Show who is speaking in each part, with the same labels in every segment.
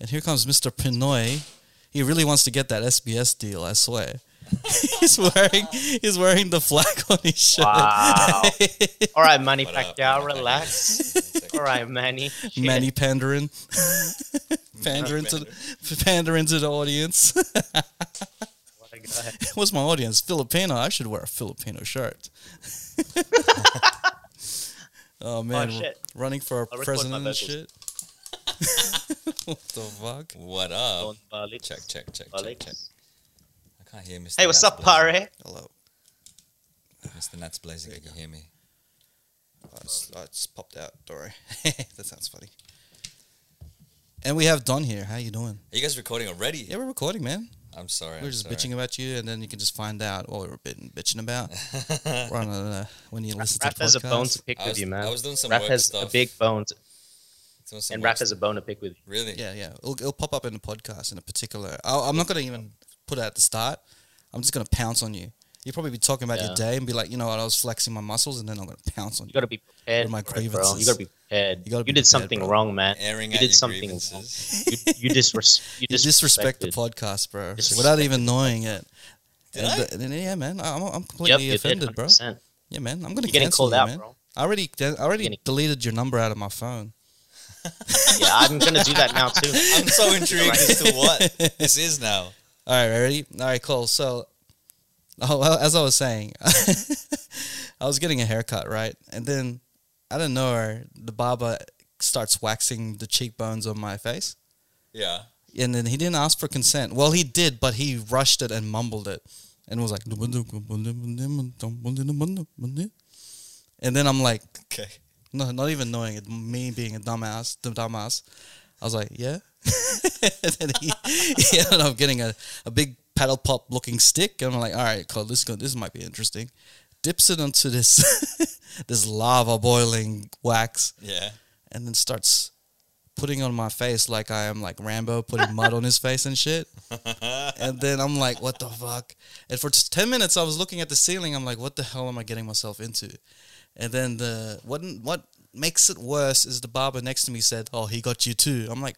Speaker 1: And here comes Mr. Pinoy. He really wants to get that SBS deal, I swear. he's wearing he's wearing the flag on his shirt.
Speaker 2: Wow. All right, Manny
Speaker 3: What up,
Speaker 2: Pacquiao,
Speaker 3: Manny
Speaker 2: relax. All right, Manny. Shit.
Speaker 1: Manny pandering. pandering to the, pandering to the audience.
Speaker 2: What a guy.
Speaker 1: What's my audience? Filipino. I should wear a Filipino shirt. oh man, oh,
Speaker 2: shit.
Speaker 1: running for
Speaker 2: I'll
Speaker 1: president
Speaker 2: my
Speaker 1: and shit. what the fuck?
Speaker 3: What up?
Speaker 2: Don Balik.
Speaker 3: Check, check, check, check,
Speaker 2: Balik.
Speaker 3: check. I can't hear Mr.
Speaker 2: Hey, what's
Speaker 3: Nats
Speaker 2: up,
Speaker 3: Blazing.
Speaker 2: Pare?
Speaker 1: Hello.
Speaker 3: Mr. Nats Blazing, I can you hear me?
Speaker 1: Oh, it's, oh, it's popped out. Don't that sounds funny. And we have Don here. How you doing?
Speaker 3: Are you guys recording already?
Speaker 1: Yeah, we're recording, man.
Speaker 3: I'm sorry.
Speaker 1: We're
Speaker 3: I'm
Speaker 1: just
Speaker 3: sorry.
Speaker 1: bitching about you, and then you can just find out what we were bitching, bitching about. We're on a- uh, when you listen
Speaker 2: Rap
Speaker 1: to the podcast.
Speaker 2: has a bone to pick
Speaker 3: I
Speaker 2: with you, man.
Speaker 3: I was doing some
Speaker 2: Rap
Speaker 3: work
Speaker 2: has
Speaker 3: stuff.
Speaker 2: a big bone, to,
Speaker 3: doing some
Speaker 2: and
Speaker 3: work
Speaker 2: Rap has a bone to pick with you.
Speaker 3: Really?
Speaker 1: Yeah, yeah. It'll, it'll pop up in the podcast in a particular. I'll, I'm not going to even put it at the start. I'm just going to pounce on you. You'll probably be talking about
Speaker 2: Yeah.
Speaker 1: your day and be like, you know what, I was flexing my muscles, and then I'm going to pounce on
Speaker 2: You
Speaker 1: you.
Speaker 2: gotta be prepared,
Speaker 1: With my
Speaker 2: for it, bro.
Speaker 1: grievances.
Speaker 2: You gotta be prepared.
Speaker 1: You
Speaker 2: You,
Speaker 1: gotta be
Speaker 2: did
Speaker 1: prepared,
Speaker 2: something
Speaker 1: bro.
Speaker 2: wrong, man.
Speaker 3: Airing
Speaker 2: You
Speaker 3: out
Speaker 2: did
Speaker 3: your
Speaker 2: something wrong. You, you, disres- you
Speaker 1: You disrespect the podcast, bro, without even knowing it.
Speaker 3: Did
Speaker 1: And
Speaker 3: I?
Speaker 1: the- and yeah, man, I'm, I'm completely
Speaker 2: you did.
Speaker 1: offended, bro.
Speaker 2: 100%.
Speaker 1: Yeah, man, I'm gonna
Speaker 2: You're getting
Speaker 1: cancel
Speaker 2: called
Speaker 1: you,
Speaker 2: out,
Speaker 1: man.
Speaker 2: bro.
Speaker 1: I already, I already deleted your number out of my phone.
Speaker 2: Yeah, I'm gonna do that now too.
Speaker 3: I'm so intrigued as to what this is now.
Speaker 1: All right, ready? All right, cool. So, oh, well, as I was saying, I was getting a haircut, right? And then, I don't know, the barber starts waxing the cheekbones on my face.
Speaker 3: Yeah.
Speaker 1: And then he didn't ask for consent. Well, he did, but he rushed it and mumbled it. And was like, and then I'm like,
Speaker 3: Okay.
Speaker 1: No, not even knowing it, me being a dumbass, the dumbass. I was like, yeah. and then he, he ended up getting a, a big paddle pop looking stick. And I'm like, all right, cool, this, this might be interesting. Dips it onto this, this lava boiling wax
Speaker 3: Yeah.
Speaker 1: and then starts putting on my face like I am like Rambo putting mud on his face and shit. And then I'm like, what the fuck? And for 10 minutes, I was looking at the ceiling. I'm like, what the hell am I getting myself into? And then the what what makes it worse is the barber next to me said, oh, he got you too. I'm like,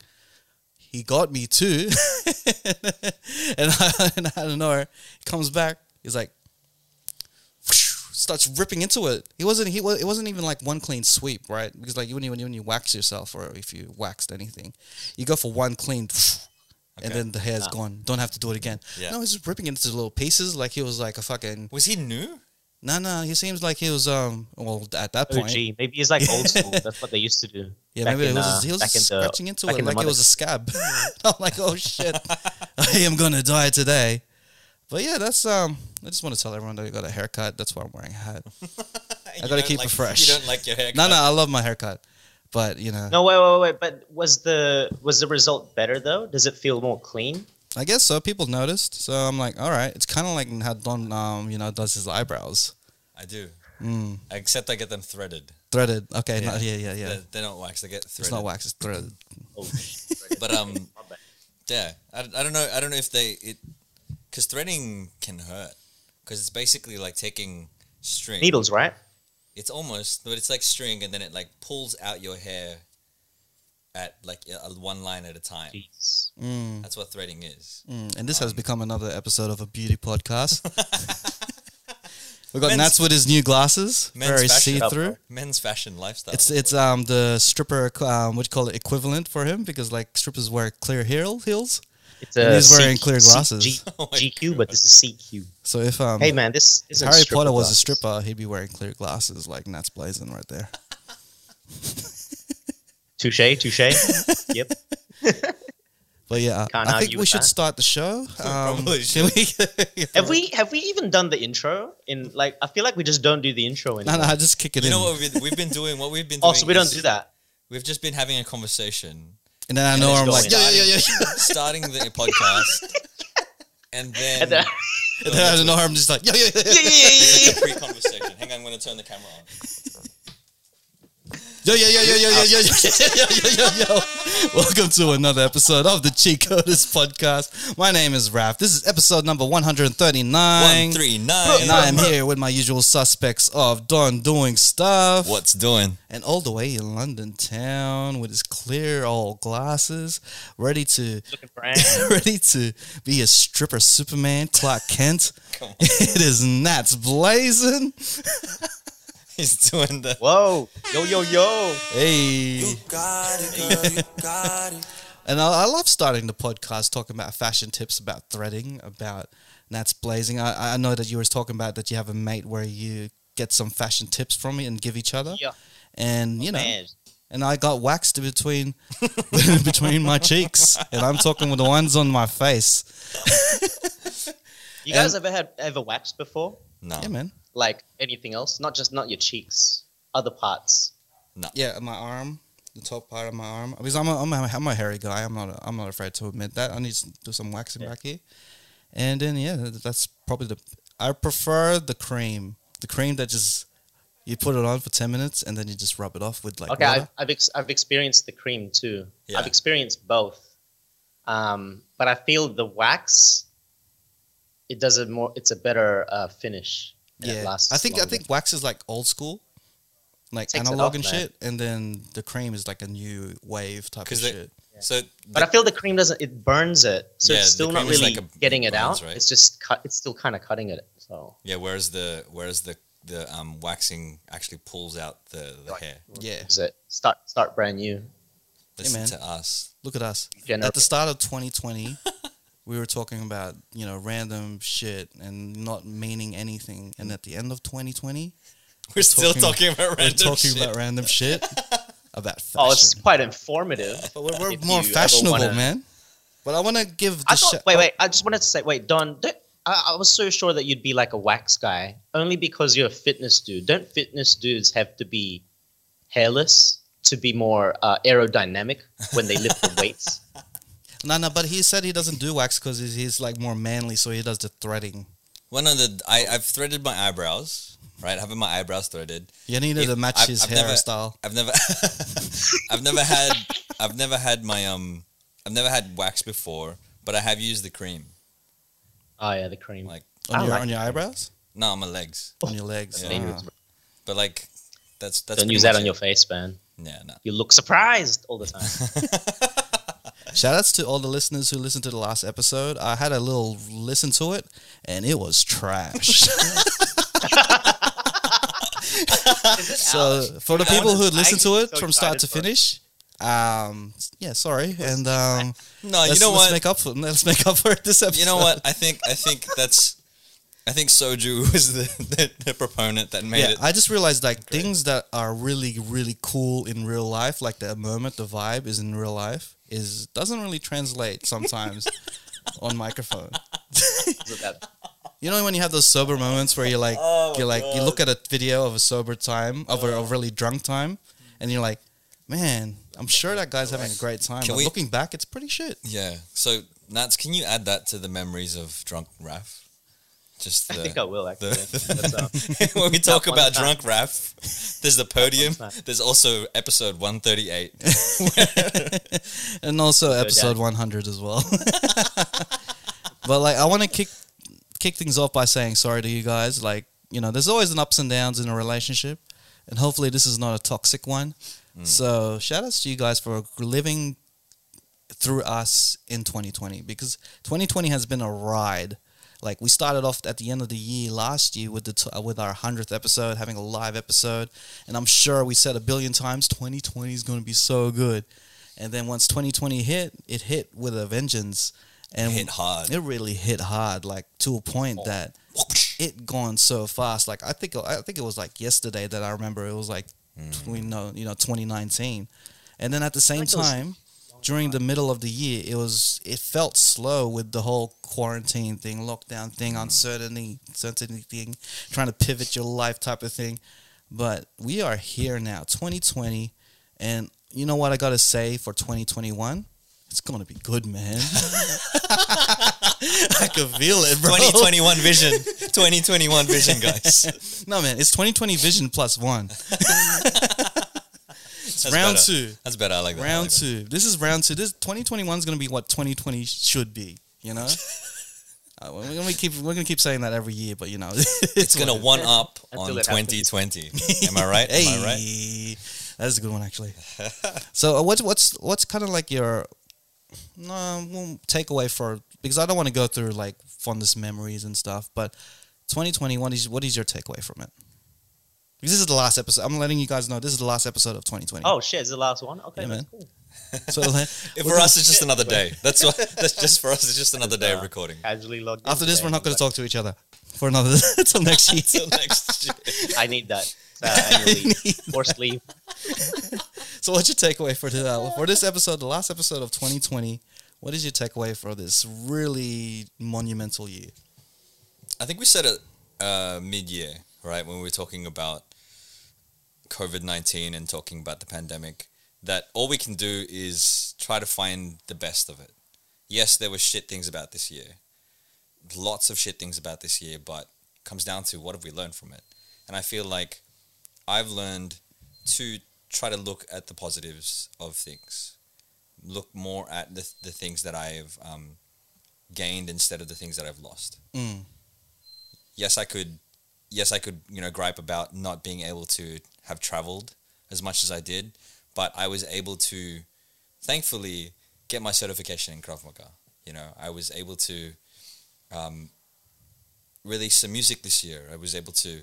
Speaker 1: he got me too. and, I, and I don't know. He comes back. He's like, starts ripping into it. He wasn't. He was. It wasn't even like one clean sweep, right? Because like when you when you, when you wax yourself or if you waxed anything, you go for one clean, and
Speaker 3: Okay.
Speaker 1: then the hair's gone. Don't have to do it again.
Speaker 3: Yeah.
Speaker 1: No, he's ripping it into little pieces like he was like a fucking.
Speaker 3: Was he new?
Speaker 1: No, no. He seems like he was um. Well, at that point,
Speaker 2: OG. Maybe he's like old school. That's what they used to do.
Speaker 1: yeah,
Speaker 2: back
Speaker 1: maybe
Speaker 2: in,
Speaker 1: it was
Speaker 2: uh,
Speaker 1: he was
Speaker 2: back in
Speaker 1: just
Speaker 2: the-
Speaker 1: scratching into it
Speaker 2: in
Speaker 1: like it was a scab. I'm like, oh shit, I am gonna die today. But yeah, that's um. I just want to tell everyone that I got a haircut. That's why I'm wearing a hat.
Speaker 3: I
Speaker 1: gotta keep it fresh.
Speaker 3: You don't like your haircut?
Speaker 1: No, no, I love my haircut, but you know,
Speaker 2: No, wait, wait, wait. But was the was the result better though? Does it feel more clean?
Speaker 1: I guess so. People noticed, so I'm like, all right. It's kind of like how Don, um, you know, does his eyebrows.
Speaker 3: I do.
Speaker 1: Mm,
Speaker 3: Except I get them threaded.
Speaker 1: threaded. Okay,
Speaker 3: Yeah.
Speaker 1: yeah, yeah, yeah, yeah.
Speaker 3: They're, they're not wax. They get threaded.
Speaker 1: It's not wax. It's threaded.
Speaker 2: Oh,
Speaker 3: But um, yeah. I, I don't know. I don't know if they it because threading can hurt because it's basically like taking string.
Speaker 2: needles, right?
Speaker 3: It's almost, but it's like string, and then it like pulls out your hair at like a, one line at a time.
Speaker 1: Mm,
Speaker 3: That's what threading is.
Speaker 1: mm. And this has become another episode of a beauty podcast. we got
Speaker 3: Men's-
Speaker 1: Nats with his new glasses,
Speaker 3: men's
Speaker 1: very
Speaker 3: fashion.
Speaker 1: see through.
Speaker 3: Men's fashion lifestyle.
Speaker 1: It's it's um the stripper um what you call it equivalent for him because like strippers wear clear heel heels.
Speaker 2: It's
Speaker 1: And
Speaker 2: a
Speaker 1: he's wearing
Speaker 2: C-
Speaker 1: clear glasses.
Speaker 2: G-
Speaker 3: Oh my
Speaker 2: GQ, but this is CQ.
Speaker 1: So if um
Speaker 2: Hey man, this isn't
Speaker 1: Harry
Speaker 2: stripper
Speaker 1: Potter was a stripper, he'd be wearing clear glasses like Nats blazing right there.
Speaker 2: Touche, touche. yep.
Speaker 1: But yeah,
Speaker 2: Can't
Speaker 1: I think we should
Speaker 2: that.
Speaker 1: start the show. Um,
Speaker 3: Probably
Speaker 1: can we?
Speaker 2: Have we have we even done the intro? In like, I feel like we just don't do the intro
Speaker 1: No,
Speaker 2: anymore.
Speaker 1: no, just kick it in.
Speaker 3: you
Speaker 1: in.
Speaker 3: know what we've been, we've been doing? What we've been doing?
Speaker 2: oh, so we don't do that.
Speaker 3: We've just been having a conversation,
Speaker 1: and then I
Speaker 2: and
Speaker 1: know I'm like,
Speaker 2: going.
Speaker 1: yeah, yeah, yeah, yeah.
Speaker 3: starting the podcast, and then,
Speaker 2: And then-
Speaker 1: and then I don't know I'm just like, yeah, yeah, yeah,
Speaker 2: yeah, yeah, yeah,
Speaker 3: a pre-conversation. Hang on, I'm going to turn the camera on.
Speaker 1: Yo, yo, yo, yo, yo, yo, yo, yo, yo, yo, yo, yo. Welcome to another episode of the Cheat Coders podcast. My name is Raph. This is episode number 139.
Speaker 3: One three nine.
Speaker 1: And I am here with my usual suspects of Don doing stuff.
Speaker 3: What's doing?
Speaker 1: And all the way in London town with his clear old glasses, ready to
Speaker 2: Looking for Andy.
Speaker 1: ready to be a stripper Superman, Clark Kent.
Speaker 3: Come on.
Speaker 1: It is Nats blazing.
Speaker 3: He's doing the.
Speaker 2: Whoa, yo, yo, yo.
Speaker 1: Hey.
Speaker 4: got it, girl, you got it.
Speaker 1: And I, I love starting the podcast talking about fashion tips, about threading, about Nats blazing. I, I know that you were talking about that you have a mate where you get some fashion tips from me and give each other.
Speaker 2: Yeah,
Speaker 1: And you oh, know,
Speaker 2: man.
Speaker 1: and I got waxed between between my cheeks, and I'm talking with the ones on my face.
Speaker 2: You guys
Speaker 1: And-
Speaker 2: ever had ever waxed before?
Speaker 3: No.
Speaker 1: Yeah, man.
Speaker 2: Like anything else? Not just not your cheeks, other parts. No.
Speaker 1: Yeah, my arm, the top part of my arm. Because I'm a, I'm a, I'm a hairy guy. I'm not a, I'm not afraid to admit that. I need to do some waxing
Speaker 2: Yeah.
Speaker 1: back here. And then yeah, that's probably the. I prefer the cream. The cream that just you put it on for ten minutes and then you just rub it off with like
Speaker 2: okay,
Speaker 1: water.
Speaker 2: I've I've, ex- I've experienced the cream too.
Speaker 3: Yeah.
Speaker 2: I've experienced both. Um, but I feel the wax. It does a more. It's a better uh, finish. And it
Speaker 1: yeah, I think I think wax is like old school, like analog
Speaker 2: off,
Speaker 1: and
Speaker 2: man.
Speaker 1: shit, and then the cream is like a new wave type of
Speaker 3: they-
Speaker 1: shit.
Speaker 3: So.
Speaker 2: But I feel the cream doesn't. It burns it, so
Speaker 3: Yeah,
Speaker 2: it's still not really
Speaker 3: like
Speaker 2: getting it
Speaker 3: burns,
Speaker 2: out.
Speaker 3: right?
Speaker 2: It's just cut. It's still kind of cutting it. So
Speaker 3: yeah. Whereas the whereas the the um waxing actually pulls out the the
Speaker 2: Like-
Speaker 3: hair.
Speaker 1: Yeah,
Speaker 2: is it start start brand new?
Speaker 3: Listen
Speaker 1: man.
Speaker 3: to us.
Speaker 1: look at us.
Speaker 2: Gener-
Speaker 1: At the start of 2020, we were talking about you know random shit and not meaning anything, and at the end of 2020,
Speaker 3: We're still
Speaker 1: talking-
Speaker 3: talking about
Speaker 1: we're
Speaker 3: random
Speaker 1: talking
Speaker 3: shit.
Speaker 1: about random shit about fashion.
Speaker 2: Oh, it's quite informative.
Speaker 1: but we're, we're more fashionable,
Speaker 2: wanna-
Speaker 1: man. But I want to give the
Speaker 2: I thought,
Speaker 1: shout-
Speaker 2: wait, wait. I just wanted to say, wait, Don. Don't, I, I was so sure that you'd be like a wax guy, only because you're a fitness dude. Don't fitness dudes have to be hairless to be more uh, aerodynamic when they lift the weights?
Speaker 1: No, no, but he said he doesn't do wax because he's, he's like more manly, so he does the threading.
Speaker 3: One of the I I've threaded my eyebrows. Right, having my eyebrows threaded.
Speaker 1: You needed
Speaker 3: If-
Speaker 1: to match
Speaker 3: I've-
Speaker 1: his
Speaker 3: I've never-
Speaker 1: hairstyle.
Speaker 3: I've never, I've never had, I've never had my um, I've never had wax before, but I have used the cream.
Speaker 2: Oh yeah, the cream.
Speaker 3: Like-
Speaker 1: On
Speaker 2: I
Speaker 1: your
Speaker 2: like
Speaker 1: on your
Speaker 2: cream.
Speaker 1: eyebrows,
Speaker 3: No, on my legs.
Speaker 1: on your legs.
Speaker 3: Yeah.
Speaker 2: Dangerous.
Speaker 1: Ah.
Speaker 3: But like, that's that's.
Speaker 2: Don't use that
Speaker 3: much
Speaker 2: on your face, man.
Speaker 3: Yeah, no.
Speaker 2: You look surprised all the time.
Speaker 1: Shout outs to all the listeners who listened to the last episode. I had a little listen to it, and it was trash. so for the people who
Speaker 2: wanted-
Speaker 1: listened to it
Speaker 2: so
Speaker 1: from start to
Speaker 2: excited for it.
Speaker 1: finish, um, yeah, sorry, and um,
Speaker 3: No, you know what?
Speaker 1: let's
Speaker 3: what?
Speaker 1: make up for let's make up for it this episode.
Speaker 3: You know what? I think I think that's. I think Soju was the, the, the proponent that made
Speaker 1: yeah,
Speaker 3: it.
Speaker 1: I just realized like things that are really really cool in real life, like the moment the vibe is in real life, is doesn't really translate sometimes on microphone. You know when you have those sober moments where you're like,
Speaker 3: Oh
Speaker 1: you're like, you look at a video of a sober time, of a, a really drunk time, and you're like, man, I'm sure that guy's having a great time.
Speaker 3: Can
Speaker 1: but
Speaker 3: we-
Speaker 1: looking back, it's pretty shit.
Speaker 3: yeah. So Nats, can you add that to the memories of drunk Raf? Just
Speaker 2: I think I will actually.
Speaker 3: the-
Speaker 2: uh,
Speaker 3: when we talk about
Speaker 2: time.
Speaker 3: drunk Raf, there's the podium. There's also episode 138.
Speaker 1: and also episode
Speaker 2: down.
Speaker 1: 100 as well. but like, I want to kick kick things off by saying sorry to you guys. Like, you know, there's always an ups and downs in a relationship, and hopefully this is not a toxic one. So shout outs to you guys for living through us in 2020 because 2020 has been a ride. Like we started off at the end of the year last year with the t- uh, with our hundredth episode, having a live episode, and I'm sure we said a billion times 2020 is going to be so good. And then once 2020 hit, it hit with a vengeance, and
Speaker 3: Hit hard.
Speaker 1: It really hit hard, like to a point that it gone so fast. Like I think I think it was like yesterday that I remember it was like we know you know 2019, and then at the same
Speaker 2: Like those-
Speaker 1: time during the middle of the year it was it felt slow with the whole quarantine thing, lockdown thing, uncertainty, uncertainty thing, trying to pivot your life type of thing. But we are here now, 2020, and you know what I gotta say for 2021? It's gonna be good, man. I can feel it, bro.
Speaker 3: 2021 vision. 2021 vision, guys.
Speaker 1: No, man, it's 2020 vision plus one.
Speaker 3: That's
Speaker 1: round
Speaker 3: better.
Speaker 1: two.
Speaker 3: That's better. I like that.
Speaker 1: Round
Speaker 3: like that.
Speaker 1: two. This is round two. This 2021 is going to be what 2020 should be. You know. Uh, we're gonna keep we're gonna keep saying that every year, but you know
Speaker 3: It's gonna one up on 2020. Am I right?
Speaker 1: Hey,
Speaker 3: Am I right?
Speaker 1: that is a good one actually. so uh, what's what's what's kind of like your no takeaway for because I don't want to go through like fondest memories and stuff, but 2020 what is what is your takeaway from it? Because this is the last episode. I'm letting you guys know this is the last episode of 2020.
Speaker 2: Oh shit! Is it the last one? Okay,
Speaker 1: Yeah,
Speaker 2: that's
Speaker 1: man.
Speaker 2: cool.
Speaker 1: so like,
Speaker 3: for us, it's just another day. That's what. That's just for us. It's just another day of recording.
Speaker 2: Casually logged.
Speaker 1: after this, we're not going
Speaker 2: but
Speaker 1: to talk to each other for another until next year.
Speaker 3: Till next year.
Speaker 2: I need that. Uh, annual leave. Forced leave.
Speaker 1: So, what's your takeaway for the, uh, for this episode, the last episode of 2020? What is your takeaway for this really monumental year?
Speaker 3: I think we said it uh, mid-year, right, when we were talking about COVID nineteen and talking about the pandemic. That all we can do is try to find the best of it. Yes, there were shit things about this year, lots of shit things about this year, but it comes down to what have we learned from it. And I feel like I've learned to try to look at the positives of things, look more at the the things that I've um, gained instead of the things that I've lost
Speaker 1: Mm.
Speaker 3: yes, I could, yes, I could, you know, gripe about not being able to have traveled as much as I did, but I was able to, thankfully, get my certification in Krav Maga. You know, I was able to um, release some music this year. I was able to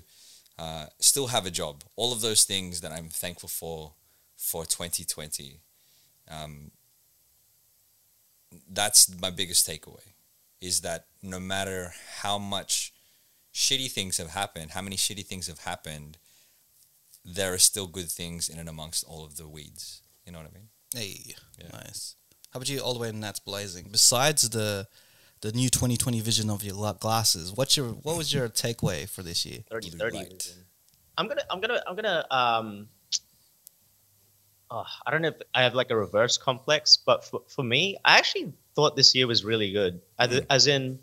Speaker 3: uh, still have a job. All of those things that I'm thankful for for 2020. Um, that's my biggest takeaway is that no matter how much shitty things have happened, how many shitty things have happened, there are still good things in and amongst all of the weeds. You know what I mean?
Speaker 1: Hey,
Speaker 3: Yeah.
Speaker 1: nice. How about you, all the way to Nats Blazing? Besides the the new 2020 vision of your glasses, what's your what was your takeaway for this year?
Speaker 2: 30 30 I'm gonna I'm gonna I'm gonna um oh, I don't know if I have like a reverse complex, but for, for me, I actually thought this year was really good. As,
Speaker 3: Mm.
Speaker 2: as in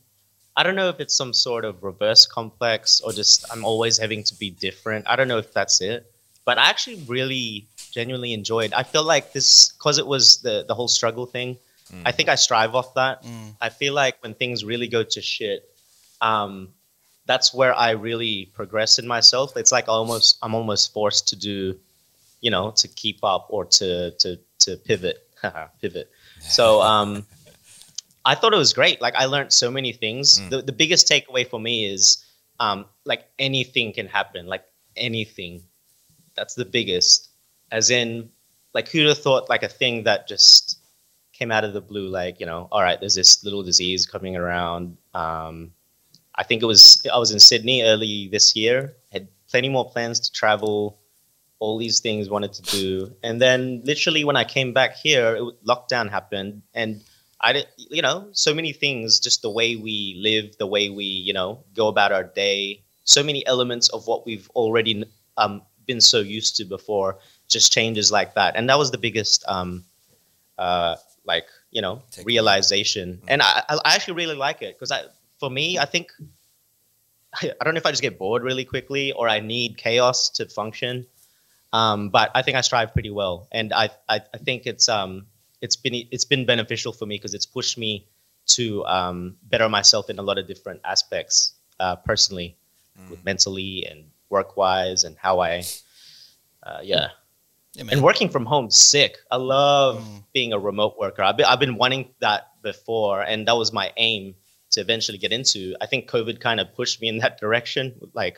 Speaker 2: I don't know if it's some sort of reverse complex or just I'm always having to be different. I don't know if that's it. But I actually really genuinely enjoyed. I feel like this because it was the the whole struggle thing. I think I strive off that.
Speaker 1: Mm.
Speaker 2: I feel like when things really go to shit, um, that's where I really progress in myself. It's like almost I'm almost forced to do, you know, to keep up or to to to pivot, pivot. So um, I thought it was great. Like I learned so many things.
Speaker 3: Mm.
Speaker 2: The the biggest takeaway for me is um, like anything can happen. Like anything. That's the biggest. As in, like who'd have thought like a thing that just came out of the blue, like, you know, all right, there's this little disease coming around. Um, I think it was I was in Sydney early this year, had plenty more plans to travel, all these things wanted to do. And then literally when I came back here, it, lockdown happened and I did, you know, so many things, just the way we live, the way we, you know, go about our day, so many elements of what we've already um, been so used to before just changes like that. And that was the biggest, um, uh, like, you know,
Speaker 3: Takeaway.
Speaker 2: realization. And I, I actually really like it because I, for me, I think, I don't know if I just get bored really quickly or I need chaos to function. Um, but I think I strive pretty well. And I, I, I think it's, um, it's been, it's been beneficial for me because it's pushed me to um, better myself in a lot of different aspects uh, personally, with mentally and work wise, and how I, uh, yeah.
Speaker 1: Yeah.
Speaker 2: And working from home, sick. I love
Speaker 1: Mm.
Speaker 2: being a remote worker. I've been, I've been wanting that before, and that was my aim to eventually get into. I think COVID kind of pushed me in that direction, like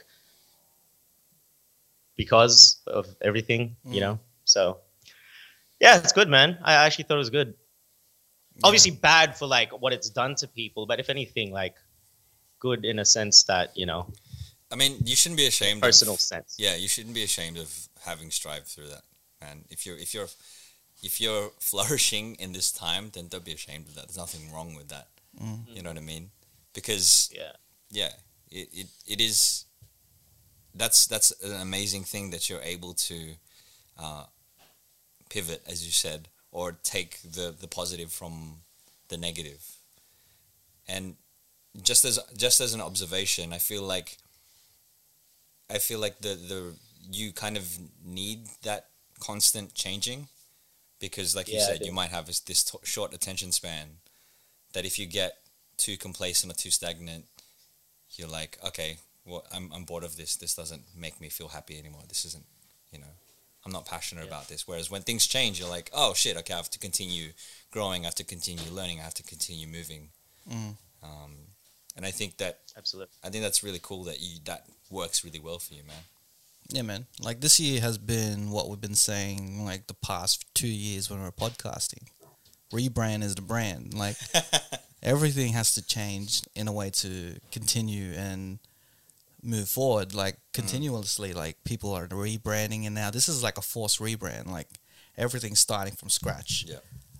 Speaker 2: because of everything, you
Speaker 1: Mm.
Speaker 2: know. So, yeah, it's good, man. I actually thought it was good obviously bad for like what it's done to people, but if anything, like good in a sense that you know,
Speaker 3: I mean, you shouldn't be ashamed.
Speaker 2: personal
Speaker 3: Of,
Speaker 2: sense.
Speaker 3: yeah, you shouldn't be ashamed of having strived through that, And If you're if you're if you're flourishing in this time, then don't be ashamed of that. There's nothing wrong with that.
Speaker 1: Mm.
Speaker 3: You know what I mean? Because
Speaker 2: Yeah,
Speaker 3: yeah, it, it, it is. That's that's an amazing thing that you're able to uh, pivot, as you said, or take the the positive from the negative. And just as just as an observation, I feel like I feel like the the you kind of need that constant changing because like you
Speaker 2: Yeah, I
Speaker 3: said you might have this, this t- short attention span that if you get too complacent or too stagnant you're like okay well I'm, I'm bored of this. This doesn't make me feel happy anymore. This isn't you know i'm not passionate
Speaker 2: Yeah.
Speaker 3: about this. Whereas when things change you're like oh shit okay i have to continue growing. I have to continue learning. I have to continue moving.
Speaker 1: Mm.
Speaker 3: um, and i think that
Speaker 2: Absolutely.
Speaker 3: i think that's really cool that you that works really well for you man
Speaker 1: Yeah, man. Like this year has been what we've been saying like the past two years when we're podcasting. Rebrand is the brand. Like everything has to change in a way to continue and move forward. Like mm. continuously, like people are rebranding, and now this is like a forced rebrand. Like everything's starting from scratch.
Speaker 3: Yeah.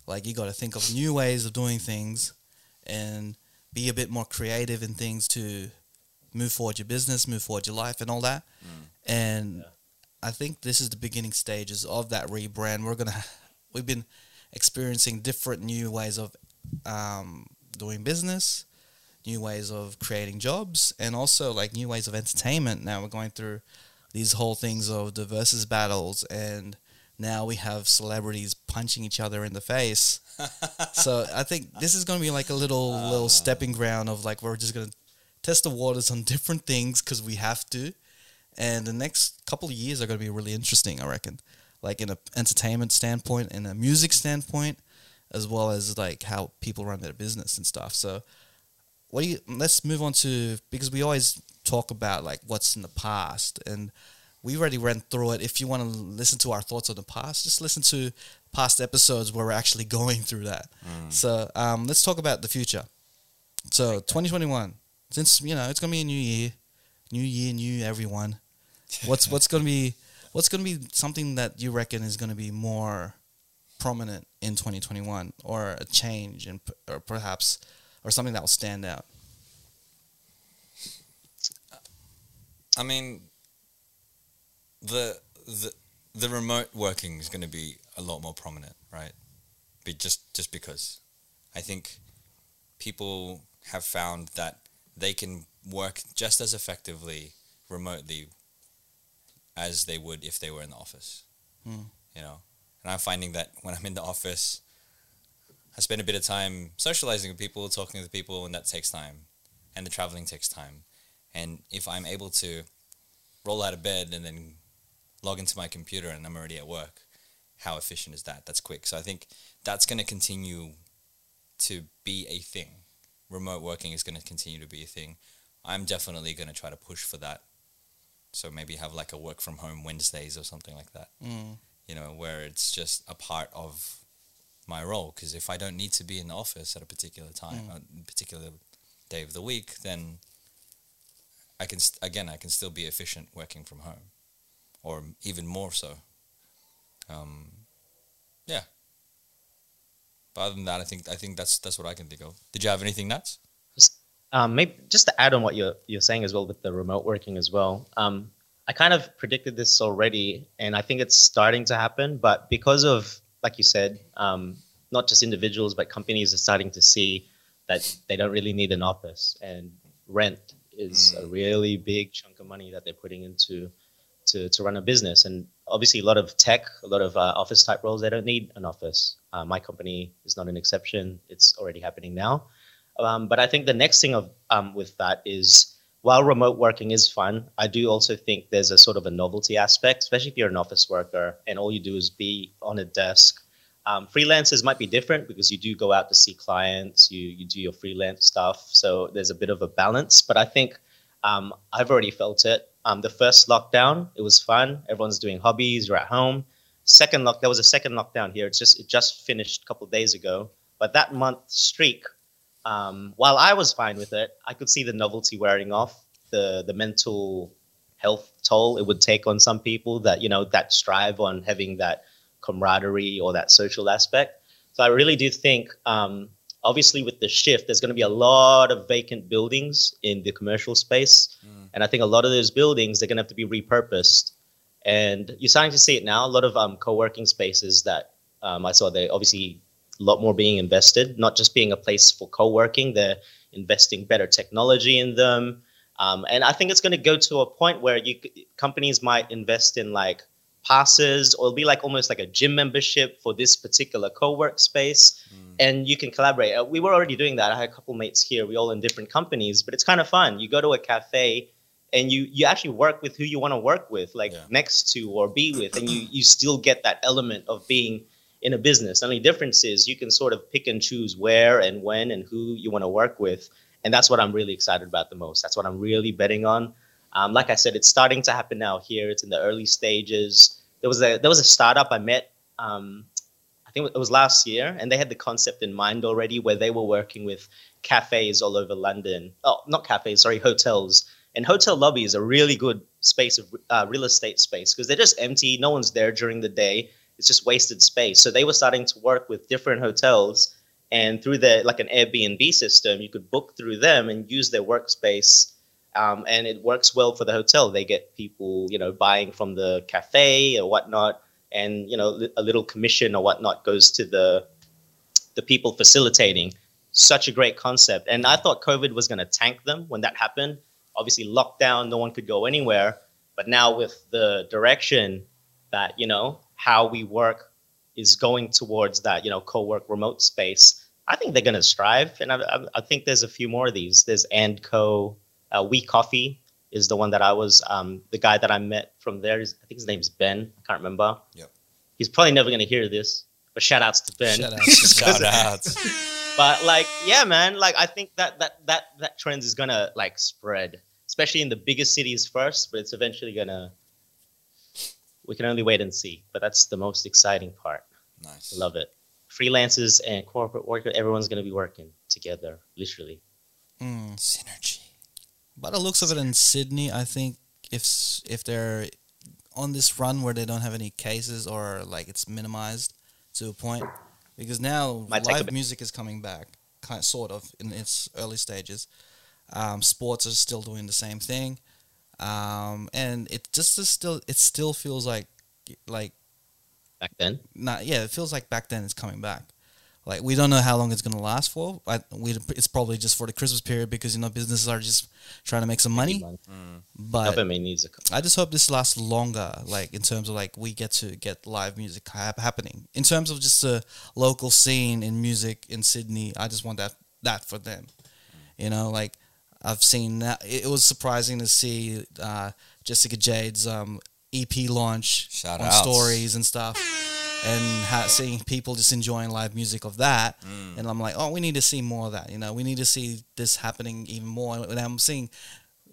Speaker 1: Like you got to think of new ways of doing things, and be a bit more creative in things to move forward your business, move forward your life, and all that. And
Speaker 2: Yeah.
Speaker 1: I think this is the beginning stages of that rebrand. We're gonna we've been experiencing different new ways of um, doing business, new ways of creating jobs, and also like new ways of entertainment. Now we're going through these whole things of the versus battles, and now we have celebrities punching each other in the face. so I think this is going to be like a little little ah. stepping ground of like we're just going to test the waters on different things because we have to. And the next couple of years are going to be really interesting, I reckon. Like in a entertainment standpoint, in a music standpoint, as well as like how people run their business and stuff. So, what do you? Let's move on to because we always talk about like what's in the past, and we already ran through it. If you want to listen to our thoughts on the past, just listen to past episodes where we're actually going through that. So, um, let's talk about the future. So, 2021, since you know it's gonna be a new year, new year, new everyone. What's what's gonna be what's gonna be something that you reckon is gonna be more prominent in 2021, or a change, and or perhaps or something that will stand out.
Speaker 3: I mean, the the the remote working is going to be a lot more prominent, right? Be just just because I think people have found that they can work just as effectively remotely as they would if they were in the office.
Speaker 1: Hmm.
Speaker 3: You know, and I'm finding that when I'm in the office, I spend a bit of time socializing with people, talking to people, and that takes time, and the traveling takes time. And if I'm able to roll out of bed and then log into my computer and I'm already at work, how efficient is that? That's quick. So I think that's going to continue to be a thing. Remote working is going to continue to be a thing. I'm definitely going to try to push for that. So maybe have like a work from home Wednesdays or something like that,
Speaker 1: Mm.
Speaker 3: you know, where it's just a part of my role. Because if I don't need to be in the office at a particular time, a particular day of the week, then I can st- again I can still be efficient working from home, or even more so. Um, yeah. But other than that, I think I think that's that's what I can think of. Did you have anything Nats?
Speaker 2: Um, maybe just to add on what you're you're saying as well with the remote working as well. Um, I kind of predicted this already, and I think it's starting to happen. But because of, like you said, um, not just individuals but companies are starting to see that they don't really need an office, and rent is a really big chunk of money that they're putting into to to run a business. And obviously, a lot of tech, a lot of uh, office type roles, they don't need an office. Uh, my company is not an exception; it's already happening now. Um, but I think the next thing of um, with that is while remote working is fun, I do also think there's a sort of a novelty aspect, especially if you're an office worker and all you do is be on a desk. Um, freelancers might be different because you do go out to see clients, you you do your freelance stuff, so there's a bit of a balance. But I think um, I've already felt it. Um, the first lockdown, it was fun. Everyone's doing hobbies. You're at home. Second lock, there was a second lockdown here. It's just it just finished a couple days ago. But that month streak, um, while I was fine with it, I could see the novelty wearing off, the the mental health toll it would take on some people that you know that strive on having that camaraderie or that social aspect. So I really do think, um, obviously, with the shift, there's going to be a lot of vacant buildings in the commercial space, and I think a lot of those buildings they're going to have to be repurposed. And you're starting to see it now. A lot of um, co-working spaces that um, I saw they obviously a lot more being invested, not just being a place for co-working. They're investing better technology in them, um, and I think it's going to go to a point where you companies might invest in like passes, or it'll be like almost like a gym membership for this particular co-work space, and you can collaborate. Uh, we were already doing that. I had a couple mates here. We all in different companies, but it's kind of fun. You go to a cafe. And you, you actually work with who you want to work with, like
Speaker 3: Yeah.
Speaker 2: next to or be with, and you, you still get that element of being in a business. The only difference is you can sort of pick and choose where and when and who you want to work with. And that's what I'm really excited about the most. That's what I'm really betting on. Um, like I said, it's starting to happen now here. It's in the early stages. There was a there was a startup I met. Um, I think it was last year, and they had the concept in mind already, where they were working with cafes all over London. Oh, not cafes, sorry, hotels. And hotel lobbies are really good space of uh, real estate space because they're just empty. No one's there during the day. It's just wasted space. So they were starting to work with different hotels, and through the like an Airbnb system, you could book through them and use their workspace. Um, and it works well for the hotel. They get people, you know, buying from the cafe or whatnot, and you know, a little commission or whatnot goes to the the people facilitating. Such a great concept, and I thought COVID was going to tank them when that happened. Obviously, lockdown, no one could go anywhere. But now with the direction that you know how we work is going towards that you know co-work remote space, I think they're going to strive, and I, I, I think there's a few more of these. There's and co, uh, We Coffee is the one that I was um, the guy that I met from there. Is, I think his name's Ben. I can't remember.
Speaker 3: Yep.
Speaker 2: He's probably never going to hear this, but shout outs to Ben.
Speaker 1: Shout out.
Speaker 3: Shout out.
Speaker 2: but like yeah man like i think that that that that trend is gonna like spread especially in the biggest cities first but it's eventually gonna we can only wait and see but that's the most exciting part
Speaker 3: Nice.
Speaker 2: Love it freelancers and corporate workers everyone's gonna be working together literally
Speaker 1: Mm.
Speaker 3: Synergy.
Speaker 1: By the looks of it in Sydney, I think if if they're on this run where they don't have any cases or like it's minimized to a point, because now
Speaker 2: Might
Speaker 1: live music is coming back, kind of, sort of in its early stages. Um, sports are still doing the same thing, um, and it just is still it still feels like like
Speaker 2: back then
Speaker 1: not yeah it feels like back then it's coming back. Like we don't know how long it's gonna last for. I, we it's probably just for the Christmas period because you know businesses are just trying to make some money. But
Speaker 2: needs a
Speaker 1: I just hope this lasts longer, like in terms of like we get to get live music hap- happening. In terms of just the local scene in music in Sydney, I just want that that for them. You know, like I've seen that. It it was surprising to see uh, Jessica Jade's um, EP launch
Speaker 3: Shout
Speaker 1: on
Speaker 3: outs.
Speaker 1: stories and stuff, and ha- seeing people just enjoying live music of that.
Speaker 3: Mm.
Speaker 1: And I'm like, oh, we need to see more of that. You know, we need to see this happening even more. And I'm seeing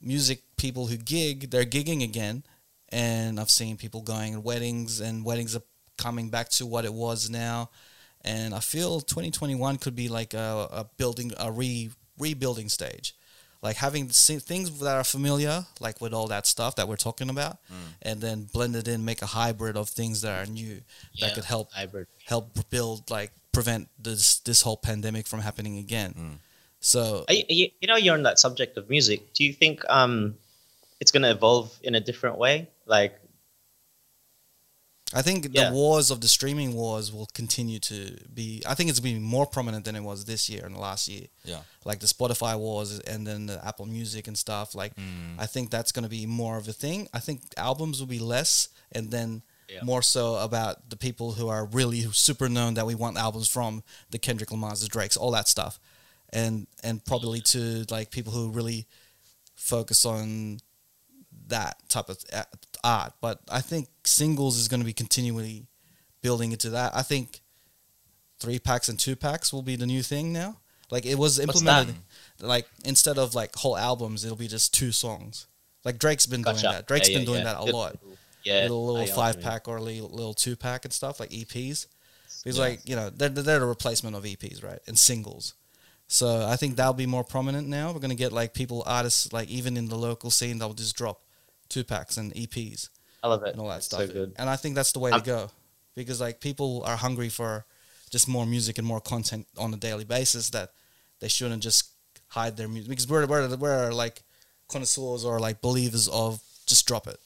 Speaker 1: music people who gig, they're gigging again, and I've seen people going to weddings, and weddings are coming back to what it was now. And I feel 2021 could be like a, a building, a re rebuilding stage, like having things that are familiar, like with all that stuff that we're talking about, and then blend it in, make a hybrid of things that are new that could help
Speaker 2: hybrid.
Speaker 1: help build like prevent this this whole pandemic from happening again. So
Speaker 2: Are you, you you know you're on that subject of music. Do you think um it's gonna evolve in a different way? Like
Speaker 1: I think
Speaker 2: Yeah.
Speaker 1: the wars of the streaming wars will continue to be. I think it's been more prominent than it was this year and last year.
Speaker 3: Yeah.
Speaker 1: Like the Spotify wars and then the Apple Music and stuff. Like mm. I think that's going to be more of a thing. I think albums will be less, and then
Speaker 2: Yeah.
Speaker 1: more so about the people who are really super known that we want albums from, the Kendrick Lamar's, the Drakes, all that stuff, and and probably to like people who really focus on that type of art. But I think singles is going to be continually building into that. I think three packs and two packs will be the new thing now. Like it was implemented. Like instead of like whole albums, it'll be just two songs. Like Drake's been doing that. Drake's
Speaker 2: Yeah,
Speaker 1: been
Speaker 2: yeah,
Speaker 1: doing
Speaker 2: yeah.
Speaker 1: that a
Speaker 2: Good.
Speaker 1: lot.
Speaker 2: yeah
Speaker 1: little little five pack or little, little two pack and stuff like EPs.
Speaker 3: Yeah.
Speaker 1: like you know they're they're the replacement of EPs, right? And singles. So I think that'll be more prominent now. We're gonna get like people artists like even in the local scene they'll just drop two packs and EPs
Speaker 2: i love it
Speaker 1: and all that
Speaker 2: It's
Speaker 1: stuff.
Speaker 2: so good
Speaker 1: And I think that's the way
Speaker 2: I'm-
Speaker 1: to go, because like people are hungry for just more music and more content on a daily basis. That they shouldn't just hide their music because we're we're, we're like connoisseurs or like believers of just drop it,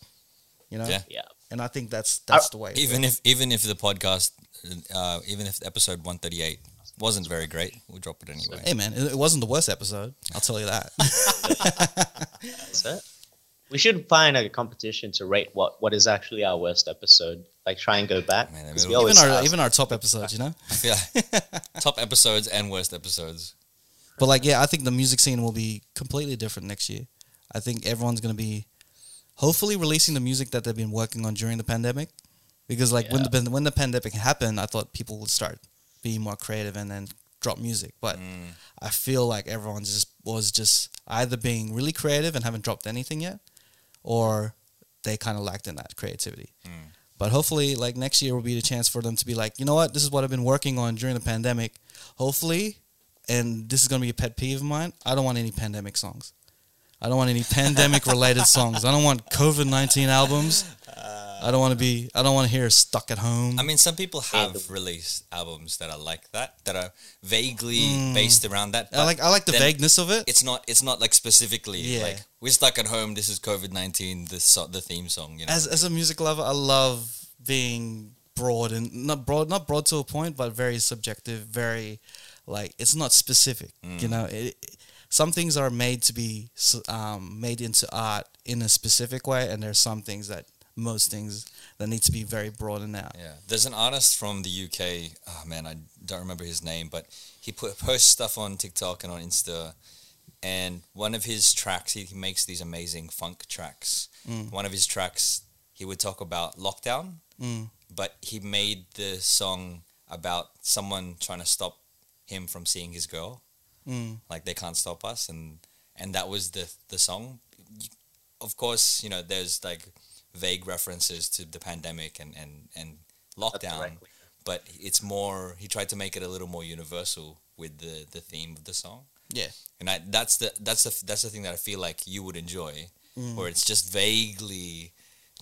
Speaker 1: you know.
Speaker 3: Yeah.
Speaker 2: yeah
Speaker 1: And I think that's that's the way.
Speaker 3: Even if even if the podcast, uh, even if episode one thirty eight wasn't very great, we'll drop it anyway.
Speaker 1: hey man, it, it wasn't the worst episode. I'll tell you that.
Speaker 2: that's it We should find a competition to rate what, what is actually our worst episode. Like try and go back.
Speaker 3: Man, I
Speaker 2: 'Cause
Speaker 3: mean,
Speaker 2: we
Speaker 3: even
Speaker 1: our even our top episodes, you know.
Speaker 3: Yeah. Top episodes and worst episodes.
Speaker 1: But like, yeah, I think the music scene will be completely different next year. I think everyone's gonna be, hopefully, releasing the music that they've been working on during the pandemic, because like when the when the pandemic happened, I thought people would start being more creative and then drop music. But
Speaker 3: Mm.
Speaker 1: I feel like everyone just was just either being really creative and haven't dropped anything yet, or they kind of lacked in that creativity.
Speaker 3: Mm.
Speaker 1: But hopefully, like next year will be the chance for them to be like, you know what, this is what I've been working on during the pandemic. Hopefully, and this is gonna be a pet peeve of mine. I don't want any pandemic songs. I don't want any pandemic related songs. I don't want COVID nineteen albums. I don't want to be. I don't want to hear stuck at home.
Speaker 3: I mean, some people have released albums that are like that, that are vaguely based around that.
Speaker 1: Mm. I like. I like the vagueness of it.
Speaker 3: It's not. It's not like specifically
Speaker 1: Yeah.
Speaker 3: like we're stuck at home. This is COVID nineteen. The so, the theme song. You know.
Speaker 1: As as a music lover, I love being broad and not broad, not broad to a point, but very subjective. Very like it's not specific.
Speaker 3: Mm.
Speaker 1: You know, it, it- some things are made to be um, made into art in a specific way, and there's some things that most things that need to be very broadened out.
Speaker 3: Yeah, there's an artist from the UK. Oh man, I don't remember his name, but he put posts stuff on TikTok and on Insta. And one of his tracks, he, he makes these amazing funk tracks.
Speaker 1: Mm.
Speaker 3: One of his tracks, he would talk about lockdown,
Speaker 1: Mm.
Speaker 3: but he made the song about someone trying to stop him from seeing his girl.
Speaker 1: Mm.
Speaker 3: Like they can't stop us, and and that was the the song. You- Of course, you know, there's like vague references to the pandemic and and and lockdown
Speaker 2: Directly.
Speaker 3: but it's more he tried to make it a little more universal with the the theme of the song
Speaker 1: Yeah.
Speaker 3: and I, that's the that's the that's the thing that I feel like you would enjoy
Speaker 1: Mm.
Speaker 3: where it's just vaguely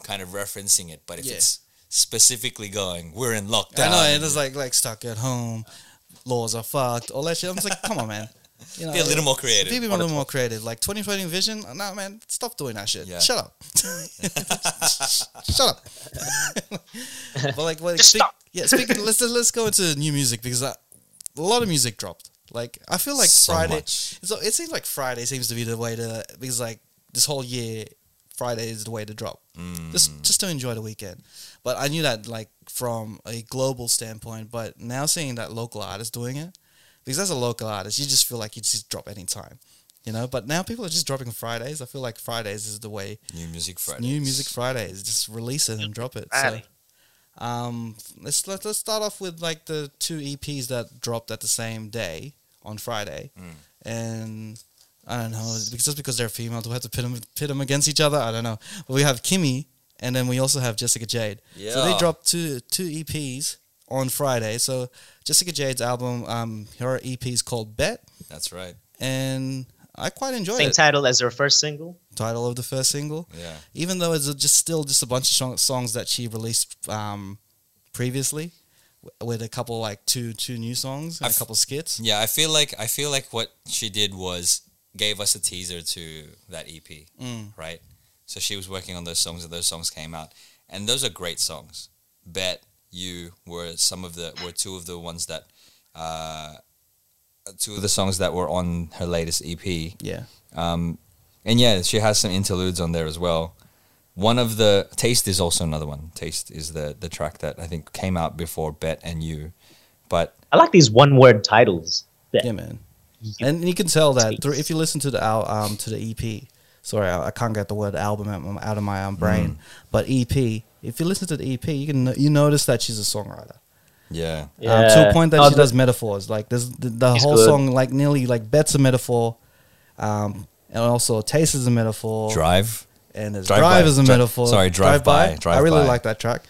Speaker 3: kind of referencing it but if
Speaker 1: Yeah.
Speaker 3: it's specifically going we're in lockdown.
Speaker 1: I
Speaker 3: lockdown
Speaker 1: know, and it's like like stuck at home, laws are fucked, all that shit. I'm just like, come on, man. You know,
Speaker 3: be a little more creative
Speaker 1: Be a little more creative. Like 2020 vision. No, man, stop doing that shit.
Speaker 3: Yeah.
Speaker 1: Shut up. Shut up. but like, well,
Speaker 2: Just
Speaker 1: speak-
Speaker 2: stop.
Speaker 1: Yeah, speaking. let's let's go into new music because I, a lot of music dropped. Like I feel like
Speaker 3: So
Speaker 1: Friday. So it seems like Friday seems to be the way to because like this whole year, Friday is the way to drop.
Speaker 3: Mm.
Speaker 1: Just just to enjoy the weekend. But I knew that like from a global standpoint. But now seeing that local artists doing it, because as a local artist, you just feel like you just drop anytime. You know, but now people are just dropping Fridays. I feel like Fridays is the way.
Speaker 3: new music Friday
Speaker 1: New music Fridays, just release it and drop it. So, um, let's let, let's start off with like the two EPs that dropped at the same day on Friday,
Speaker 3: Mm.
Speaker 1: and I don't know because just because they're female, do we have to pit them pit them against each other? I don't know. But we have Kimmy, and then we also have Jessica Jade. So they dropped two two EPs on Friday. So Jessica Jade's album, um, her EP is called Bet,
Speaker 3: that's right
Speaker 1: and I quite enjoyed
Speaker 2: Same
Speaker 1: it.
Speaker 2: title as her first single.
Speaker 1: Title of the first single
Speaker 3: yeah
Speaker 1: even though it's just still just a bunch of song- songs that she released um, previously, with a couple like two two new songs and a
Speaker 3: I've-
Speaker 1: couple skits.
Speaker 3: yeah I feel like I feel like what she did was gave us a teaser to that EP
Speaker 1: Mm.
Speaker 3: right? So she was working on those songs, and those songs came out, and those are great songs. Bet you were some of the were two of the ones that, uh, two of the songs that were on her latest EP.
Speaker 1: Yeah,
Speaker 3: Um, and yeah, she has some interludes on there as well. One of the Taste is also another one. Taste is the the track that I think came out before Bet and You, but
Speaker 2: I like these one word titles.
Speaker 1: yeah, man. And you can tell that through, if you listen to the al- um to the EP. Sorry, I, I can't get the word album out, out of my um, brain. But EP, if you listen to the EP, you can you notice that she's a songwriter.
Speaker 3: yeah,
Speaker 1: um, to a point that
Speaker 2: Oh,
Speaker 1: she does metaphors. Like there's the, the whole
Speaker 2: good.
Speaker 1: song, like nearly like Bet's a metaphor, um, and also Taste is a metaphor.
Speaker 3: Drive.
Speaker 1: and there's
Speaker 3: Drive
Speaker 1: drive,
Speaker 3: By.
Speaker 1: is a
Speaker 3: Dri-
Speaker 1: metaphor.
Speaker 3: sorry, Drive By. Drive
Speaker 1: I really
Speaker 3: By.
Speaker 1: like that track.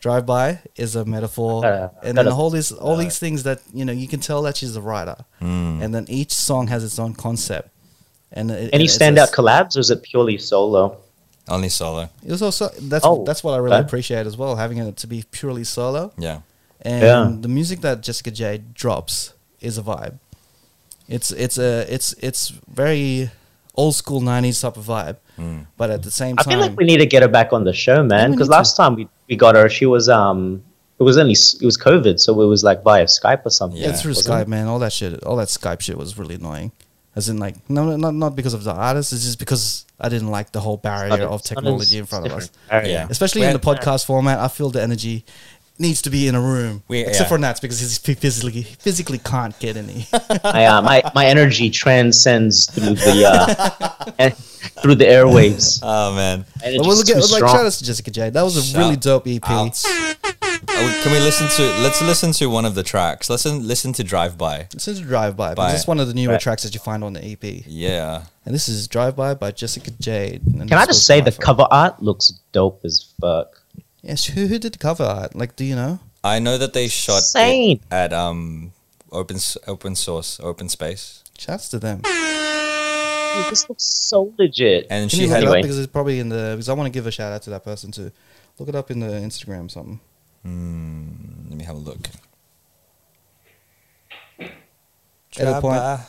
Speaker 1: Drive by is a metaphor,
Speaker 2: Uh,
Speaker 1: and then all these all these things that you know you can tell that she's a writer,
Speaker 3: Mm.
Speaker 1: and then each song has its own concept. And it,
Speaker 2: Any
Speaker 1: it's
Speaker 2: standout collabs, or is it purely solo?
Speaker 3: Only solo.
Speaker 1: It was also that's
Speaker 2: Oh,
Speaker 1: that's what I really
Speaker 2: okay.
Speaker 1: appreciate as well, having it to be purely solo.
Speaker 3: Yeah.
Speaker 1: and
Speaker 2: Yeah.
Speaker 1: the music that Jessica Jade drops is a vibe. It's it's a it's it's very old school '90s type of vibe,
Speaker 3: Mm.
Speaker 1: but at the same time, I
Speaker 2: feel like we need to get her back on the show, man. Because
Speaker 1: need to.
Speaker 2: last time we, we got her, she was um, it was only it was COVID, so it was like via Skype or something.
Speaker 1: yeah,
Speaker 3: Yeah,
Speaker 1: through Skype,
Speaker 2: it?
Speaker 1: man, all that shit, all that Skype shit was really annoying. As in, like, no, no, not not because of the artist. It's just because I didn't like the whole barrier
Speaker 2: Not-
Speaker 1: of technology in front of us.
Speaker 2: different area.
Speaker 3: Yeah.
Speaker 1: Especially
Speaker 3: We
Speaker 1: in the podcast format, I feel the energy needs to be in a room.
Speaker 3: We-
Speaker 1: Except
Speaker 3: yeah.
Speaker 1: for Nats because he physically physically can't get any.
Speaker 2: my, uh, my my energy transcends through the uh, through the airwaves.
Speaker 3: Oh man.
Speaker 2: My
Speaker 1: but
Speaker 2: energy's
Speaker 1: we'll get
Speaker 2: too
Speaker 1: like
Speaker 2: strong.
Speaker 1: shout out to Jessica J. That was a
Speaker 3: Shout
Speaker 1: really dope EP.
Speaker 3: Outs. Oh, we- can we listen to? Let's listen to one of the tracks. Listen, listen to Drive By.
Speaker 1: This is Drive By.
Speaker 3: By-
Speaker 1: Because it's one of the newer
Speaker 2: Right.
Speaker 1: tracks that you find on the EP.
Speaker 3: Yeah.
Speaker 1: And this is Drive By by Jessica Jade. And
Speaker 2: Can I
Speaker 1: this
Speaker 2: just say
Speaker 1: my
Speaker 2: the
Speaker 1: favorite.
Speaker 2: cover art looks dope as fuck.
Speaker 1: Yes, who, who did the cover art? Like, do you know?
Speaker 3: I know that they shot
Speaker 2: Insane.
Speaker 3: it at um open s- open source open space,
Speaker 1: Shouts to them.
Speaker 2: Dude, this looks so legit.
Speaker 3: and
Speaker 1: Can
Speaker 3: she
Speaker 1: you look
Speaker 3: had
Speaker 1: it up
Speaker 2: Anyway.
Speaker 1: because it's probably in the because I want to give a shout out to that person too. Look it up in the Instagram or something.
Speaker 3: Hmm, let me have a look.
Speaker 1: Edit point.
Speaker 3: Drive-by.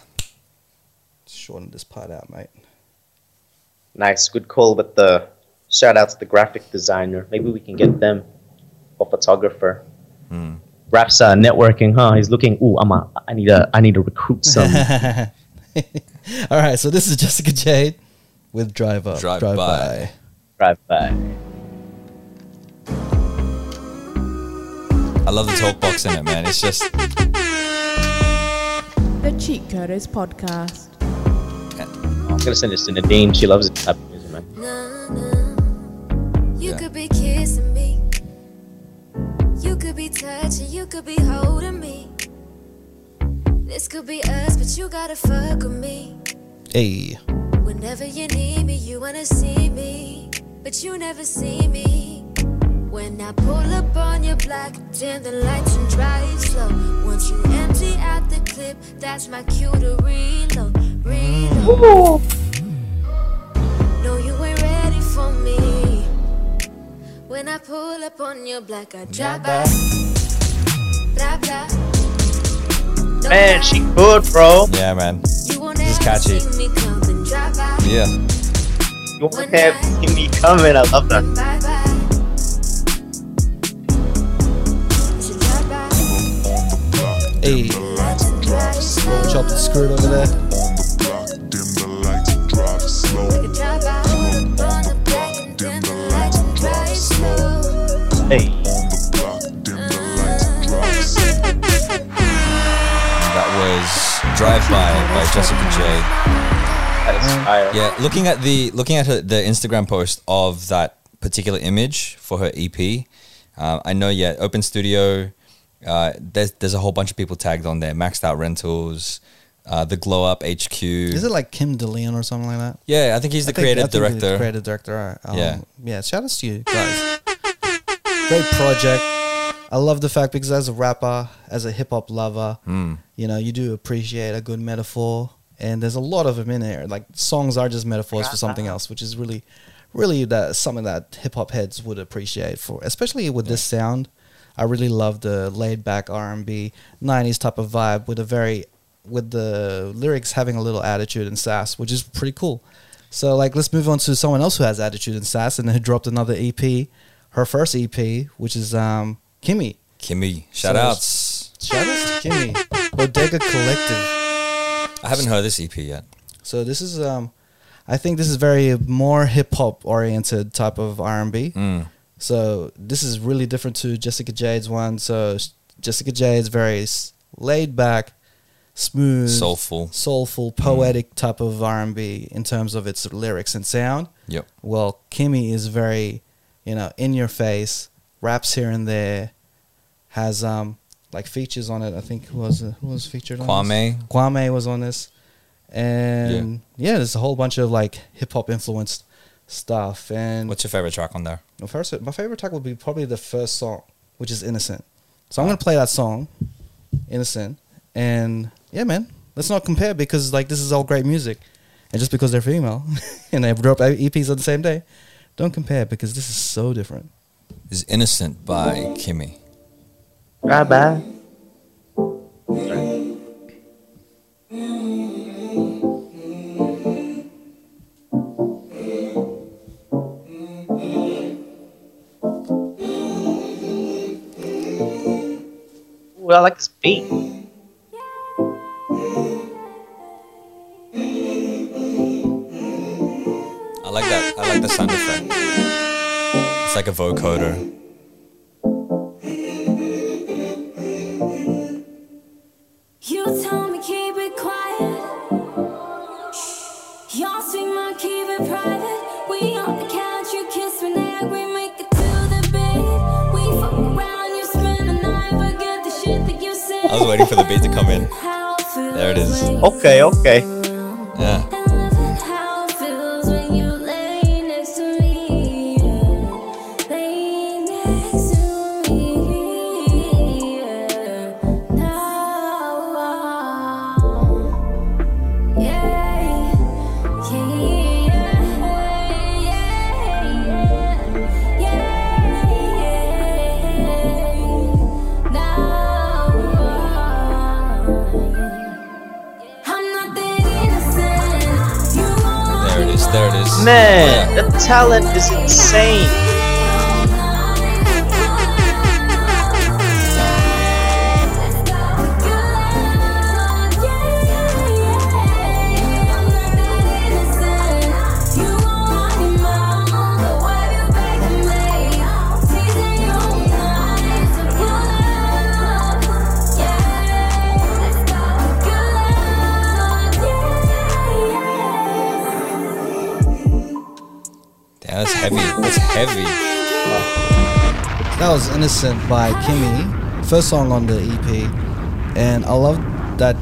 Speaker 1: Shorten this part out, mate.
Speaker 2: Nice, good call with the shout out to the graphic designer. Maybe we can get them or photographer.
Speaker 3: Hmm.
Speaker 2: Raps uh, networking, huh? He's looking. Ooh, I'm a. I need a. I need to recruit some.
Speaker 1: All right, so this is Jessica Jade with Drive Up,
Speaker 3: Drive
Speaker 1: Drive,
Speaker 3: By.
Speaker 2: drive by.
Speaker 3: I love the talk box in it, man. It's just
Speaker 5: The Cheat Coders Podcast.
Speaker 2: I'm gonna send this to Nadine. She loves it type of music, man.
Speaker 6: Nah, nah. You
Speaker 3: Yeah.
Speaker 6: could be kissing me. You could be touching, you could be holding me. This could be us, but you gotta fuck with me.
Speaker 1: Hey,
Speaker 6: Whenever you need me, you wanna see me. But you never see me. When I pull up on your block, dim the lights and drive slow. Once you empty out the clip, that's my cue to reload. Reload. No, you ain't ready for me. When I pull up on your block, I drive by. Blah, blah. No
Speaker 2: Man, she good, bro.
Speaker 3: yeah, man.
Speaker 6: you won't
Speaker 3: this is
Speaker 6: ever
Speaker 3: catchy.
Speaker 6: see me come and drive by.
Speaker 3: Yeah.
Speaker 2: You won't have seen me coming. I love that.
Speaker 1: The
Speaker 7: block, dim the lights,
Speaker 6: and drive slow.
Speaker 3: That was Drive By by Jessica Jade.
Speaker 2: that is fire.
Speaker 3: Yeah, looking at the looking at her, the Instagram post of that particular image for her EP, uh, I know. Yeah, Open Studio. Uh, there's there's a whole bunch of people tagged on there. Maxed Out Rentals, uh, the Glow Up HQ.
Speaker 1: Is it like Kim DeLeon or something like that?
Speaker 3: yeah, I think he's the
Speaker 1: I think-
Speaker 3: creative
Speaker 1: I think he's the
Speaker 3: director.
Speaker 1: creative director. all right. Um,
Speaker 3: Yeah.
Speaker 1: yeah. Shout outs to you guys. Great project. I love the fact because as a rapper, as a hip hop lover,
Speaker 3: Mm.
Speaker 1: you know, you do appreciate a good metaphor, and there's a lot of them in there. Like songs are just metaphors for something else, which is really, really that something that hip hop heads would appreciate for, especially with this sound. I really love the laid back R and B '90s type of vibe with a very, with the lyrics having a little attitude and sass, which is pretty cool. So like, let's move on to someone else who has attitude and sass, and who dropped another EP, her first EP, which is um Kimmy.
Speaker 3: Kimmy, shout
Speaker 1: So-
Speaker 3: outs.
Speaker 1: Shout outs to Kimmy. Bodega Collective.
Speaker 3: I haven't heard this EP yet.
Speaker 1: So this is um I think this is very more hip hop oriented type of R and B.
Speaker 3: Mm.
Speaker 1: So this is really different to Jessica Jade's one. So Jessica Jade's very laid back, smooth,
Speaker 3: Soulful.
Speaker 1: soulful, poetic type of R and B in terms of its lyrics and sound.
Speaker 3: Yep.
Speaker 1: Well, Kimmy is very, you know, in your face, raps here and there, has um like features on it. I think who was who was featured on?
Speaker 3: Kwame.
Speaker 1: Kwame was on this, and yeah, there's a whole bunch of like hip hop influenced stuff. And
Speaker 3: What's your favorite track on there?
Speaker 1: my first, my favorite track would be probably the first song, which is "Innocent." So I'm gonna play that song, "Innocent," and yeah, man, let's not compare because like this is all great music, and just because they're female and they drop EPs on the same day, don't compare because this is so different.
Speaker 3: Is Innocent by Kimmy.
Speaker 2: Bye bye. I like this beat.
Speaker 3: I like that. I like the sound effect. It's like a vocoder.
Speaker 6: keep it private.
Speaker 3: I was waiting for the beat to come in. There it is.
Speaker 2: Okay, okay.
Speaker 3: Yeah.
Speaker 2: Man, the talent is insane.
Speaker 3: That's heavy. That's heavy.
Speaker 1: That was Innocent by Kimmy, first song on the EP, and I love that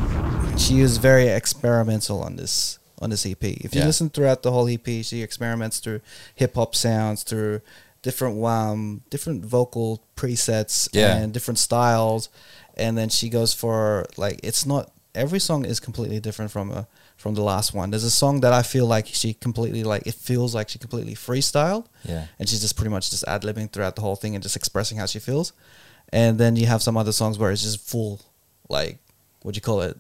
Speaker 1: she is very experimental on this on this EP. If you
Speaker 3: Yeah.
Speaker 1: listen throughout the whole EP, she experiments through hip hop sounds, through different um different vocal presets
Speaker 3: Yeah.
Speaker 1: and different styles, and then she goes for like it's not every song is completely different from a from the last one. There's a song that I feel like she completely like it feels like she completely freestyled
Speaker 3: Yeah.
Speaker 1: and she's just pretty much just ad libbing throughout the whole thing and just expressing how she feels. And then you have some other songs where it's just full, like, what do you call it?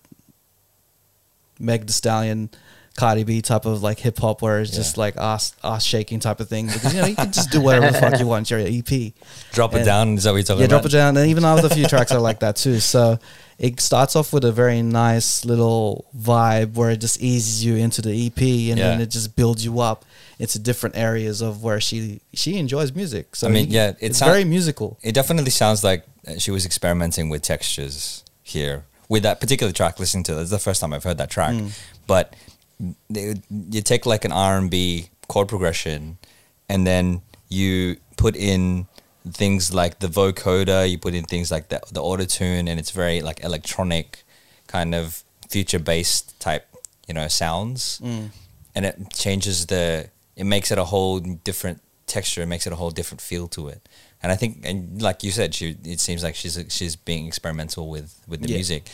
Speaker 1: Meg The Stallion, Cardi B type of like hip hop, where it's just like ass ass shaking type of thing. Because you know you can just do whatever the fuck you want. Your EP.
Speaker 3: Drop it down. Is that what you're talking
Speaker 1: Yeah,
Speaker 3: about?
Speaker 1: Yeah, drop it down. And even other few tracks are like that too. So it starts off with a very nice little vibe where it just eases you into the EP, and then it just builds you up into different areas of where she she enjoys music. So
Speaker 3: I mean,
Speaker 1: you-
Speaker 3: yeah, it
Speaker 1: it's
Speaker 3: sound-
Speaker 1: very musical.
Speaker 3: It definitely sounds like uh, she was experimenting with textures here with that particular track. Listening to it, it's the first time I've heard that track,
Speaker 1: Mm.
Speaker 3: but they, you take like an R and B chord progression, and then you put in things like the vocoder, you put in things like the the auto tune, and it's very like electronic, kind of future based type, you know, sounds,
Speaker 1: Mm.
Speaker 3: and it changes the. It makes it a whole different texture. It makes it a whole different feel to it. And I think, and like you said, she it seems like she's she's being experimental with with the
Speaker 1: Yeah.
Speaker 3: music,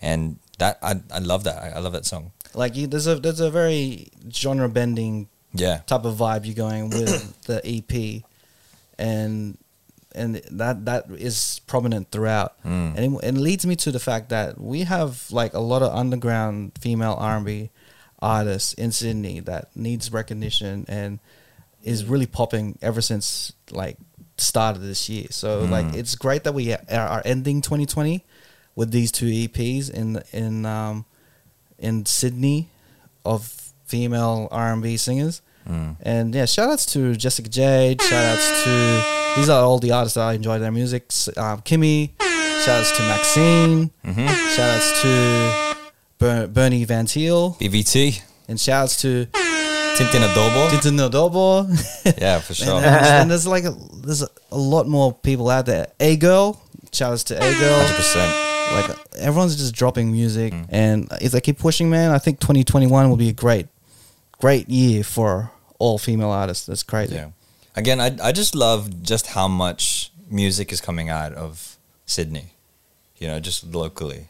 Speaker 3: and that I I love that. I, I love that song.
Speaker 1: Like you, there's a there's a very genre bending
Speaker 3: Yeah,
Speaker 1: type of vibe you're going with the EP, and and that that is prominent throughout,
Speaker 3: Mm.
Speaker 1: and it, it leads me to the fact that we have like a lot of underground female R&B artists in Sydney that needs recognition and is really popping ever since like start of this year. So like
Speaker 3: Mm.
Speaker 1: it's great that we are, are ending 2020 with these two EPs in in um in Sydney of female R&B singers.
Speaker 3: Mm.
Speaker 1: And yeah, shout outs to Jessica Jade. Shout outs to these are all the artists that I enjoy their music. Um, Kimmy. Shout outs to Maxine.
Speaker 3: Mm-hmm.
Speaker 1: Shout outs to Ber- Bernie Van Thiel.
Speaker 3: BVT,
Speaker 1: And shout outs to
Speaker 3: Tintin Adobo.
Speaker 1: Tintin Adobo.
Speaker 3: yeah, for sure.
Speaker 1: there's, and there's like a, there's a, lot more people out there. A girl. Shout outs to A girl.
Speaker 3: Hundred percent.
Speaker 1: Like everyone's just dropping music,
Speaker 3: Mm.
Speaker 1: and if they keep pushing, man, I think 2021 will be a great, great year for all female artists. That's crazy.
Speaker 3: Yeah. Again, I I just love just how much music is coming out of Sydney, you know, just locally,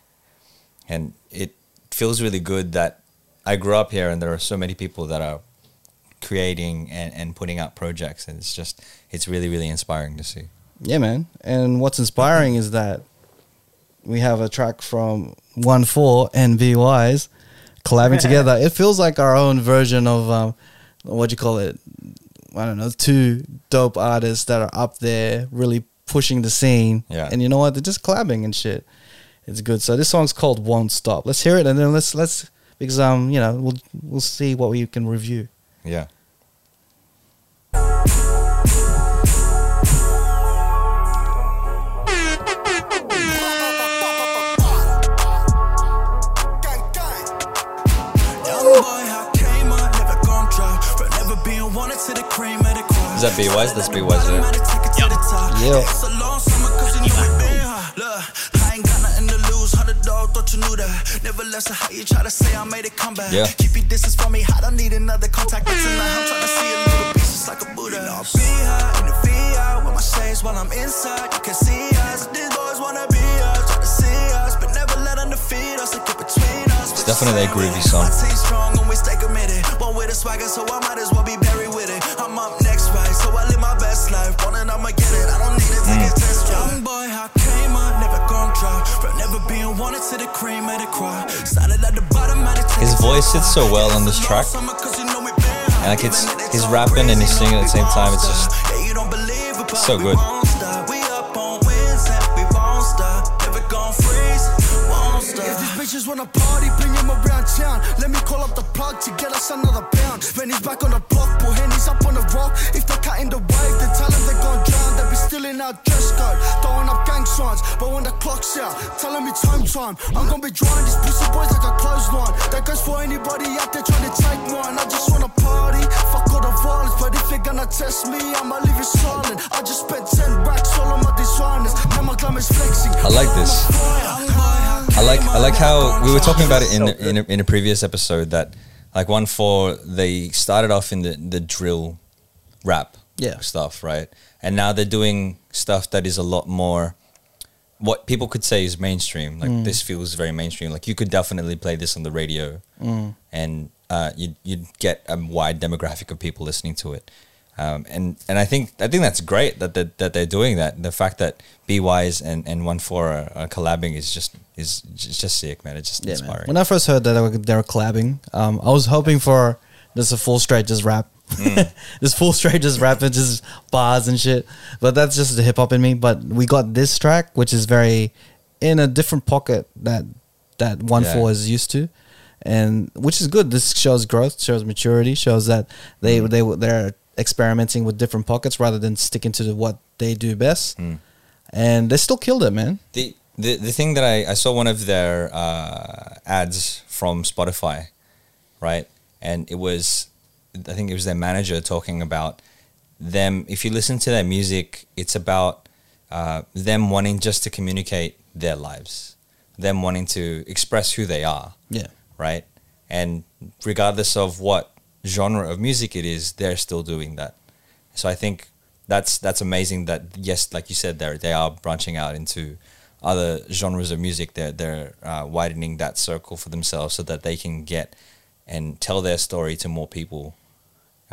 Speaker 3: and it feels really good that I grew up here and there are so many people that are creating and, and putting out projects, and it's just it's really really inspiring to see.
Speaker 1: Yeah, man. And what's inspiring is that we have a track from One Four and B Wise collabing together. It feels like our own version of um, what do you call it? I don't know. Two dope artists that are up there, really pushing the scene.
Speaker 3: Yeah.
Speaker 1: And you know what? They're just collabing and shit. It's good. So this song's called "Won't Stop." Let's hear it, and then let's let's because um you know we'll we'll see what we can review.
Speaker 3: Yeah.
Speaker 4: Say I made it come back.
Speaker 3: Yeah.
Speaker 4: Keep your distance from me. I don't need another contact. But tonight I'm trying to see a little piece just like a Buddha. You know, I'll be high in the VR with my shades while I'm inside. You can see us. These boys wanna be us, try to see us, but never let them defeat us. Like between us.
Speaker 3: It's definitely a groovy song.
Speaker 4: My strong and we stay committed. One with a swagger, so I might as well be buried life. I'ma get it. I don't need to take a mm. test. Young boy, I came up, never gon'. From never being wanted to the cream of the crop. Started at the bottom, to
Speaker 3: His voice
Speaker 4: it
Speaker 3: sits so well on this track. And like it's he's rapping and he's singing at the same time. It's just so good.
Speaker 8: Bitches wanna party, bring him around town. Let me call up the plug to get us another pound. When he's back on the block, put hennies up on the rock. If they're cutting the wave, then tell them they're gon' drown. They'll be still in our dress code, throwing up gang signs. But when the clock's out, telling me time time. I'm gonna be drawing these pussy boys like a clothesline. That goes for anybody out there trying to take mine. I just wanna party, fuck all the violence. But if you're gonna test me, I'ma leave you silent. I just spent 10 racks all on my designers. Now my glam is flexing.
Speaker 3: I like this. I like I like how we were talking about it in in a, in a previous episode that like one four they started off in the the drill rap
Speaker 1: Yeah.
Speaker 3: stuff right and now they're doing stuff that is a lot more what people could say is mainstream like
Speaker 1: Mm.
Speaker 3: this feels very mainstream like you could definitely play this on the radio
Speaker 1: Mm.
Speaker 3: and uh, you'd you'd get a wide demographic of people listening to it um, and and I think I think that's great that that, that they're doing that. The fact that B Wise and and One Four are, are collabing is just is just, just sick, man. It's just
Speaker 1: Yeah, man.
Speaker 3: inspiring.
Speaker 1: When I first heard that they were, they were collabing, um, I was hoping for just a full straight just rap,
Speaker 3: Mm.
Speaker 1: just full straight just rap and just bars and shit. But that's just the hip hop in me. But we got this track, which is very in a different pocket that that one
Speaker 3: Yeah.
Speaker 1: four is used to, and which is good. This shows growth, shows maturity, shows that they
Speaker 3: Mm.
Speaker 1: they they're experimenting with different pockets rather than sticking to what they do best.
Speaker 3: Mm.
Speaker 1: And they still killed it, man.
Speaker 3: the the the thing that I I saw one of their uh, ads from Spotify, right, and it was I think it was their manager talking about them. If you listen to their music, it's about uh, them wanting just to communicate their lives, them wanting to express who they are.
Speaker 1: Yeah.
Speaker 3: right? And regardless of what genre of music it is, they're still doing that. So I think that's that's amazing. That yes, like you said, they they are branching out into other genres of music. They're they're uh, widening that circle for themselves so that they can get and tell their story to more people.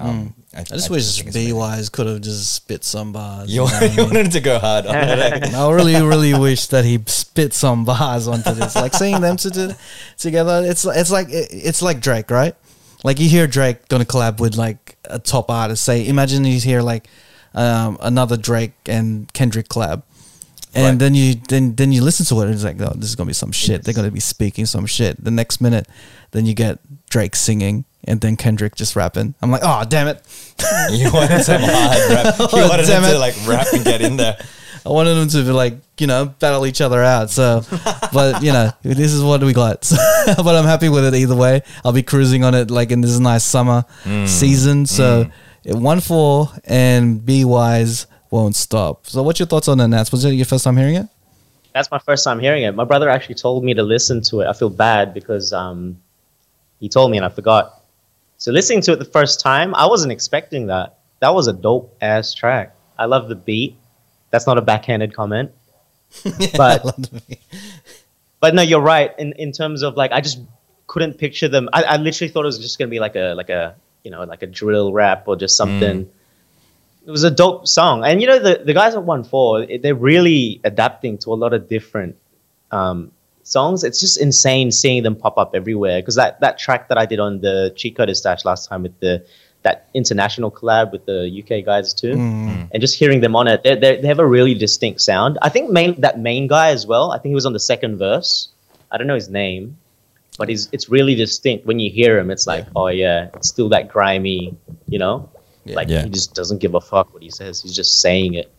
Speaker 3: Um,
Speaker 1: I just wish
Speaker 3: think
Speaker 1: B. Wise could have just spit some bars.
Speaker 3: You,
Speaker 1: know
Speaker 3: you wanted to go hard. on it.
Speaker 1: I really, really wish that he spit some bars onto this. Like seeing them to do, together, it's it's like it's like Drake, right? Like you hear Drake gonna collab with like a top artist. Say, imagine you hear like um, another Drake and Kendrick collab, and
Speaker 3: Right.
Speaker 1: then you then then you listen to it and it's like, oh, this is gonna be some shit. They're gonna be speaking some shit. The next minute, then you get Drake singing. And then Kendrick just rapping. I'm like, oh damn it!
Speaker 3: you wanted some hard rap. You
Speaker 1: Oh,
Speaker 3: wanted
Speaker 1: damn
Speaker 3: them to like rap and get in there.
Speaker 1: I wanted them to be like, you know, battle each other out. So, but you know, this is what we got. So, but I'm happy with it either way. I'll be cruising on it like in this nice summer
Speaker 3: Mm.
Speaker 1: season. So, it one four and B Wise won't stop. So, what's your thoughts on that, Nats? Was it your first time hearing it?
Speaker 2: That's my first time hearing it. My brother actually told me to listen to it. I feel bad because um, he told me and I forgot. So listening to it the first time, I wasn't expecting that. That was a dope ass track. I love the beat. That's not a backhanded comment. But but no, you're right. In in terms of like, I just couldn't picture them. I, I literally thought it was just gonna be like a like a you know like a drill rap or just something. It was a dope song, and you know the the guys at One Four, they're really adapting to a lot of different um, songs. It's just insane seeing them pop up everywhere. Because that that track that I did on the Cheat Code Stash last time with the that international collab with the UK guys too, mm. Mm. and just hearing them on it, they they have a really distinct sound. I think main that main guy as well. I think he was on the second verse. I don't know his name, but he's it's really distinct when you hear him. It's like, oh yeah, it's still that grimy, you know. Like
Speaker 3: Yeah.
Speaker 2: he just doesn't give a fuck what he says. He's just saying it.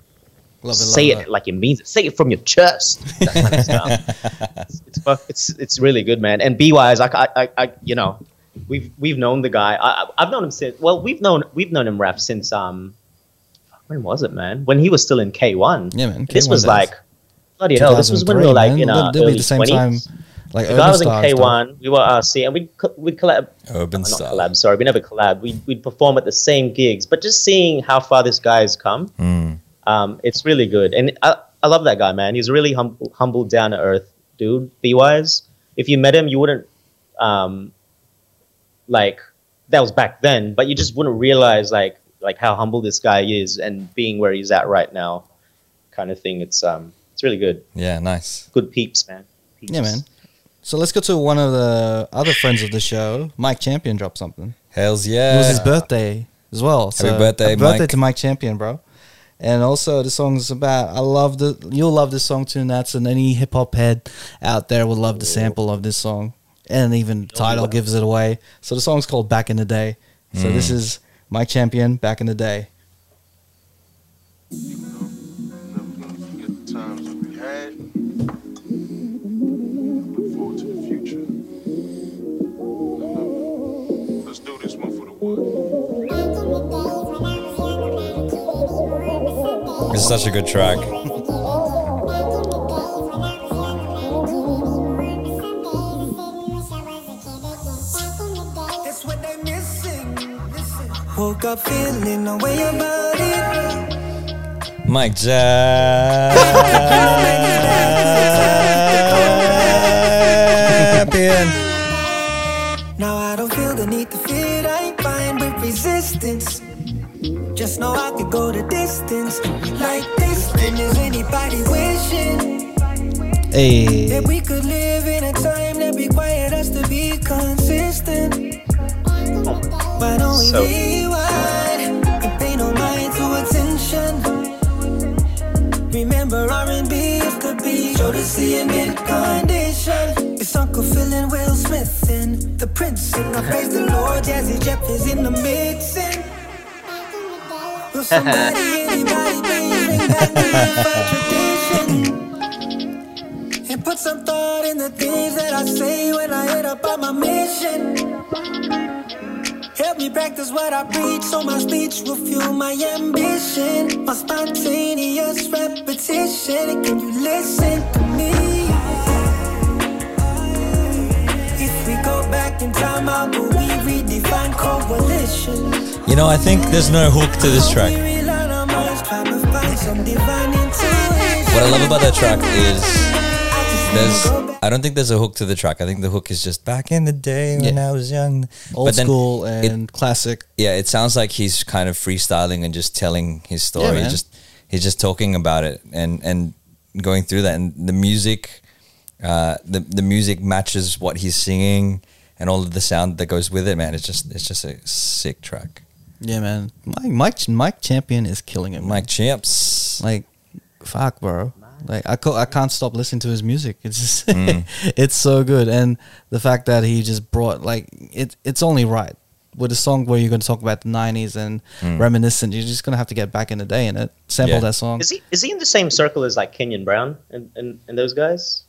Speaker 1: Love
Speaker 2: Say it like it means it. Say it from your chest. That kind of stuff. it's, it's it's it's really good, man. And B wise, I, I, I, I, you know, we've we've known the guy. I, I- I've known him since. Well, we've known we've known him rap since um, when was it, man? When he was still in K one.
Speaker 1: Yeah, man.
Speaker 2: This
Speaker 1: K1
Speaker 2: was
Speaker 1: days.
Speaker 2: like bloody hell. This was when we were like
Speaker 1: man.
Speaker 2: in
Speaker 1: They'll-
Speaker 2: our early
Speaker 1: the same time,
Speaker 2: 20s.
Speaker 1: Like
Speaker 2: The guy was in K one, We were RC, and we we collab.
Speaker 3: Urban
Speaker 2: not
Speaker 3: style.
Speaker 2: collab. Sorry, we never collab. We we'd perform at the same gigs, but just seeing how far this guy has come,
Speaker 3: Mm.
Speaker 2: Um, it's really good. And I, I love that guy, man. He's a really hum- humble, down to earth dude. B Wise. If you met him, you wouldn't, um, like that was back then, but you just wouldn't realize like like how humble this guy is and being where he's at right now, kind of thing. It's um, it's really good.
Speaker 3: Yeah, nice.
Speaker 2: Good peeps, man. Peeps.
Speaker 1: Yeah, man. So let's go to one of the other friends of the show. Mike Champion dropped something.
Speaker 3: Hells yeah.
Speaker 1: It was his birthday as well. So
Speaker 3: birthday,
Speaker 1: happy birthday
Speaker 3: Mike.
Speaker 1: to Mike Champion, bro. And also the song's about I love the you'll love this song too, Nats, and any hip hop head out there will love the sample of this song. And even the title gives it away. So the song's called Back in the Day. So this
Speaker 3: Mm.
Speaker 1: is Mike Champion, Back in the Day.
Speaker 3: It's such a good track.
Speaker 8: That's what. Woke up feeling a way about it.
Speaker 3: Mike Champion.
Speaker 8: Now I don't feel the need to. I fine with resistance. Just know I could go the distance. Like this, then is anybody wishing
Speaker 1: Hey.
Speaker 8: that we could live in a time that required us to be consistent? Why don't we
Speaker 2: So-
Speaker 8: rewind and pay no mind to attention? Remember R&B used to be show to see in mid condition. It's Uncle Phil and Will Smith and the Prince and I praise the Lord. Jazzy Jeff is in the mixing. Will somebody? And put some thought in the things that I say when I hit up on my mission. Help me practice what I preach so my speech will fuel my ambition. My spontaneous repetition. Can you listen to me?
Speaker 3: You know, I think there's no hook to this track.
Speaker 8: We rely on our minds, trying to find some divine intuition.
Speaker 3: What I love about that track is there's
Speaker 8: wanna go back.
Speaker 3: I don't think there's a hook to the track. I think the hook is just back in the day when
Speaker 1: Yeah.
Speaker 3: I was young.
Speaker 1: Old
Speaker 3: But then
Speaker 1: school
Speaker 3: it-
Speaker 1: and classic.
Speaker 3: yeah, it sounds like he's kind of freestyling and just telling his story.
Speaker 1: man.
Speaker 3: just he's just talking about it and and going through that and the music uh the the music matches what he's singing and all of the sound that goes with it, man. It's just it's just a sick track.
Speaker 1: Yeah, man. Mike Mike Mike Champion is killing it. Man.
Speaker 3: Mike Champs.
Speaker 1: like fuck bro like I, co- I can't stop listening to his music it's just
Speaker 3: Mm.
Speaker 1: it's so good and the fact that he just brought like it it's only right with a song where you're going to talk about the 90s and reminiscent you're just going to have to get back in the day and it sample
Speaker 3: Mm. Yeah.
Speaker 1: that song
Speaker 2: Is he is he in the same circle as like Kenyon Brown and, and, and those guys?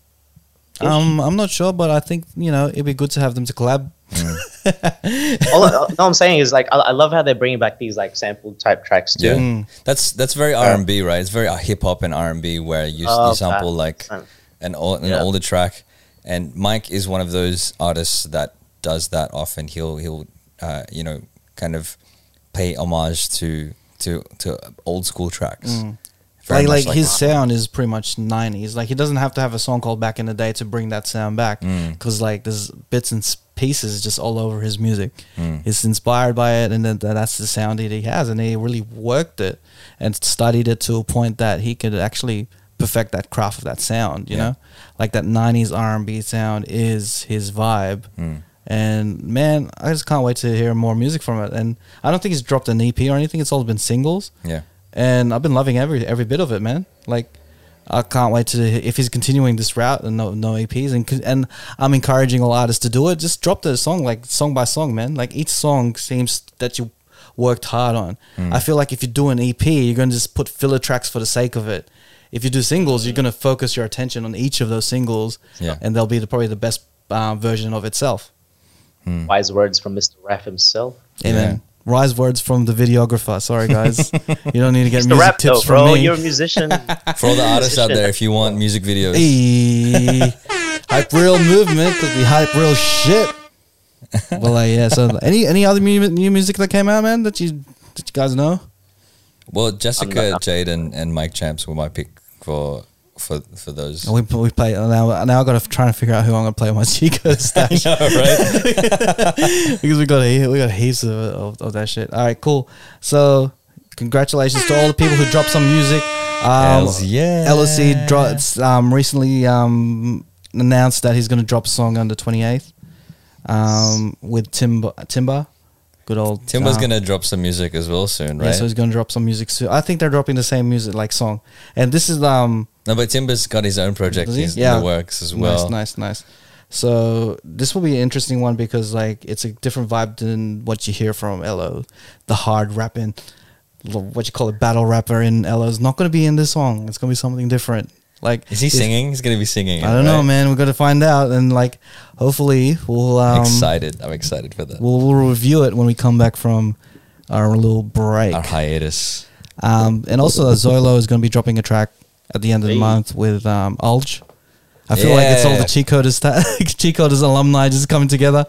Speaker 1: Um i'm not sure but i think you know it'd be good to have them to collab
Speaker 2: all, all I'm saying is like I, I love how they're bringing back these like sample type tracks too.
Speaker 3: Yeah,
Speaker 1: Mm.
Speaker 3: that's that's very R and B, right? It's very hip hop and R and B where you,
Speaker 2: Oh,
Speaker 3: you sample
Speaker 2: that-
Speaker 3: like an old, an
Speaker 2: Yeah.
Speaker 3: older track, and Mike is one of those artists that does that often. He'll he'll uh, you know kind of pay homage to to to old school tracks. Very
Speaker 1: Mm. like like his sound is pretty much 90s like he doesn't have to have a song called back in the day to bring that sound back
Speaker 3: Mm.
Speaker 1: because like there's bits and pieces just all over his music
Speaker 3: Mm.
Speaker 1: he's inspired by it and then that's the sound that he has and he really worked it and studied it to a point that he could actually perfect that craft of that sound you
Speaker 3: Yeah.
Speaker 1: know like that 90s r&b sound is his vibe
Speaker 3: Mm.
Speaker 1: and man i just can't wait to hear more music from it and i don't think he's dropped an ep or anything it's all been singles
Speaker 3: Yeah,
Speaker 1: and I've been loving every every bit of it, man. Like I can't wait to if he's continuing this route and no no EPs and and I'm encouraging all artists to do it. Just drop the song like song by song, man. Like each song seems that you worked hard on.
Speaker 3: Mm.
Speaker 1: I feel like if you do an EP, you're gonna just put filler tracks for the sake of it. If you do singles, you're gonna focus your attention on each of those singles,
Speaker 3: Yeah.
Speaker 1: and they'll be the, probably the best uh, version of itself.
Speaker 2: Wise words from Mr. Raff himself.
Speaker 1: Amen. Rise words from the videographer. Sorry, guys. you don't need to get
Speaker 2: Mr.
Speaker 1: music
Speaker 2: Raff, though,
Speaker 1: tips from
Speaker 2: bro,
Speaker 1: me.
Speaker 2: you're a musician.
Speaker 3: For all the artists out there, if you want music videos,
Speaker 1: Hey, hype real movement because we hype real shit. well, uh, yeah. So, any any other mu- new music that came out, man, that you that you guys know?
Speaker 3: well, Jessica,
Speaker 2: not-
Speaker 3: Jade, and, and Mike Champs were my pick for for for those.
Speaker 1: We we play now. Now I got to try and figure out who I'm gonna play with my Cheat Code stash
Speaker 3: know, right?
Speaker 1: because we got a, we got heaps of, of, of that shit. All right, cool. So, congratulations to all the people who dropped some music. Um,
Speaker 3: Hells yeah.
Speaker 1: LSC dropped um, recently um, announced that he's going to drop a song on the 28th um, with Timber. Timber, good old
Speaker 3: Timber's
Speaker 1: um,
Speaker 3: gonna drop some music as well soon,
Speaker 1: Yeah,
Speaker 3: right?
Speaker 1: so he's going to drop some music soon. I think they're dropping the same music like song, and this is um
Speaker 3: no, but Timber's got his own project he's
Speaker 1: Yeah.
Speaker 3: in the works as well.
Speaker 1: Nice, nice, nice. So this will be an interesting one because like it's a different vibe than what you hear from Elo, the hard rapping, what you call it, battle rapper in Elo is not going to be in this song. It's going to be something different. Like
Speaker 3: Is he
Speaker 1: it's-
Speaker 3: singing? He's gonna be singing.
Speaker 1: I don't know, man. We're going to find out, and like hopefully we'll um,
Speaker 3: excited. I'm excited for that.
Speaker 1: we'll we'll review it when we come back from our little break.
Speaker 3: Our hiatus.
Speaker 1: Um, and also, Zoilo is going to be dropping a track at the end of the month with um. I feel like it's all the
Speaker 3: Yeah.
Speaker 1: Cheat Coders, ta- Cheat Coders alumni just coming together.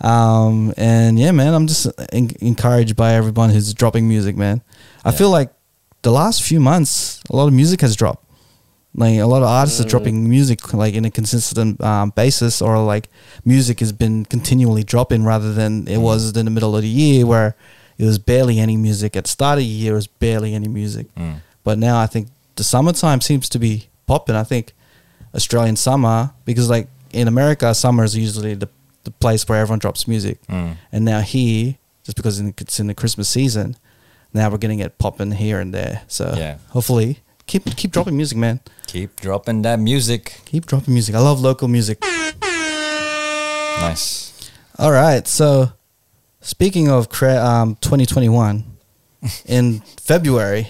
Speaker 1: Um, and yeah, man, I'm just en- encouraged by everyone who's dropping music, man. I
Speaker 3: Yeah.
Speaker 1: feel like the last few months, a lot of music has dropped. Like a lot of artists are dropping music like in a consistent um, basis, or like music has been continually dropping rather than it was in the middle of the year where it was barely any music. At the start of the year, it was barely any music. But now I think the summertime seems to be popping. I think Australian summer because like in America, summer is usually the the place where everyone drops music,
Speaker 3: Mm.
Speaker 1: and now here, just because it's in the Christmas season, now we're getting it popping here and there. So
Speaker 3: Yeah.
Speaker 1: hopefully keep keep dropping music, man.
Speaker 3: Keep dropping that music.
Speaker 1: Keep dropping music. I love local music.
Speaker 3: Nice.
Speaker 1: All right, so speaking of cra- um, 2021, in February,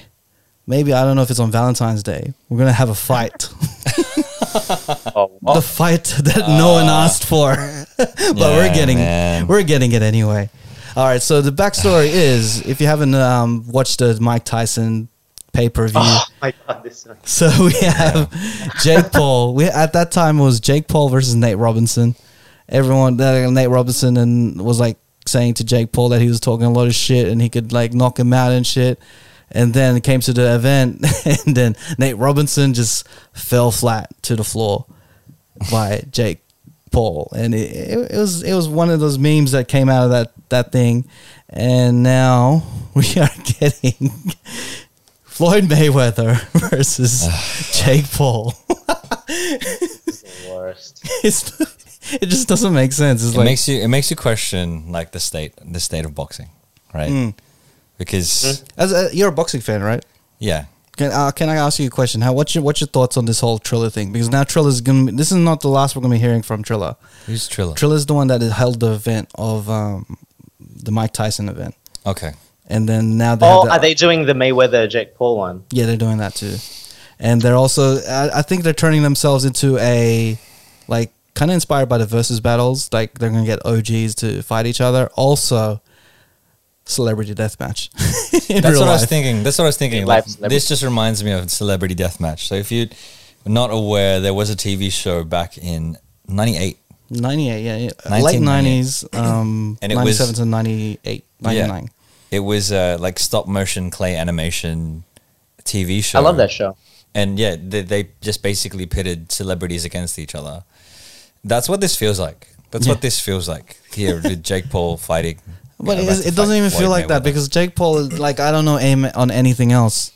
Speaker 1: maybe I don't know if it's on Valentine's Day, we're gonna have a fight.
Speaker 2: Oh,
Speaker 1: the fight that no one asked for, but we're getting
Speaker 3: man.
Speaker 1: we're getting it anyway. All right, so the backstory is if you haven't um, watched the Mike Tyson pay per view,
Speaker 2: oh my god, this one.
Speaker 1: so we have Jake Paul. We at that time it was Jake Paul versus Nate Robinson. Everyone that Nate Robinson and was like saying to Jake Paul that he was talking a lot of shit and he could like knock him out and shit. And then came to the event, and then Nate Robinson just fell flat to the floor by Jake Paul, and it, it, it was it was one of those memes that came out of that that thing, and now we are getting Floyd Mayweather versus Jake Paul.
Speaker 2: The worst.
Speaker 1: It's, it just doesn't make sense. It's
Speaker 3: It
Speaker 1: like
Speaker 3: makes you it makes you question like the state the state of boxing, right?
Speaker 1: Mm.
Speaker 3: Because
Speaker 1: as a, you're a boxing fan, right?
Speaker 3: yeah,
Speaker 1: Can uh, can I ask you a question? How what's your what's your thoughts on this whole Triller thing? Because now Triller's gonna. Be, this is not the last we're gonna be hearing from Triller.
Speaker 3: who's Triller?
Speaker 1: Triller's the one that held the event of um, the Mike Tyson event,
Speaker 3: okay,
Speaker 1: and then now they
Speaker 2: oh,
Speaker 1: the,
Speaker 2: are they doing the Mayweather Jake Paul one?
Speaker 1: Yeah, they're doing that too, and they're also. I, I think they're turning themselves into a like kind of inspired by the versus battles. Like they're gonna get OGs to fight each other. Also, celebrity deathmatch. In
Speaker 3: that's
Speaker 1: real
Speaker 3: what I was thinking. That's what I was thinking. Like, this just reminds me of Celebrity Deathmatch. So if you're not aware, there was a TV show back in '98.
Speaker 1: 98, yeah, yeah. late 90s, um,
Speaker 3: And it was-
Speaker 1: 97 to 98, 99.
Speaker 3: It was uh, like stop motion clay animation TV show.
Speaker 2: I love that show.
Speaker 3: And yeah, they, they just basically pitted celebrities against each other. That's what this feels like. That's
Speaker 1: Yeah.
Speaker 3: what this feels like here with Jake Paul fighting.
Speaker 1: But
Speaker 3: you
Speaker 1: it,
Speaker 3: know,
Speaker 1: is-
Speaker 3: about to
Speaker 1: it doesn't even
Speaker 3: Floyd
Speaker 1: feel like that because Jake Paul, is like, I don't know aim on anything else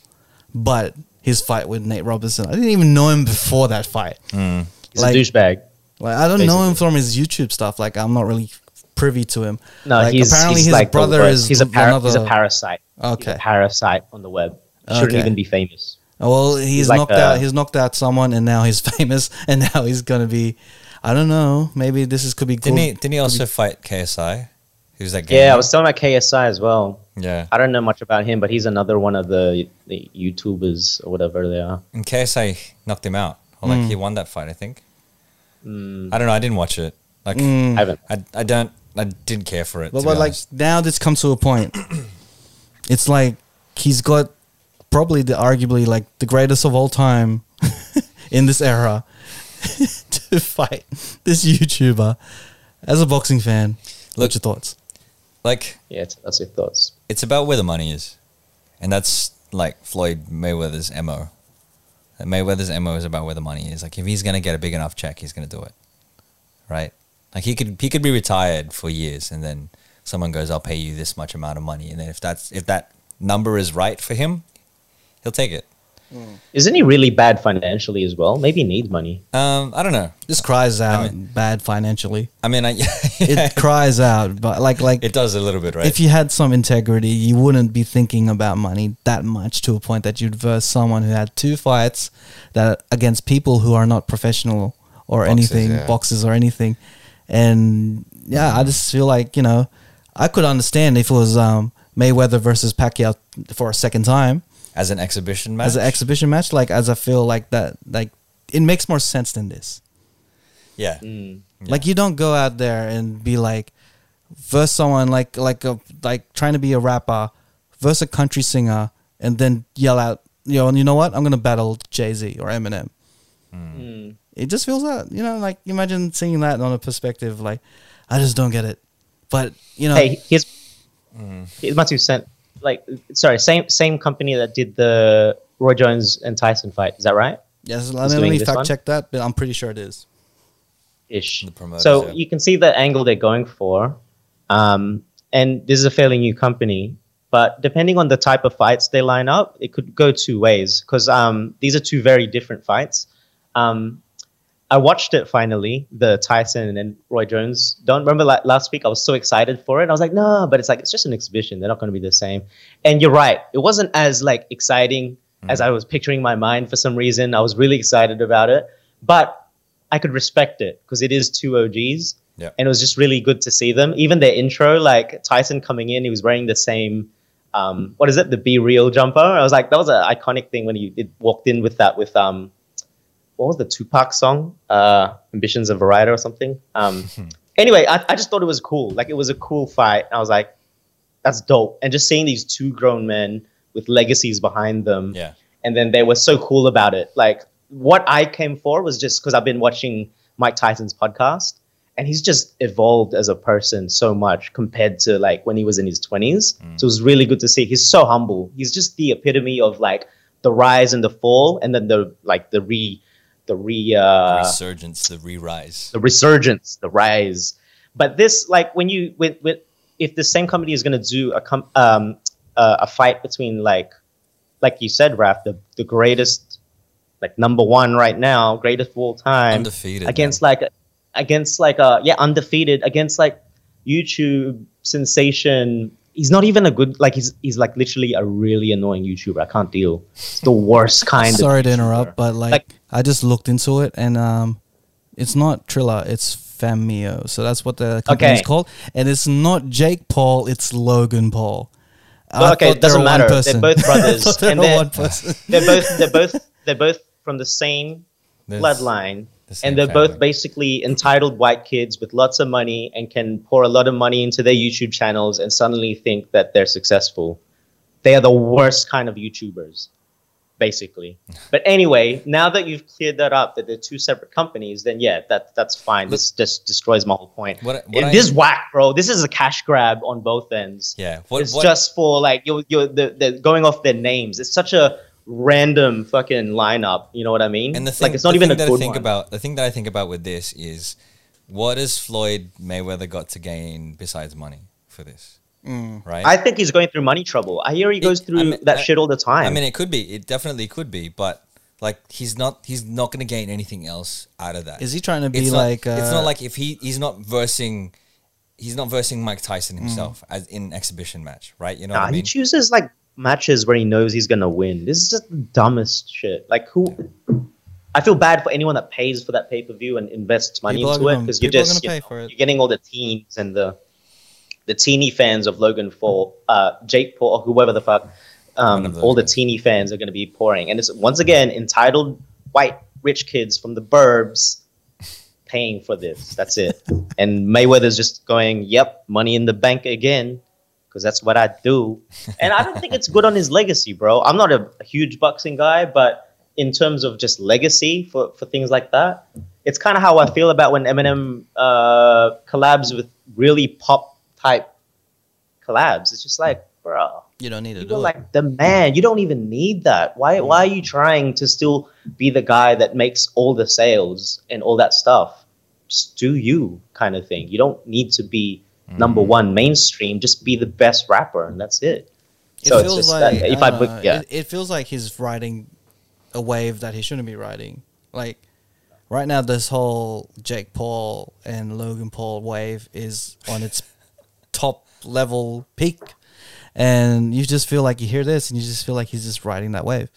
Speaker 1: but his fight with Nate Robinson. I didn't even know him before that fight.
Speaker 3: Mm.
Speaker 2: He's
Speaker 1: Like-
Speaker 2: a douchebag.
Speaker 1: Like, I don't know him from his YouTube stuff. Like, I'm not really privy to him.
Speaker 2: No,
Speaker 1: like,
Speaker 2: he's
Speaker 1: apparently
Speaker 2: he's
Speaker 1: his
Speaker 2: like
Speaker 1: brother is
Speaker 2: he's a para-
Speaker 1: another.
Speaker 2: he's a parasite. He's
Speaker 1: Okay.
Speaker 2: a parasite on the web. Shouldn't
Speaker 1: Okay.
Speaker 2: even be famous.
Speaker 1: Well, he's,
Speaker 2: like
Speaker 1: knocked
Speaker 2: a-
Speaker 1: out. He's knocked out someone, and now he's famous, and now he's gonna be. I don't know. Maybe this is could be.
Speaker 3: Didn't
Speaker 1: cool.
Speaker 3: he? Didn't he also fight KSI? Who's that? Guy?
Speaker 2: Yeah, I was talking about KSI as well.
Speaker 3: Yeah,
Speaker 2: I don't know much about him, but he's another one of the, the YouTubers or whatever they are.
Speaker 3: and KSI knocked him out. Or like
Speaker 1: Mm.
Speaker 3: he won that fight, I think.
Speaker 2: Mm,
Speaker 3: I don't know. I didn't watch it. Like
Speaker 1: Mm.
Speaker 2: I haven't.
Speaker 3: I, I don't I didn't care for it.
Speaker 1: But, but like now, this comes to a point. it's like he's got probably the arguably like the greatest of all time in this era to fight this YouTuber. As a boxing fan,
Speaker 3: Look-
Speaker 1: what's your thoughts?
Speaker 3: Like
Speaker 2: Yeah, that's your thoughts.
Speaker 3: it's about where the money is, and that's like Floyd Mayweather's mo. Mayweather's mo is about where the money is. Like if he's gonna get a big enough check, he's gonna do it, right? Like he could he could be retired for years, and then someone goes, "I'll pay you this much amount of money," and then if that's if that number is right for him, he'll take it.
Speaker 2: Isn't he really bad financially as well? Maybe he needs money.
Speaker 3: Um, I don't know.
Speaker 1: This cries out
Speaker 3: mean-
Speaker 1: bad financially.
Speaker 3: I mean, I,
Speaker 1: It cries out, but like like
Speaker 3: it does a little bit, right?
Speaker 1: if you had some integrity, you wouldn't be thinking about money that much to a point that you'd verse someone who had two fights that against people who are not professional or
Speaker 3: Boxers,
Speaker 1: anything,
Speaker 3: yeah.
Speaker 1: boxes or anything. And yeah, I just feel like, you know, I could understand if it was um, Mayweather versus Pacquiao for a second time
Speaker 3: as an exhibition match,
Speaker 1: as an exhibition match, like as I feel like that like it makes more sense than this.
Speaker 3: yeah,
Speaker 2: Mm.
Speaker 1: Like you don't go out there and be like verse someone like like a like trying to be a rapper, verse a country singer, and then yell out, you know, you know what? I'm gonna battle Jay Z or Eminem.
Speaker 2: Mm.
Speaker 1: It just feels that you know, like imagine seeing that on a perspective. Like I just don't get it. But you know,
Speaker 2: Hey, here's here's my two cent. Like, sorry, same same company that did the Roy Jones and Tyson fight. Is that right?
Speaker 1: yes,
Speaker 2: who's
Speaker 1: let me fact
Speaker 2: one?
Speaker 1: check that, but I'm pretty sure it is.
Speaker 2: Ish. So
Speaker 3: yeah.
Speaker 2: you can see the angle they're going for, um, and this is a fairly new company. But depending on the type of fights they line up, it could go two ways because um, these are two very different fights. Um, I watched it finally, the Tyson and Roy Jones. Don't remember la- last week? I was so excited for it. I was like, no, but it's like it's just an exhibition. They're not going to be the same. And you're right. It wasn't as like exciting as I was picturing in my mind for some reason. I was really excited about it, but I could respect it because it is two OGs.
Speaker 3: Yeah.
Speaker 2: And it was just really good to see them. Even their intro, like Tyson coming in, he was wearing the same, um, what is it, the Be Real jumper. I was like, that was an iconic thing when he walked in with that with um, what was the Tupac song? Uh, Ambitions of a Writer or something. Um, anyway, I, I just thought it was cool. Like it was a cool fight. I was like, that's dope. And just seeing these two grown men with legacies behind them
Speaker 3: yeah,
Speaker 2: and then they were so cool about it. Like what I came for was just because I've been watching Mike Tyson's podcast, and he's just evolved as a person so much compared to like when he was in his twenties. So it was really good to see. He's so humble. He's just the epitome of like the rise and the fall, and then the like the re the re uh,
Speaker 3: resurgence, the re-rise.
Speaker 2: the resurgence, the rise. But this, like, when you with with if the same company is going to do a com- um uh, a fight between like like you said, Raf, the the greatest like number one right now, greatest of all time,
Speaker 3: Undefeated,
Speaker 2: against like against like a yeah undefeated against like YouTube sensation. He's not even a good like he's he's like literally a really annoying YouTuber. I can't deal. It's the worst kind.
Speaker 1: Sorry to
Speaker 2: YouTuber.
Speaker 1: interrupt, but like,
Speaker 2: Like-
Speaker 1: I just looked into it and um, it's not Triller, it's Fanmio. So that's what the company is
Speaker 2: Okay.
Speaker 1: called, and it's not Jake Paul, it's Logan Paul.
Speaker 2: Well, okay, it doesn't
Speaker 1: they were one
Speaker 2: matter. They're both brothers,
Speaker 1: I thought they
Speaker 2: and they're- they're both they're both they're both from the same
Speaker 3: There's
Speaker 2: bloodline
Speaker 3: the
Speaker 2: and they're
Speaker 3: family.
Speaker 2: both basically entitled white kids with lots of money and can pour a lot of money into their YouTube channels and suddenly think that they're successful. They are the worst kind of YouTubers, basically. But anyway, now that you've cleared that up, that they're two separate companies, then yeah, that that's fine. This just destroys my whole point.
Speaker 3: What- what I-
Speaker 2: this is whack, bro. This is a cash grab on both ends
Speaker 3: Yeah, what,
Speaker 2: it's just for like you're, you're the, the going off their names. It's such a random fucking lineup. You know what I mean?
Speaker 3: and the thing,
Speaker 2: like it's not
Speaker 3: the
Speaker 2: even
Speaker 3: thing
Speaker 2: a
Speaker 3: that
Speaker 2: good
Speaker 3: I think
Speaker 2: one.
Speaker 3: about. The thing that I think about with this is, what has Floyd Mayweather got to gain besides money for this? Right.
Speaker 2: I think he's going through money trouble. I hear he goes through
Speaker 3: I mean,
Speaker 2: that
Speaker 3: I-
Speaker 2: shit all the time.
Speaker 3: I mean, it could be. It definitely could be. But like, he's not. He's not going to gain anything else out of that.
Speaker 1: Is he trying to be
Speaker 3: it's
Speaker 1: like?
Speaker 3: Not, it's
Speaker 1: uh,
Speaker 3: not like if he he's not versing. He's not versing Mike
Speaker 1: Mm.
Speaker 3: Tyson himself as in exhibition match, right? You know
Speaker 2: nah,
Speaker 3: what I
Speaker 2: he chooses like matches where he knows he's gonna win. This is just the dumbest shit. Like who? I feel bad for anyone that pays for that pay per view and invests money
Speaker 1: People
Speaker 2: into it because you're just you know, you're getting all the teens and the the teeny fans of Logan Paul, uh, Jake Paul, or whoever the fuck. Um, all the teeny fans are going to be pouring, and it's once again entitled white rich kids from the burbs paying for this. That's it. and Mayweather's just going, "Yep, money in the bank again." Because that's what I do, and I don't think it's good on his legacy, bro. I'm not a, a huge boxing guy, but in terms of just legacy for, for things like that, it's kind of how I feel about when Eminem uh, collabs with really pop type collabs. It's just like, bro,
Speaker 1: You don't need to do it.
Speaker 2: like the man. You don't even need that. Why? Why are you trying to still be the guy that makes all the sales and all that stuff? Just do you kind of thing. You don't need to be number mm-hmm. one mainstream. Just be the best rapper, and that's it.
Speaker 1: It
Speaker 2: So
Speaker 1: feels
Speaker 2: just
Speaker 1: like
Speaker 2: if
Speaker 1: I
Speaker 2: I put-
Speaker 1: know,
Speaker 2: yeah.
Speaker 1: it, it feels like he's riding a wave that he shouldn't be riding. Like right now, this whole Jake Paul and Logan Paul wave is on its top level peak, and you just feel like you hear this, and you just feel like he's just riding that wave.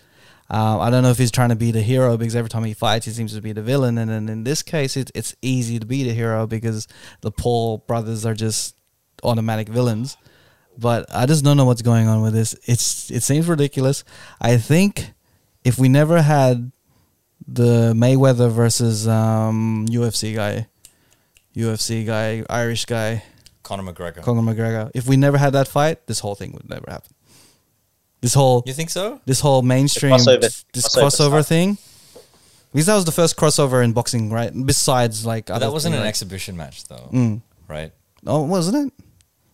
Speaker 1: Um, I don't know if he's trying to be the hero because every time he fights, he seems to be the villain. And then in this case, it, it's easy to be the hero because the Paul brothers are just automatic villains. But I just don't know what's going on with this. It's it seems ridiculous. I think if we never had the Mayweather versus um, UFC guy, UFC guy, Irish guy,
Speaker 3: Conor McGregor.
Speaker 1: Conor McGregor, if we never had that fight, this whole thing would never happen. This whole
Speaker 3: you think so?
Speaker 1: this whole mainstream
Speaker 2: crossover-
Speaker 1: this
Speaker 2: crossover
Speaker 1: crossover thing. Because that was the first crossover in boxing, right? Besides, like other
Speaker 3: that wasn't
Speaker 1: things,
Speaker 3: an
Speaker 1: like-
Speaker 3: exhibition match, though,
Speaker 1: Mm.
Speaker 3: right?
Speaker 1: Oh, wasn't it?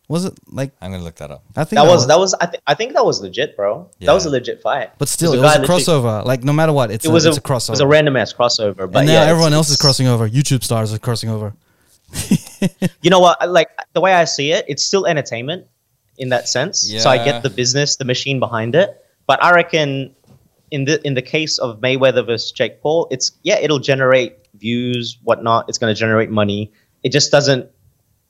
Speaker 1: Was it like
Speaker 3: I'm gonna look that up.
Speaker 1: I think
Speaker 2: That was that was I, th- I think that was legit, bro.
Speaker 3: Yeah.
Speaker 2: That was a legit fight.
Speaker 1: But still,
Speaker 2: It
Speaker 1: it
Speaker 2: was
Speaker 1: was
Speaker 2: a
Speaker 1: a
Speaker 2: guy literally-
Speaker 1: crossover. Like no matter what, it's
Speaker 2: It was a,
Speaker 1: it's a
Speaker 2: it
Speaker 1: crossover.
Speaker 2: was a random ass crossover. But
Speaker 1: and now
Speaker 2: yeah,
Speaker 1: everyone
Speaker 2: it's-
Speaker 1: else is crossing over. YouTube stars are crossing over.
Speaker 2: You know what? Like the way I see it, it's still entertainment in that sense. So I get the business, the machine behind it. But I reckon in the in the case of Mayweather versus Jake Paul, it's yeah, it'll generate views, whatnot. It's going to generate money. It just doesn't.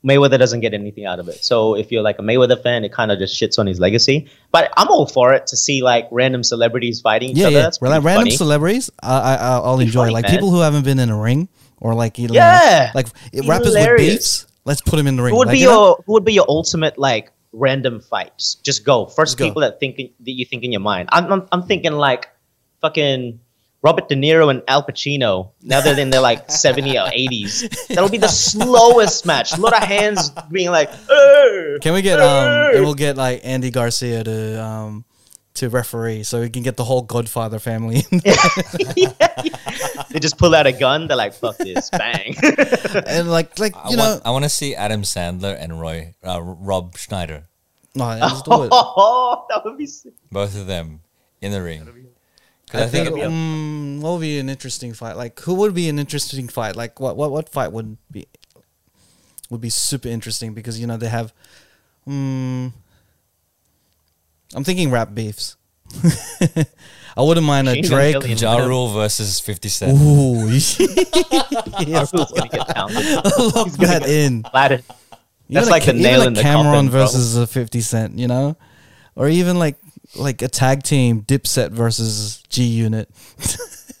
Speaker 2: Mayweather doesn't get anything out of it. So if you're like a Mayweather fan, it kind of just shits on his legacy. But I'm all for it to see like random celebrities fighting each
Speaker 1: Yeah,
Speaker 2: other.
Speaker 1: yeah.
Speaker 2: That's
Speaker 1: random
Speaker 2: funny.
Speaker 1: celebrities, I, I I'll enjoy.
Speaker 2: funny,
Speaker 1: like
Speaker 2: man.
Speaker 1: people who haven't been in a ring or like you know,
Speaker 2: Yeah.
Speaker 1: like rappers with
Speaker 2: hilarious.
Speaker 1: beefs. Let's put him in the ring.
Speaker 2: Who would
Speaker 1: Like,
Speaker 2: be
Speaker 1: you know?
Speaker 2: your Who would be your ultimate like random fights? Just go first.
Speaker 1: Just go.
Speaker 2: people that think that you think in your mind. I'm, I'm I'm thinking like fucking Robert De Niro and Al Pacino. Now they're in their like 70 or 80s. That'll be the slowest match. A lot of hands being like,
Speaker 1: Can we get um? And we'll get like Andy Garcia to um to referee, so we can get the whole Godfather family. in
Speaker 2: they just pull out a gun. They're like, "Fuck this!" Bang.
Speaker 1: and like like
Speaker 3: I
Speaker 1: you know,
Speaker 3: want, I want to see Adam Sandler and Roy uh, Rob Schneider,
Speaker 1: no, let's do it.
Speaker 2: oh, that would be sick.
Speaker 3: both of them in the ring.
Speaker 1: I think
Speaker 2: that'll be
Speaker 1: um, what would be an interesting fight? Like who would be an interesting fight? Like what what what fight would be would be super interesting because you know they have. Um, I'm thinking rap beefs. I wouldn't mind a
Speaker 2: Machine Gun
Speaker 1: Drake.
Speaker 2: Kelly
Speaker 3: Ja Rule versus 50 Cent.
Speaker 1: Ooh, yes,
Speaker 2: Who's gonna get pounded?
Speaker 1: lock that in.
Speaker 2: Flattered. That's
Speaker 1: Even
Speaker 2: like
Speaker 1: a,
Speaker 2: the
Speaker 1: even
Speaker 2: nail
Speaker 1: like
Speaker 2: in the
Speaker 1: Cam'ron
Speaker 2: coffin, bro.
Speaker 1: versus a Fifty Cent, you know, or even like like a tag team Dipset versus G Unit.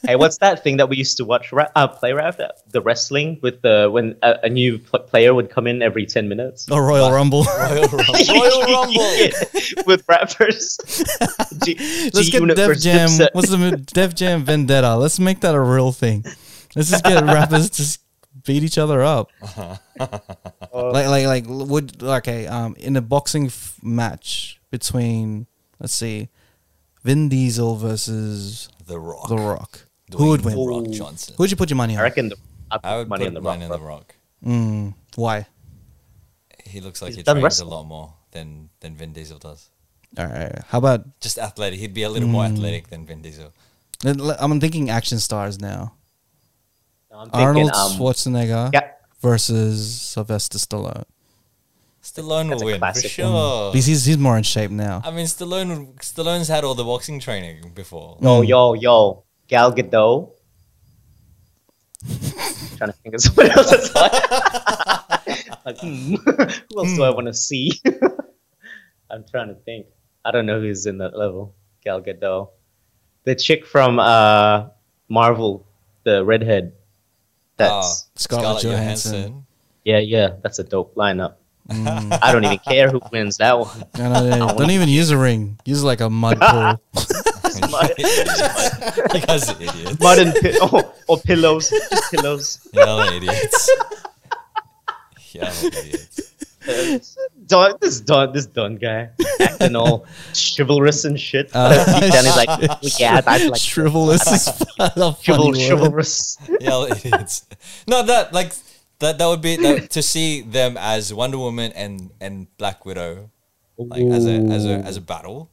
Speaker 2: Hey, what's that thing that we used to watch? Ra- uh, play rap, the wrestling with the when a, a new pl- player would come in every ten minutes.
Speaker 1: Or Royal Rumble.
Speaker 3: Royal Rumble. Royal Rumble.
Speaker 2: Yeah, with rappers. G-
Speaker 1: Let's get
Speaker 2: G-Unit
Speaker 1: Def Jam.
Speaker 2: Dipset.
Speaker 1: What's the Def Jam Vendetta? Let's make that a real thing. Let's just get rappers just beat each other up. like like like would okay um in a boxing f- match between let's see Vin Diesel versus
Speaker 3: The Rock.
Speaker 1: The Rock. Who would win?
Speaker 3: Dwayne Rock Johnson.
Speaker 1: Who'd you put your money on?
Speaker 2: I reckon the, I put
Speaker 3: I would
Speaker 2: money
Speaker 3: put
Speaker 2: on the
Speaker 3: mine
Speaker 2: rock.
Speaker 3: in. The Rock.
Speaker 1: Mm, why?
Speaker 3: He looks like
Speaker 2: He's
Speaker 3: he
Speaker 2: done
Speaker 3: trains
Speaker 2: wrestling.
Speaker 3: a lot more than, than Vin Diesel does.
Speaker 1: All right. How about
Speaker 3: Just athletic. He'd be a little more athletic than Vin Diesel.
Speaker 1: I'm thinking action stars now.
Speaker 2: I'm thinking,
Speaker 1: Arnold
Speaker 2: um,
Speaker 1: Schwarzenegger
Speaker 2: yeah,
Speaker 1: versus Sylvester Stallone.
Speaker 3: Stallone
Speaker 2: That's
Speaker 3: will win for
Speaker 2: classic.
Speaker 3: sure.
Speaker 1: Because he's, he's more in shape now.
Speaker 3: I mean, Stallone. Stallone's had all the boxing training before.
Speaker 2: yo,
Speaker 1: Mm.
Speaker 2: yo, yo, Gal Gadot. trying to think of someone else. That's like, like, hmm, who else do I want to see? I'm trying to think. I don't know who's in that level. Gal Gadot, the chick from uh, Marvel, the redhead. That's
Speaker 3: Ah,
Speaker 1: Scarlett Johansson.
Speaker 2: yeah, yeah. That's a dope lineup.
Speaker 1: Mm.
Speaker 2: I don't even care who wins that one.
Speaker 1: I know, yeah,
Speaker 2: wanna-
Speaker 1: don't even use a ring. Use like a mud pool.
Speaker 2: Just mud,
Speaker 3: you guys are idiots.
Speaker 2: mud and pi- oh, or pillows, just pillows.
Speaker 3: Y'all are idiots. Y'all are idiots.
Speaker 2: Don, this Don, this Don guy, acting all chivalrous and shit.
Speaker 1: Uh,
Speaker 2: But deep he's like, "Oh, yeah, I'd like
Speaker 1: Shrivelous is a
Speaker 2: chival- chivalrous.
Speaker 3: Y'all idiots. No, that like that that would be that, to see them as Wonder Woman and and Black Widow, like as a as a as a battle.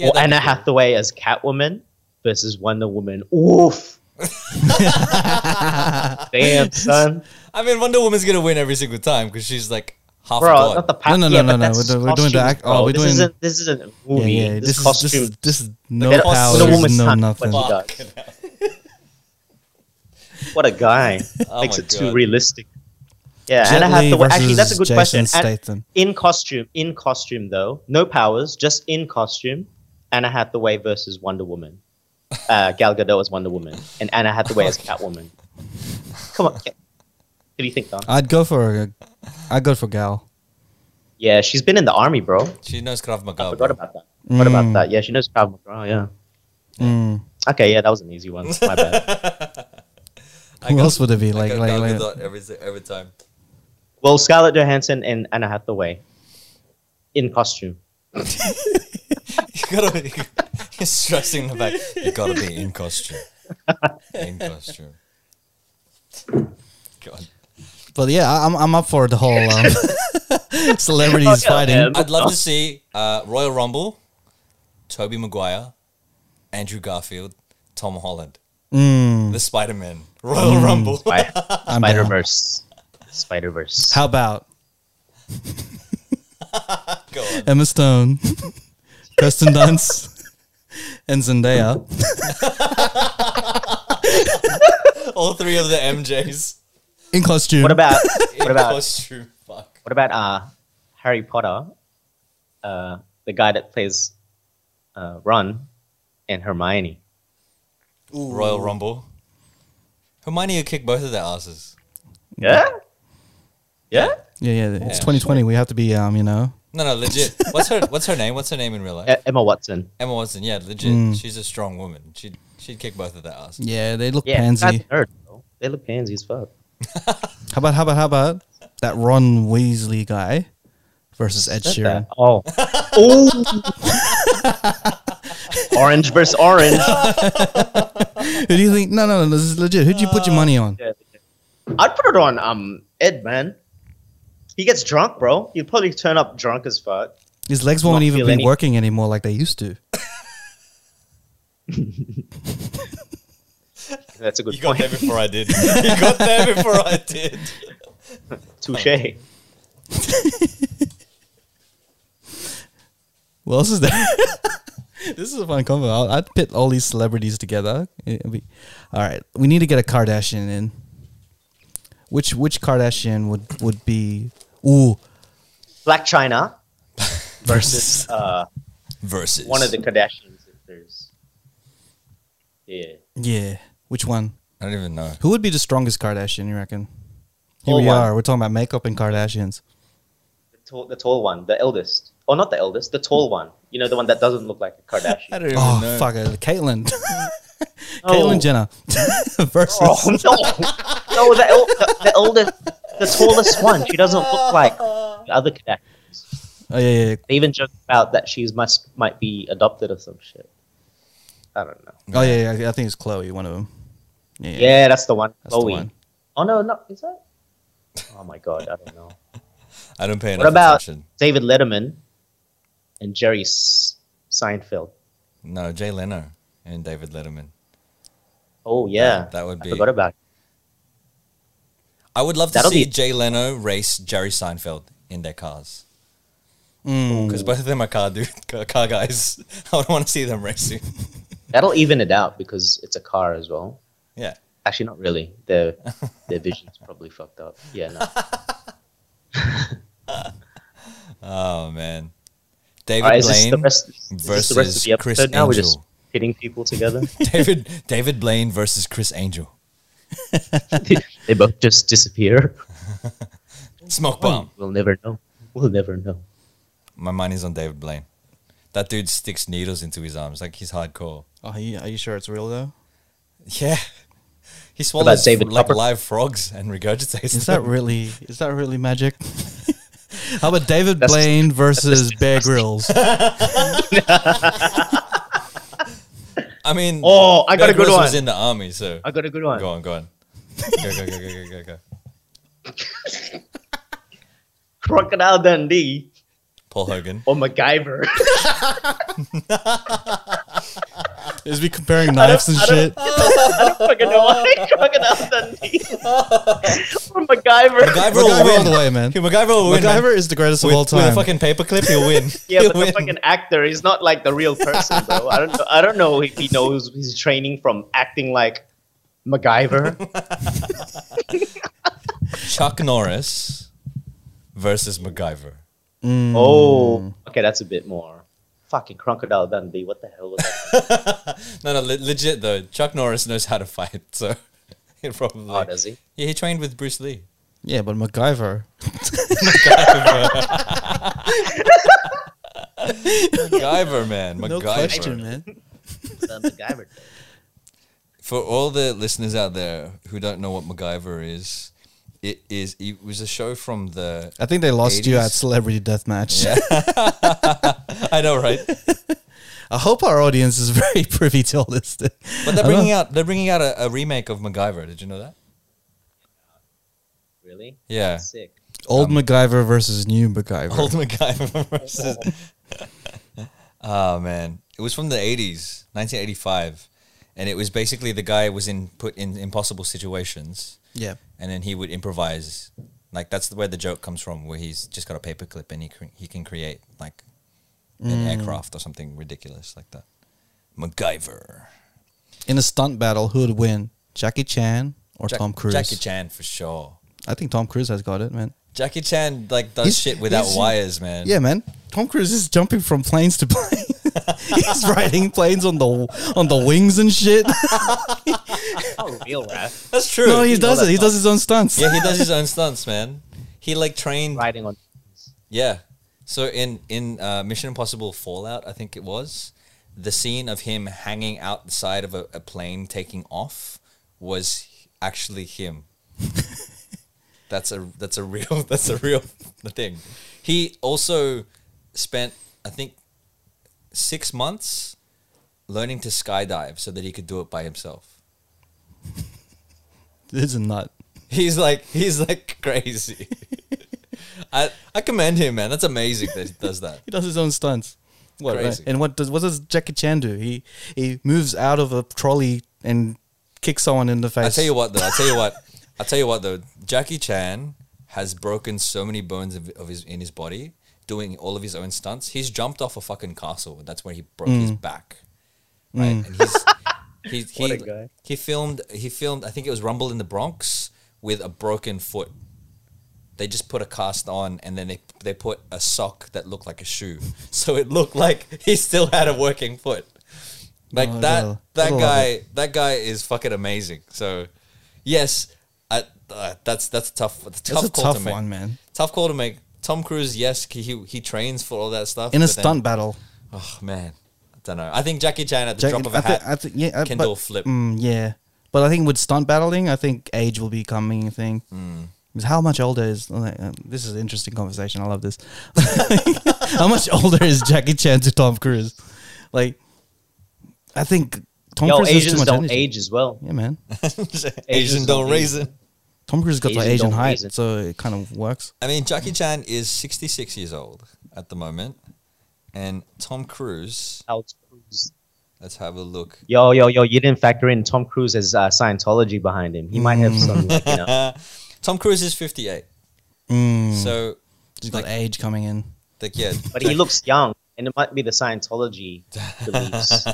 Speaker 2: Or
Speaker 3: that'd
Speaker 2: Anna. Hathaway as Catwoman versus Wonder Woman. Oof. Damn, son.
Speaker 3: I mean, Wonder Woman's gonna win every single time because she's like half
Speaker 2: Bro,
Speaker 3: god.
Speaker 2: not the pa-
Speaker 1: No, no,
Speaker 2: yeah,
Speaker 1: no,
Speaker 2: but
Speaker 1: no, we're do- we're doing the act- oh, we're
Speaker 2: this
Speaker 1: doing-
Speaker 2: Isn't, this isn't a movie.
Speaker 1: yeah.
Speaker 2: This,
Speaker 1: This, is
Speaker 2: costume.
Speaker 1: is this is no
Speaker 2: That-
Speaker 1: powers,
Speaker 2: Wonder Woman's
Speaker 1: no nothing.
Speaker 2: What, what a guy.
Speaker 3: Oh
Speaker 2: Makes
Speaker 3: my
Speaker 2: it too realistic. Yeah,
Speaker 1: Jet
Speaker 2: Anna
Speaker 1: Li
Speaker 2: Hathaway. Actually, that's a good
Speaker 1: Jason
Speaker 2: question.
Speaker 1: Statham.
Speaker 2: in costume, in costume though, no powers, just in costume. Anna Hathaway versus Wonder Woman. Uh, Gal Gadot as Wonder Woman, and Anna Hathaway as Catwoman. Come on, Ca- what do you think, Don?
Speaker 1: I'd go for I'd go for Gal.
Speaker 2: Yeah, she's been in the army, bro.
Speaker 3: she knows Krav Maga.
Speaker 2: I
Speaker 3: bro.
Speaker 2: forgot about that. What about
Speaker 1: Mm.
Speaker 2: that? Yeah, she knows Krav Maga. Yeah.
Speaker 1: Mm.
Speaker 2: Okay, yeah, that was an easy one. My bad.
Speaker 1: Who
Speaker 3: got-
Speaker 1: else would it be?
Speaker 3: I
Speaker 1: Like,
Speaker 3: got
Speaker 1: like,
Speaker 3: Gal
Speaker 1: like
Speaker 3: Gadot every every time.
Speaker 2: Well, Scarlett Johansson and Anna Hathaway in costume.
Speaker 3: You gotta. be- He's stressing the fact you gotta be in costume. In costume. God.
Speaker 1: But yeah, I- I'm I'm up for the whole um, celebrities fighting.
Speaker 2: man.
Speaker 3: I'd love to see uh, Royal Rumble, Tobey Maguire, Andrew Garfield, Tom Holland,
Speaker 1: Mm,
Speaker 3: the Spider Man, Royal Rumble.
Speaker 2: Spy-
Speaker 1: I'm
Speaker 2: Spider
Speaker 1: down.
Speaker 2: Verse. Spider Verse.
Speaker 1: How about
Speaker 3: Go on.
Speaker 1: Emma Stone, Kirsten Dunst, and Zendaya?
Speaker 3: All three of the MJs
Speaker 1: in costume.
Speaker 2: What about
Speaker 3: in
Speaker 2: what about
Speaker 3: costume. Fuck.
Speaker 2: what about uh Harry Potter? Uh, the guy that plays uh, Ron and Hermione.
Speaker 3: Royal Rumble. Hermione will kick both of their asses.
Speaker 2: Yeah. Yeah.
Speaker 1: Yeah, yeah. It's
Speaker 3: Yeah.
Speaker 1: 2020. We have to be, um, you know.
Speaker 3: No, no, legit. What's her What's her name? What's her name in real life?
Speaker 2: E- Emma Watson.
Speaker 3: Emma Watson. Yeah, legit.
Speaker 1: Mm.
Speaker 3: She's a strong woman. She'd she'd kick both of their asses.
Speaker 1: Yeah, they look
Speaker 2: Yeah,
Speaker 1: pansy.
Speaker 2: that's nerd, bro. They look pansy as fuck.
Speaker 1: How about how about how about that Ron Weasley guy versus Ed
Speaker 2: Said
Speaker 1: Sheeran?
Speaker 2: that. Oh. oh. orange versus orange.
Speaker 1: Who do you think? No, no, no. This is legit. Who'd you put your money on?
Speaker 2: Yeah. I'd put it on um Ed, man. He gets drunk, bro. He'd probably turn up drunk as fuck.
Speaker 1: His legs won't
Speaker 2: Not
Speaker 1: even be
Speaker 2: any-
Speaker 1: working anymore like they used to.
Speaker 2: That's a good
Speaker 3: You got
Speaker 2: point.
Speaker 3: there before I did. you got there before I did.
Speaker 2: Touche.
Speaker 1: What else is there? this is a fun combo. I'll, I'd pit all these celebrities together. It'd be- all right, we need to get a Kardashian in. Which which Kardashian would would be? Ooh,
Speaker 2: Blac Chyna versus uh,
Speaker 3: Versus
Speaker 2: one of the Kardashians. If there's, yeah,
Speaker 1: yeah. Which one?
Speaker 3: I don't even know.
Speaker 1: Who would be the strongest Kardashian? You reckon? Here
Speaker 2: Tall
Speaker 1: we
Speaker 2: one.
Speaker 1: are. We're talking about makeup and Kardashians.
Speaker 2: the tall, the tall one, the eldest, or not the eldest, the tall one. You know, the one that doesn't look like a Kardashian.
Speaker 3: I don't even
Speaker 1: Oh
Speaker 3: know.
Speaker 1: fuck it, Caitlyn.
Speaker 2: Oh.
Speaker 1: Caitlyn Jenner versus.
Speaker 2: Oh no, no, the, el- the the eldest, the tallest one. She doesn't look like the other Kardashians.
Speaker 1: Oh yeah, yeah, yeah.
Speaker 2: They even joke about that she's must might be adopted or some shit. I don't know.
Speaker 1: Oh yeah, yeah. I think it's Khloe, one of them. Yeah, yeah.
Speaker 2: Yeah, that's the one.
Speaker 1: That's the
Speaker 2: Khloe.
Speaker 1: one.
Speaker 2: Oh no, no, is that? Oh my god, I don't know.
Speaker 3: I don't pay enough attention.
Speaker 2: What about
Speaker 3: attention.
Speaker 2: David Letterman and Jerry S- Seinfeld?
Speaker 3: No, Jay Leno and David Letterman.
Speaker 2: Oh yeah,
Speaker 3: That would be.
Speaker 2: I
Speaker 3: be.
Speaker 2: forgot about. It.
Speaker 3: I would love to
Speaker 2: That'll
Speaker 3: see
Speaker 2: be-
Speaker 3: Jay Leno race Jerry Seinfeld in their cars
Speaker 1: Mm.
Speaker 3: because both of them are car dude, car guys. I would want to see them racing.
Speaker 2: That'll even it out because it's a car as well.
Speaker 3: Yeah.
Speaker 2: Actually, not really. Their their vision's probably fucked up. Yeah, no.
Speaker 3: Oh man, David
Speaker 2: the
Speaker 3: Blaine
Speaker 2: rest? Is the rest
Speaker 3: versus
Speaker 2: of the
Speaker 3: Chris
Speaker 2: episode now? We're just
Speaker 3: Angel.
Speaker 2: pitting people together.
Speaker 3: David David Blaine versus Criss Angel.
Speaker 2: They both just disappear.
Speaker 3: Smoke bomb.
Speaker 2: We'll never know. We'll never know.
Speaker 3: My money's on David Blaine. That dude sticks needles into his arms, like he's hardcore.
Speaker 1: Oh, are you, are you sure it's real though?
Speaker 3: Yeah. He swallows
Speaker 2: David
Speaker 3: like
Speaker 2: Tupper?
Speaker 3: live frogs and regurgitates
Speaker 1: Is
Speaker 3: them.
Speaker 1: that really? Is that really magic? How about David
Speaker 2: That's-
Speaker 1: Blaine versus Bear Grylls?
Speaker 3: I mean,
Speaker 2: Oh, I got
Speaker 3: Bear
Speaker 2: a good
Speaker 3: Grylls was in the army, so
Speaker 2: I got a good one.
Speaker 3: go on, go on. Go, go, go, go, go, go, go.
Speaker 2: Crocodile Dundee
Speaker 3: Paul Hogan.
Speaker 2: or MacGyver.
Speaker 1: Is we comparing knives and shit?
Speaker 2: I don't fucking know why Crocodile Dundee or MacGyver.
Speaker 3: MacGyver will
Speaker 1: MacGyver all
Speaker 3: win.
Speaker 1: the way, man.
Speaker 3: Okay, MacGyver will win. man.
Speaker 1: MacGyver is the greatest
Speaker 3: with,
Speaker 1: of all
Speaker 3: with a fucking paperclip, he'll win.
Speaker 2: Yeah,
Speaker 3: He'll
Speaker 2: but the fucking actor, he's not like the real person, though. I don't know. I don't know if he knows he's training from acting like MacGyver.
Speaker 3: Chuck Norris versus MacGyver.
Speaker 1: Mm.
Speaker 2: Oh, okay, that's a bit more. Fucking Crocodile Dundee. What the hell was that?
Speaker 3: No, no, le- legit though. Chuck Norris knows how to fight, so he probably.
Speaker 2: Oh, does he?
Speaker 3: yeah, he trained with Bruce Lee.
Speaker 1: Yeah, but MacGyver.
Speaker 3: MacGyver, man.
Speaker 1: No question, man.
Speaker 2: The MacGyver.
Speaker 3: For all the listeners out there who don't know what MacGyver is, it is. It was a show from the.
Speaker 1: I think they lost you at Celebrity Deathmatch.
Speaker 3: Yeah. I know, right?
Speaker 1: I hope our audience is very privy to all this. Thing.
Speaker 3: But they're bringing out. They're bringing out a, a remake of MacGyver. Did you know that?
Speaker 2: Really?
Speaker 3: Yeah.
Speaker 2: Sick.
Speaker 1: Old um, MacGyver versus new MacGyver.
Speaker 3: Old MacGyver versus. oh man, it was from the eighties, nineteen eighty-five, and it was basically the guy was in put in impossible situations,
Speaker 1: yeah.
Speaker 3: and then he would improvise. Like that's where the joke comes from, where he's just got a paperclip and he cre- he can create like an mm. aircraft or something ridiculous like that. MacGyver,
Speaker 1: In a stunt battle, who would win? Jackie Chan or
Speaker 3: Jack-
Speaker 1: Tom Cruise?
Speaker 3: Jackie Chan for sure.
Speaker 1: I think Tom Cruise has got it, man.
Speaker 3: Jackie Chan like does
Speaker 1: He's-
Speaker 3: shit without
Speaker 1: he's-
Speaker 3: wires, man.
Speaker 1: Yeah, man. Tom Cruise is jumping from planes to planes. He's riding planes on the on the wings and shit.
Speaker 2: Oh, real rap.
Speaker 3: that's true.
Speaker 1: no, he
Speaker 2: know
Speaker 1: does it. He does his own stunts.
Speaker 3: yeah, he does his own stunts, man. He like trained
Speaker 2: Riding on.
Speaker 3: Yeah. So in in uh, Mission Impossible Fallout, I think it was the scene of him hanging out the side of a, a plane taking off was actually him. that's a that's a real that's a real thing. He also spent I think six months learning to skydive so that he could do it by himself.
Speaker 1: This is nut.
Speaker 3: He's like he's like crazy. I I commend him, man. That's amazing that he does that.
Speaker 1: He does his own stunts. What? right? And what does what does Jackie Chan do? He he moves out of a trolley and kicks someone in the face.
Speaker 3: I tell you what, though. I tell you what. I tell you what, though. Jackie Chan has broken so many bones of, of his in his body doing all of his own stunts. He's jumped off a fucking castle. That's where he broke his back. Right, and he's he he,
Speaker 2: What a guy.
Speaker 3: he filmed he filmed. I think it was Rumble in the Bronx with a broken foot. They just put a cast on, and then they they put a sock that looked like a shoe, so it looked like he still had a working foot. Like
Speaker 1: Oh,
Speaker 3: that
Speaker 1: no.
Speaker 3: that guy that guy is fucking amazing. So yes, I, uh, that's that's a tough that's a
Speaker 1: That's
Speaker 3: tough
Speaker 1: a
Speaker 3: call
Speaker 1: tough
Speaker 3: to make.
Speaker 1: one, man.
Speaker 3: Tough call to make. Tom Cruise, yes, he he, he trains for all that stuff
Speaker 1: In a
Speaker 3: but then-
Speaker 1: stunt battle.
Speaker 3: oh man, I don't know. I think Jackie Chan at the
Speaker 1: Jack-
Speaker 3: drop of a
Speaker 1: I thi-
Speaker 3: hat
Speaker 1: I thi- yeah, uh,
Speaker 3: can
Speaker 1: but-
Speaker 3: do a flip.
Speaker 1: Mm, yeah, but I think with stunt battling, I think age will be coming a thing.
Speaker 3: Hmm.
Speaker 1: Because How much older is like, uh, this? Is an interesting conversation. I love this. How much older is Jackie Chan to Tom Cruise? Like, I think Tom
Speaker 2: Yo,
Speaker 1: Cruise has too
Speaker 2: Asians
Speaker 1: much
Speaker 2: don't
Speaker 1: energy.
Speaker 2: age as well.
Speaker 1: Yeah, man.
Speaker 3: Asian
Speaker 2: Asians
Speaker 3: don't
Speaker 2: don't
Speaker 3: raise
Speaker 2: age.
Speaker 3: it.
Speaker 1: Tom Cruise got the
Speaker 2: Asian
Speaker 1: Asian height,
Speaker 2: raise
Speaker 1: so it kind of works.
Speaker 3: I mean, Jackie Chan is 66 years old at the moment, and Tom Cruise.
Speaker 2: Alex Cruz.
Speaker 3: Let's have a look.
Speaker 2: Yo, yo, yo! You didn't factor in Tom Cruise's uh, Scientology behind him. He might have some, like, you know.
Speaker 3: Tom Cruise is 58.
Speaker 1: Mm.
Speaker 3: So,
Speaker 1: He's got age coming in.
Speaker 3: like, yeah.
Speaker 2: But he looks young, and it might be the Scientology beliefs.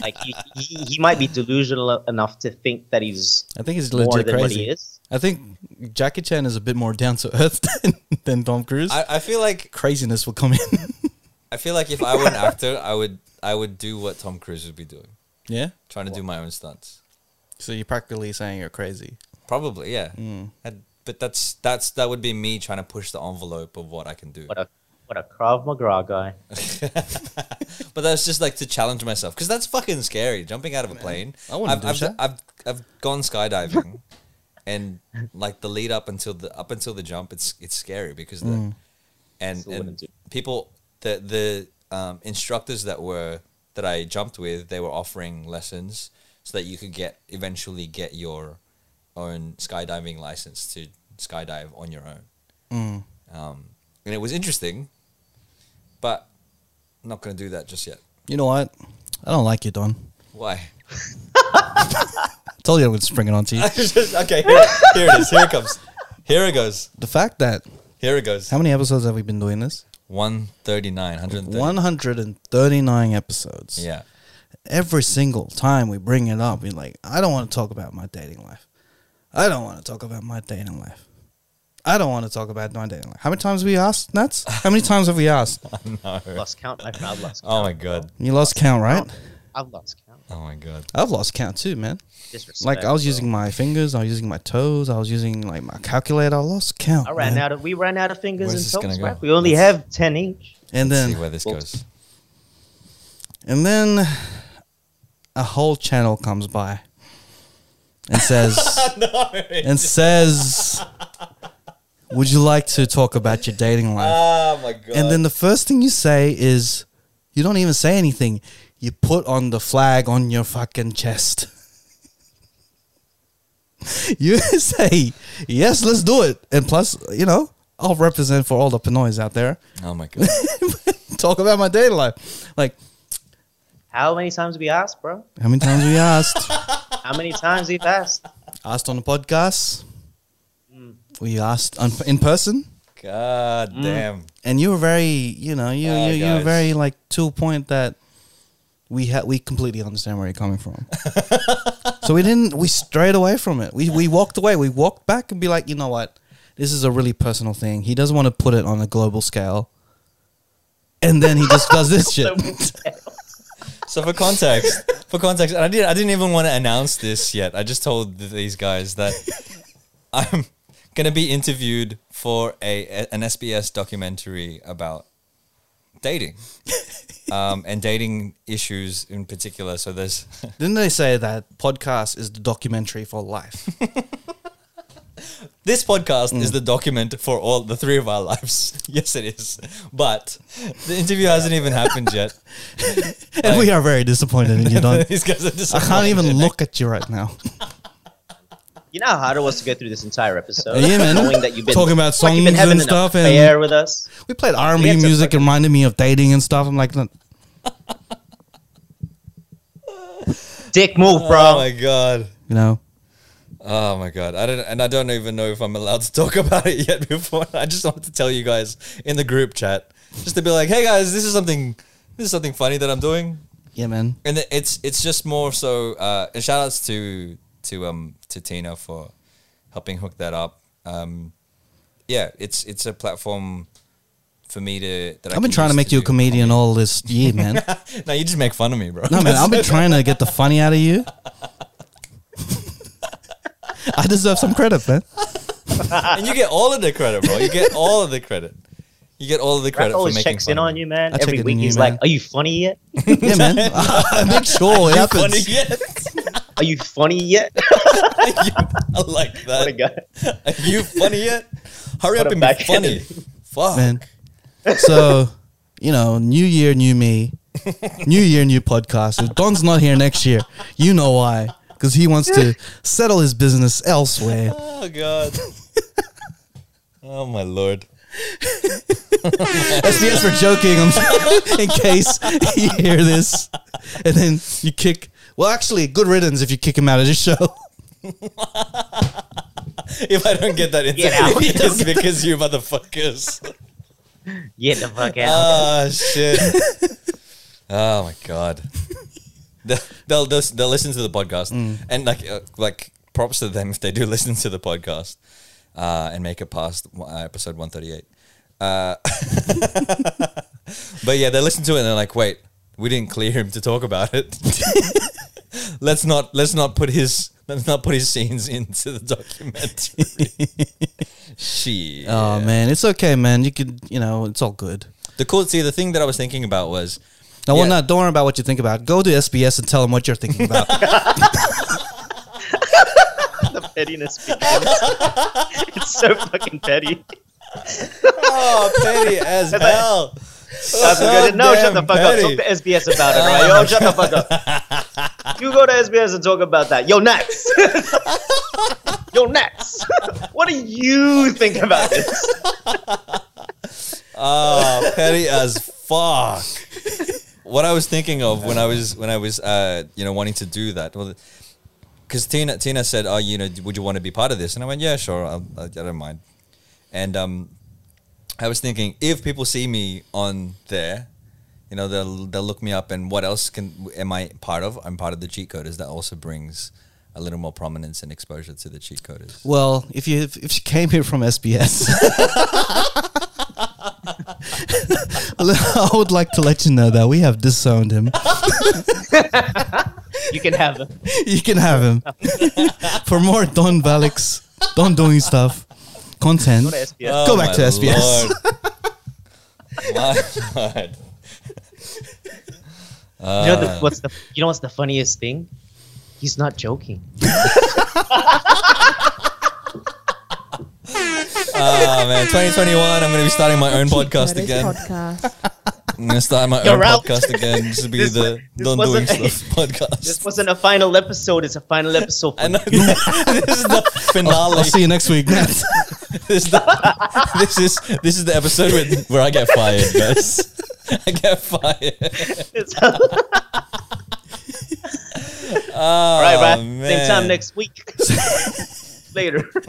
Speaker 2: like he, he, he might be delusional enough to think that he's
Speaker 1: I think he's
Speaker 2: more
Speaker 1: legit
Speaker 2: than what he is.
Speaker 1: I think Jackie Chan is a bit more down to earth than, than Tom Cruise.
Speaker 3: I, I feel like
Speaker 1: Craziness will come in.
Speaker 3: I feel like if I were an actor, I would I would do what Tom Cruise would be doing,
Speaker 1: yeah.
Speaker 3: trying to do my own stunts.
Speaker 1: So you're practically saying you're crazy.
Speaker 3: Probably, yeah.
Speaker 1: Mm.
Speaker 3: I'd- but that's that's that would be me trying to push the envelope of what I can do.
Speaker 2: What a what a Krav Maga guy.
Speaker 3: but that's just like to challenge myself because that's fucking scary. Jumping out of a plane.
Speaker 1: I wouldn't
Speaker 3: I've,
Speaker 1: do
Speaker 3: I've,
Speaker 1: that.
Speaker 3: I've I've gone skydiving, and like the lead up until the up until the jump, it's it's scary because the
Speaker 1: Mm.
Speaker 3: and,
Speaker 2: Still wouldn't
Speaker 3: and
Speaker 2: do.
Speaker 3: people the the um, instructors that were that I jumped with, they were offering lessons so that you could get eventually get your own skydiving license to skydive on your own.
Speaker 1: Mm.
Speaker 3: Um, and it was interesting, but I'm not going to do that just yet.
Speaker 1: You know what? I don't like you, Don.
Speaker 3: Why?
Speaker 1: I told you I would spring it onto you.
Speaker 3: okay, here, here it is. Here it comes. Here it goes.
Speaker 1: the fact that
Speaker 3: Here it goes.
Speaker 1: how many episodes have we been doing this?
Speaker 3: 139, 130.
Speaker 1: 139 episodes.
Speaker 3: Yeah.
Speaker 1: Every single time we bring it up, we're like, I don't want to talk about my dating life. I don't want to talk about my dating life. I don't want to talk about my dating life. How many times have we asked, Nats? How many times have we asked?
Speaker 3: No.
Speaker 2: Lost count. my friend. I've lost count.
Speaker 3: Oh my god.
Speaker 1: You lost count, right?
Speaker 2: I've lost count.
Speaker 3: Oh my god.
Speaker 1: I've lost count too, man.
Speaker 2: Disrespect,
Speaker 1: Like I was
Speaker 2: bro.
Speaker 1: using my fingers, I was using my toes, I was using like my calculator. I lost count.
Speaker 2: I ran
Speaker 1: man.
Speaker 2: out of. We ran out of fingers
Speaker 3: Where's
Speaker 2: and
Speaker 3: this
Speaker 2: toes.
Speaker 3: gonna go?
Speaker 2: Right? We only
Speaker 3: Let's-
Speaker 2: have ten each.
Speaker 1: And
Speaker 3: See
Speaker 1: then
Speaker 3: where this goes.
Speaker 1: and then a whole channel comes by and says and says Would you like to talk about your dating life?
Speaker 3: Oh my god.
Speaker 1: And then the first thing you say is, you don't even say anything. You put on the flag on your fucking chest. you say, yes, let's do it. And plus, you know, I'll represent for all the Pinoys out there.
Speaker 3: oh my god.
Speaker 1: Talk about my dating life. Like,
Speaker 2: How many times have we asked, bro?
Speaker 1: how many times we asked?
Speaker 2: How many times we've asked?
Speaker 1: asked on the podcast. We asked on, in person.
Speaker 3: god
Speaker 2: Mm.
Speaker 3: damn.
Speaker 1: and you were very, you know, you
Speaker 3: Oh,
Speaker 1: you, you were very like to a point that we had we completely understand where you're coming from. so we didn't we strayed away from it. We we walked away. We walked back and be like, you know what, this is a really personal thing. He doesn't want to put it on a global scale, and then he just does this shit.
Speaker 3: So for context, for context, and I did I didn't even want to announce this yet. I just told these guys that I'm gonna be interviewed for a an SBS documentary about dating, um, and dating issues in particular. So there's
Speaker 1: Didn't they say that podcast is the documentary for life?
Speaker 3: this podcast
Speaker 1: Mm.
Speaker 3: is the document for all the three of our lives. yes, it is. But the interview hasn't even happened yet.
Speaker 1: and we are very disappointed in you, Don.
Speaker 3: These guys are
Speaker 1: I can't even look at you right now.
Speaker 2: You know how hard it was to go through this entire episode,
Speaker 1: Yeah, man.
Speaker 2: knowing that you've been
Speaker 1: Talking about
Speaker 2: like you've been
Speaker 1: songs
Speaker 2: having
Speaker 1: and
Speaker 2: an
Speaker 1: stuff and-
Speaker 2: affair with us.
Speaker 1: We played R and B music,
Speaker 2: fucking-
Speaker 1: reminded me of dating and stuff. I'm like,
Speaker 2: Dick move, bro.
Speaker 3: Oh my god.
Speaker 1: you know,
Speaker 3: Oh my god. I don't and I don't even know if I'm allowed to talk about it yet before. I just wanted to tell you guys in the group chat just to be like, "Hey guys, this is something this is something funny that I'm doing."
Speaker 1: yeah, man.
Speaker 3: And it's it's just more so uh and shout outs to to um to Tina for helping hook that up. Um yeah, it's it's a platform for me to that I
Speaker 1: I've been trying to
Speaker 3: use
Speaker 1: make you a
Speaker 3: do
Speaker 1: comedian all this year, man.
Speaker 3: comedy. no, you just make fun of me, bro.
Speaker 1: No, man, I've been trying to get the funny out of you. I deserve some credit, man.
Speaker 3: and you get all of the credit, bro. You get all of the credit. You get all of the
Speaker 2: Raph
Speaker 3: credit for
Speaker 2: always
Speaker 3: making
Speaker 2: checks
Speaker 3: fun
Speaker 2: in on you, man.
Speaker 1: I
Speaker 2: Every week
Speaker 1: on you,
Speaker 2: he's
Speaker 1: man.
Speaker 2: like, "Are you funny yet?
Speaker 1: Yeah, man. I make sure it
Speaker 3: You
Speaker 1: happens.
Speaker 3: Funny yet?
Speaker 2: Are you funny yet?"
Speaker 3: I like
Speaker 2: what a
Speaker 3: that.
Speaker 2: guy.
Speaker 3: Are you funny yet? Hurry
Speaker 2: What
Speaker 3: up
Speaker 2: a
Speaker 3: and be funny. Fuck.
Speaker 1: man. So, you know, new year, new me. New year, new podcast. If Don's not here next year, you know why. Because he wants to settle his business elsewhere.
Speaker 3: Oh god. oh my lord.
Speaker 1: That's SBS for joking. I'm, in case you hear this, and then you kick. Well, actually, good riddance if you kick him out of this show.
Speaker 3: If I don't get that
Speaker 2: Get out.
Speaker 3: interview, it's because you motherfuckers.
Speaker 2: Get the fuck out.
Speaker 3: Oh shit. Oh my god. They'll, they'll they'll they'll listen to the podcast and like uh, like props to them if they do listen to the podcast uh, and make it past uh, episode one thirty eight. Uh, but yeah, they listen to it and they're like, wait, we didn't clear him to talk about it. let's not let's not put his let's not put his scenes into the documentary. Shit.
Speaker 1: Oh man, it's okay, man. You could, you know, it's all good.
Speaker 3: The cool see the thing that I was thinking about was
Speaker 1: No, well,
Speaker 3: Yeah.
Speaker 1: no, don't worry about what you think about. Go to SBS and tell them what you're thinking about.
Speaker 2: the pettiness begins. it's so fucking petty.
Speaker 3: oh, petty as hell.
Speaker 2: That's good. No, shut the fuck up. Talk to SBS about it, right? Yo, shut the fuck up. You go to SBS and talk about that. Yo, Nats. Yo, Nats. what do you think about this?
Speaker 3: Oh, petty as fuck. What I was thinking of when I was when I was uh, you know wanting to do that, well, because Tina Tina said, "Oh, you know, would you want to be part of this?" And I went, "Yeah, sure, I'll, I don't mind." And um, I was thinking, if people see me on there, you know, they'll they'll look me up, and what else can am I part of? I'm part of the cheat coders. That also brings a little more prominence and exposure to the cheat coders.
Speaker 1: well, if you if you came here from SBS, I would like to let you know that we have disowned him.
Speaker 2: You can have him.
Speaker 1: You can have him for more Don Valix, Don doing stuff, content.
Speaker 2: Go to SBS.
Speaker 1: Oh Go back
Speaker 3: my
Speaker 1: to SBS.
Speaker 3: Lord. my lord.
Speaker 2: you know the, uh. what's the you know what's the funniest thing? He's not joking.
Speaker 3: Oh man, 2021. I'm going to be starting my own podcast again.
Speaker 5: Podcast.
Speaker 3: I'm going to start my
Speaker 2: You're
Speaker 3: own
Speaker 2: out.
Speaker 3: podcast again. This will be
Speaker 2: This
Speaker 3: the
Speaker 2: wa- this
Speaker 3: Don Doing
Speaker 2: wasn't-
Speaker 3: Stuff podcast.
Speaker 2: This wasn't a final episode. It's a final episode. For
Speaker 3: I know this is the finale.
Speaker 1: I'll see you next week, Matt.
Speaker 3: this, is the, this is this is the episode where, where I get fired, guys. I get fired.
Speaker 2: It's-
Speaker 3: Oh,
Speaker 2: All right, right. Ah,
Speaker 3: Same
Speaker 2: time next week. Later.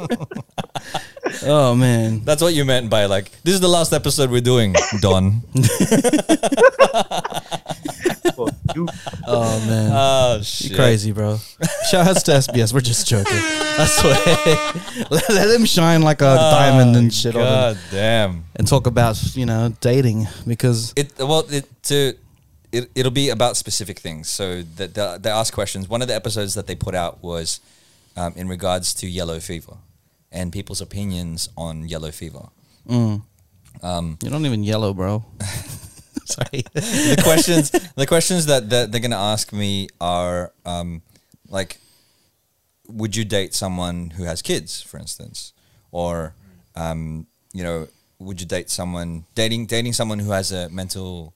Speaker 1: Oh man,
Speaker 3: That's what you meant by like this is the last episode we're doing, Don.
Speaker 2: Well,
Speaker 1: oh man.
Speaker 3: Oh shit.
Speaker 1: You're crazy, bro. Shout outs to SBS. We're just joking. I swear. let, let him shine like a ah, diamond and shit on him.
Speaker 3: God damn.
Speaker 1: And talk about, you know, dating because
Speaker 3: It well it to it it'll be about specific things. So that they, they ask questions. One of the episodes that they put out was um, in regards to yellow fever and people's opinions on yellow fever.
Speaker 1: mm,
Speaker 3: Um,
Speaker 1: you're not even yellow, bro. Sorry.
Speaker 3: the questions the questions that, that they're gonna ask me are um, like would you date someone who has kids for instance or um, you know would you date someone dating dating someone who has a mental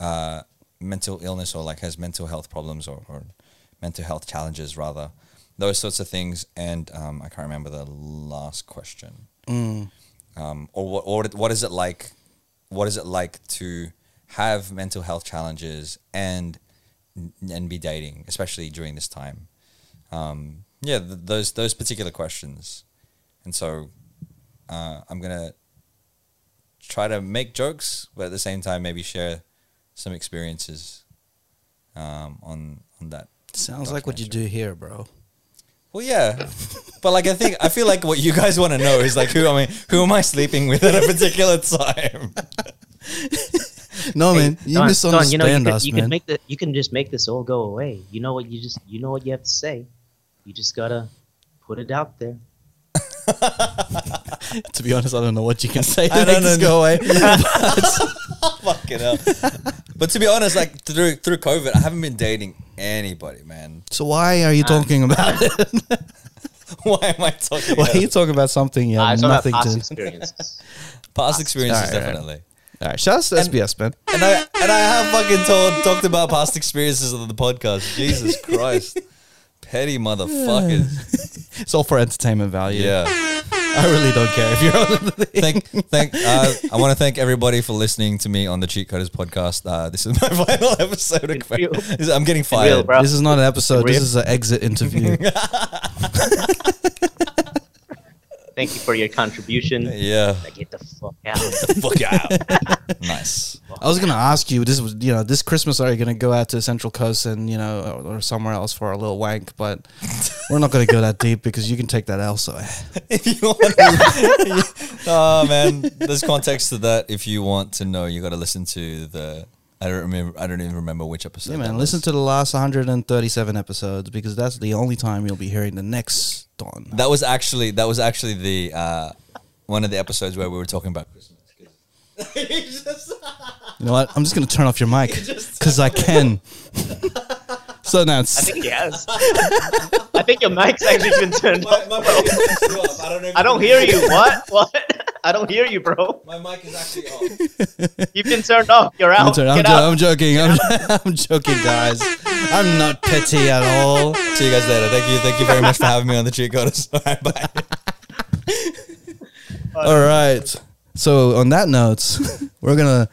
Speaker 3: uh, mental illness or like has mental health problems or, or mental health challenges rather those sorts of things and um, I can't remember the last question
Speaker 1: Mm.
Speaker 3: um, or what or what is it like what is it like to have mental health challenges and and be dating especially during this time um, yeah th- those those particular questions and so uh, i'm gonna try to make jokes but at the same time maybe share some experiences um, on on that
Speaker 1: Sounds like what you do here, bro.
Speaker 3: Well, yeah, but like I think I feel like what you guys want to know is like who am I who am I sleeping with at a particular time?
Speaker 1: No, man. You
Speaker 2: Don,
Speaker 1: misunderstand
Speaker 2: Don, you know, you can,
Speaker 1: us,
Speaker 2: you
Speaker 1: man.
Speaker 2: can make the you can just make this all go away. You know what you just you know what you have to say. You just gotta put it out there.
Speaker 1: to be honest, I don't know what you can say to
Speaker 3: I
Speaker 1: make
Speaker 3: don't
Speaker 1: this
Speaker 3: know.
Speaker 1: go away.
Speaker 3: Fucking hell. But to be honest, like through through COVID, I haven't been dating anybody, man.
Speaker 1: so why are you talking about it?
Speaker 3: Why am I talking?
Speaker 1: why
Speaker 3: about
Speaker 1: are you talking about something you have nothing
Speaker 2: past
Speaker 1: to?
Speaker 2: experiences.
Speaker 3: past experiences?
Speaker 1: Alright, alright.
Speaker 3: definitely.
Speaker 1: All right, shout out to SBS, man.
Speaker 3: And I and I have fucking told talked about past experiences on the podcast. Jesus Christ, petty motherfuckers.
Speaker 1: It's all for entertainment value.
Speaker 3: Yeah.
Speaker 1: I really don't care if you're on the
Speaker 3: thank thank uh, I want to thank everybody for listening to me on the Cheat Coders podcast. Uh, this is my final episode. Of,
Speaker 2: real.
Speaker 3: I'm getting fired.
Speaker 2: bro.
Speaker 1: This is not an episode. This is an exit interview.
Speaker 2: Thank you for your contribution.
Speaker 3: Yeah,
Speaker 2: Now Get the fuck out.
Speaker 3: Get the fuck out. nice.
Speaker 1: I was gonna ask you. This was, you know, this Christmas are you gonna go out to Central Coast and you know, or, or somewhere else for a little wank? But we're not gonna go that deep because you can take that elsewhere.
Speaker 3: if you want to, oh man, there's context to that. If you want to know, you got to listen to the. I don't remember. I don't even remember which episode.
Speaker 1: Yeah, man. Listen to the last 137 episodes because that's the only time you'll be hearing the next Dawn.
Speaker 3: That was actually that was actually the uh, one of the episodes where we were talking about Christmas.
Speaker 1: You know what? I'm just gonna turn off your mic because I can. so now
Speaker 2: I think he has. I think your mic's actually been turned off.
Speaker 3: my mic is actually off. I don't know.
Speaker 2: I don't hear you. What? What? I don't hear you, bro.
Speaker 3: My mic is actually off.
Speaker 2: You've been turned off. You're
Speaker 1: I'm,
Speaker 2: out.
Speaker 1: I'm,
Speaker 2: Get
Speaker 1: jo-
Speaker 2: out.
Speaker 1: I'm joking. I'm, I'm joking, guys. I'm not petty at all.
Speaker 3: See you guys later. Thank you. Thank you very much for having me on the Cheat Coders. All right, bye.
Speaker 1: All right. So on that note, we're gonna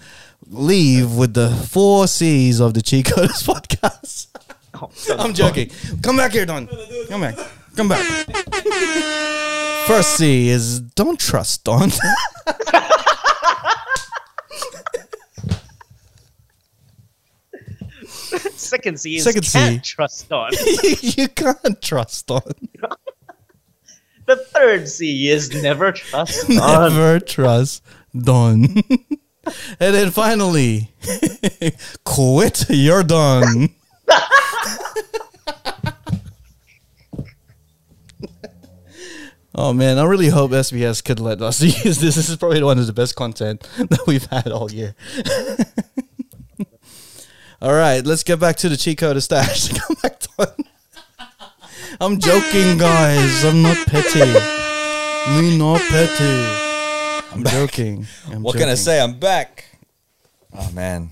Speaker 1: leave with the four C's of the Cheat Coders podcast. I'm joking. Come back here, Don. Come back. Come back. First C is don't trust Don.
Speaker 2: Second C is
Speaker 1: Second C.
Speaker 2: can't trust Don.
Speaker 1: you can't trust Don.
Speaker 2: The third C is never trust on.
Speaker 1: Never trust Don. and then finally, quit. You're done. Oh man, I really hope SBS could let us use this. This is probably one of the best content that we've had all year. all right, let's get back to the cheat code stash. Come back, Don. I'm joking, guys. I'm not petty. Me not petty. I'm joking. I'm
Speaker 3: What can I say? I'm back. Oh man.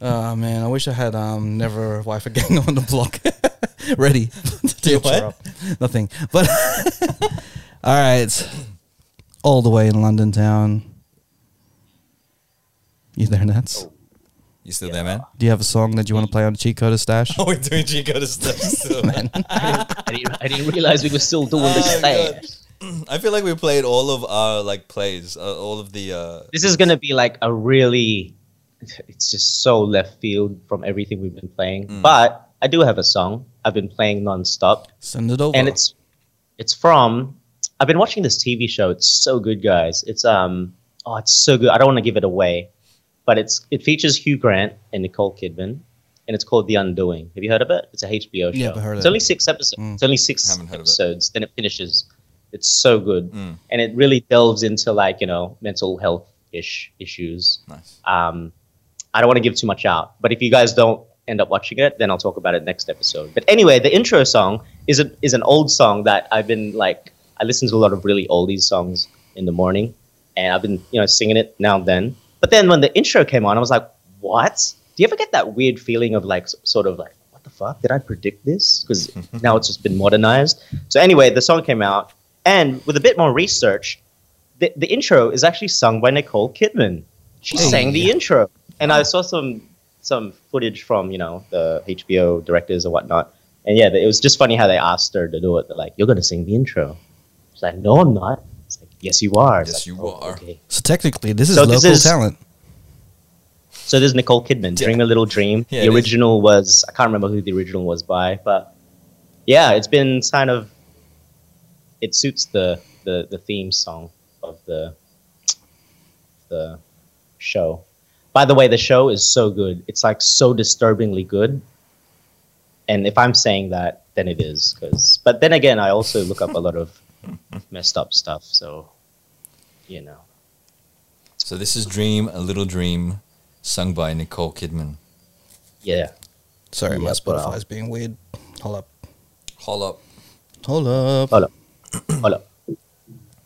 Speaker 1: Oh man, I wish I had um never wife again on the block ready to
Speaker 3: what?
Speaker 1: interrupt. Nothing. But all right, all the way in London town. You there, Nats?
Speaker 3: You still there, man?
Speaker 1: Do you have a song that you want to play on the cheat code stash?
Speaker 3: Oh, we're doing Cheat Coders stuff still.
Speaker 1: Man.
Speaker 2: I didn't, I didn't realize we were still doing this
Speaker 3: Oh,
Speaker 2: thing.
Speaker 3: God. I feel like we played all of our like plays, uh, all of the. Uh,
Speaker 2: This is gonna be like a really. It's just so left field from everything we've been playing.
Speaker 3: Mm.
Speaker 2: But I do have a song I've been playing nonstop,
Speaker 1: Send it over.
Speaker 2: and it's it's from. I've been watching this TV show. It's so good, guys. It's um. Oh, it's so good. I don't want to give it away, but it's it features Hugh Grant and Nicole Kidman, and it's called The Undoing. Have you heard of it? It's a HBO show.
Speaker 1: Yeah, I've heard of
Speaker 2: it's
Speaker 1: it.
Speaker 2: only six episodes.
Speaker 1: Mm.
Speaker 2: It's only six
Speaker 3: Haven't heard of it.
Speaker 2: Then it finishes. It's so good,
Speaker 3: Mm.
Speaker 2: and it really delves into like you know mental health ish issues.
Speaker 3: nice.
Speaker 2: Um, I don't want to give too much out, but if you guys don't end up watching it, then I'll talk about it next episode. But anyway, the intro song is a, is an old song that I've been like I listen to a lot of really oldies songs in the morning, and I've been you know singing it now and then. But then when the intro came on, I was like, "What? Do you ever get that weird feeling of like sort of like what the fuck? Did I predict this? Because now it's just been modernized." So anyway, the song came out, and with a bit more research, the, the intro is actually sung by Nicole Kidman. She
Speaker 1: Hey.
Speaker 2: sang the intro, and I oh. saw some some footage from you know the HBO directors or whatnot. And yeah, it was just funny how they asked her to do it. They're like, "You're gonna sing the intro." She's like, "No, I'm not." It's like, "Yes, you are." It's
Speaker 3: Yes,
Speaker 2: like,
Speaker 3: you
Speaker 2: "Oh,
Speaker 3: are."
Speaker 2: Okay.
Speaker 1: so technically, this is
Speaker 2: So
Speaker 1: local
Speaker 2: this is-
Speaker 1: talent.
Speaker 2: So there's Nicole Kidman,
Speaker 3: Yeah.
Speaker 2: "Dream a Little Dream."
Speaker 3: Yeah,
Speaker 2: the
Speaker 3: it is.
Speaker 2: original was I can't remember who the original was by, but yeah, it's been kind of it suits the the the theme song of the the show. By the way, the show is so good. It's like so disturbingly good. And if I'm saying that, then it is. Cause, but then again, I also look up a lot of messed up stuff. So, you know.
Speaker 3: So this is "Dream a Little Dream," sung by Nicole Kidman.
Speaker 2: Yeah.
Speaker 1: Sorry, my
Speaker 2: Yeah, but, uh,
Speaker 1: Spotify's being weird. Hold up.
Speaker 3: Hold up.
Speaker 1: Hold up.
Speaker 2: Hold up. Hold up.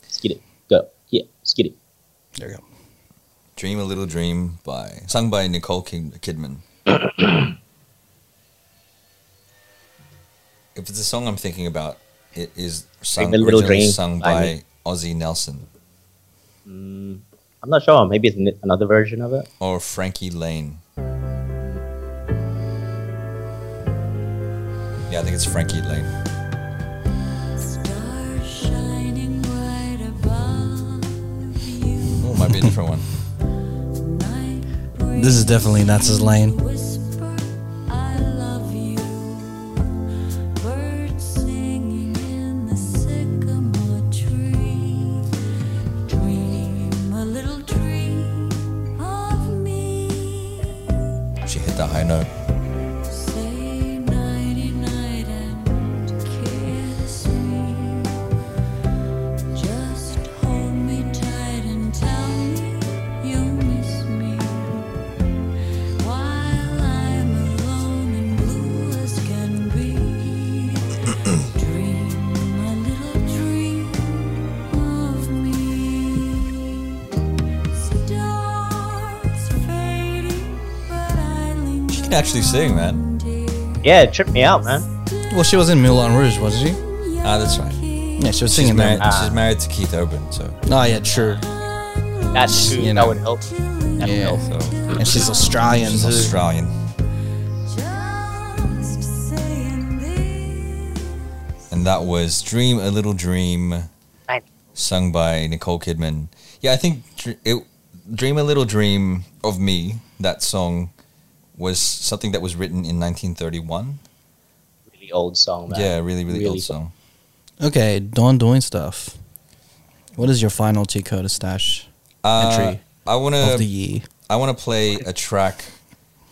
Speaker 2: Skid it. Go. Yeah. Skid it.
Speaker 1: There you go.
Speaker 3: "Dream a Little Dream" by sung by Nicole Kid- Kidman. if it's a song I'm thinking about, it is sung,
Speaker 2: Dream a Little
Speaker 3: originally
Speaker 2: Dream
Speaker 3: sung
Speaker 2: by
Speaker 3: by
Speaker 2: me.
Speaker 3: Ozzie Nelson
Speaker 2: Mm, I'm not sure. Maybe it's another version of it.
Speaker 3: or Frankie Laine. Yeah, I think it's Frankie Laine.
Speaker 6: Stars shining bright above you.
Speaker 3: Oh, it might be a different one.
Speaker 1: This is definitely Nats's lane.
Speaker 6: whisper, I love you. Birds
Speaker 3: actually sing, man.
Speaker 2: Yeah, it tripped me out, man.
Speaker 1: Well, she was in Moulin Rouge, wasn't she?
Speaker 3: Ah, that's right.
Speaker 1: Yeah, she was
Speaker 3: She's
Speaker 1: singing
Speaker 3: married.
Speaker 1: there.
Speaker 3: She's married to Keith Urban, so
Speaker 1: Oh yeah, true.
Speaker 2: That's true.
Speaker 1: You
Speaker 2: That
Speaker 1: know.
Speaker 2: would help. That
Speaker 1: Yeah.
Speaker 2: would help.
Speaker 3: so
Speaker 1: And she's Australian
Speaker 3: she's
Speaker 1: too.
Speaker 3: Australian. And that was "Dream a Little Dream,"
Speaker 2: Right.
Speaker 3: sung by Nicole Kidman. Yeah, I think it, "Dream a Little Dream" of me. That song was something that was written in 1931.
Speaker 2: Really old song, man.
Speaker 3: Yeah, really, really,
Speaker 2: Really
Speaker 3: old song.
Speaker 1: Okay, Dawn doing stuff. What is your final T Coda stash
Speaker 3: Uh,
Speaker 1: entry
Speaker 3: I want
Speaker 1: of the
Speaker 3: to.
Speaker 1: year?
Speaker 3: I want to play a track,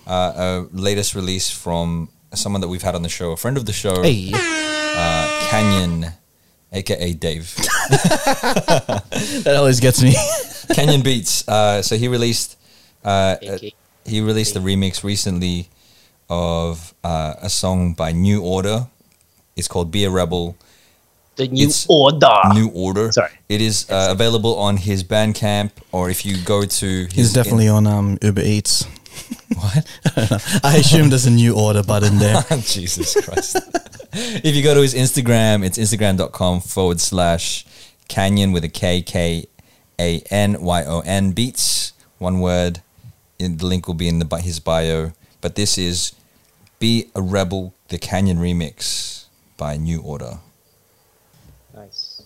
Speaker 3: uh, a latest release from someone that we've had on the show, a friend of the show,
Speaker 1: Hey,
Speaker 3: uh, Kanyon, aka Dave.
Speaker 1: that always gets me.
Speaker 3: Kanyon Beats. Uh, so he released uh, a-
Speaker 2: Okay.
Speaker 3: He released a remix recently of uh, a song by New Order. It's called "Be a Rebel."
Speaker 2: The new
Speaker 3: It's
Speaker 2: order.
Speaker 3: New Order.
Speaker 2: Sorry.
Speaker 3: It is uh, available on his Bandcamp, or if you go to his
Speaker 1: He's definitely on um, Uber Eats.
Speaker 3: what?
Speaker 1: I assume there's a new order button there.
Speaker 3: Jesus Christ. if you go to his Instagram, it's instagram.com forward slash canyon with a K K A N Y O N beats. One word. The link will be in the, his bio. But this is Be a Rebel, the Kanyon remix by New Order.
Speaker 2: Nice.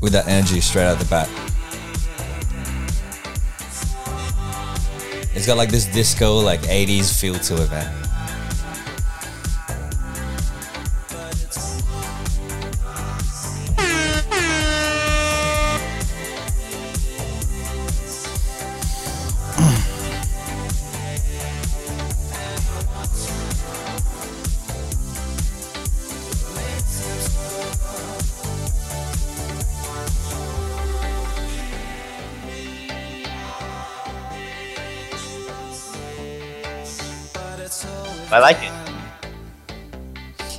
Speaker 3: With that energy straight out the bat. It's got like this disco, like 80s feel to it, man.
Speaker 2: I like it.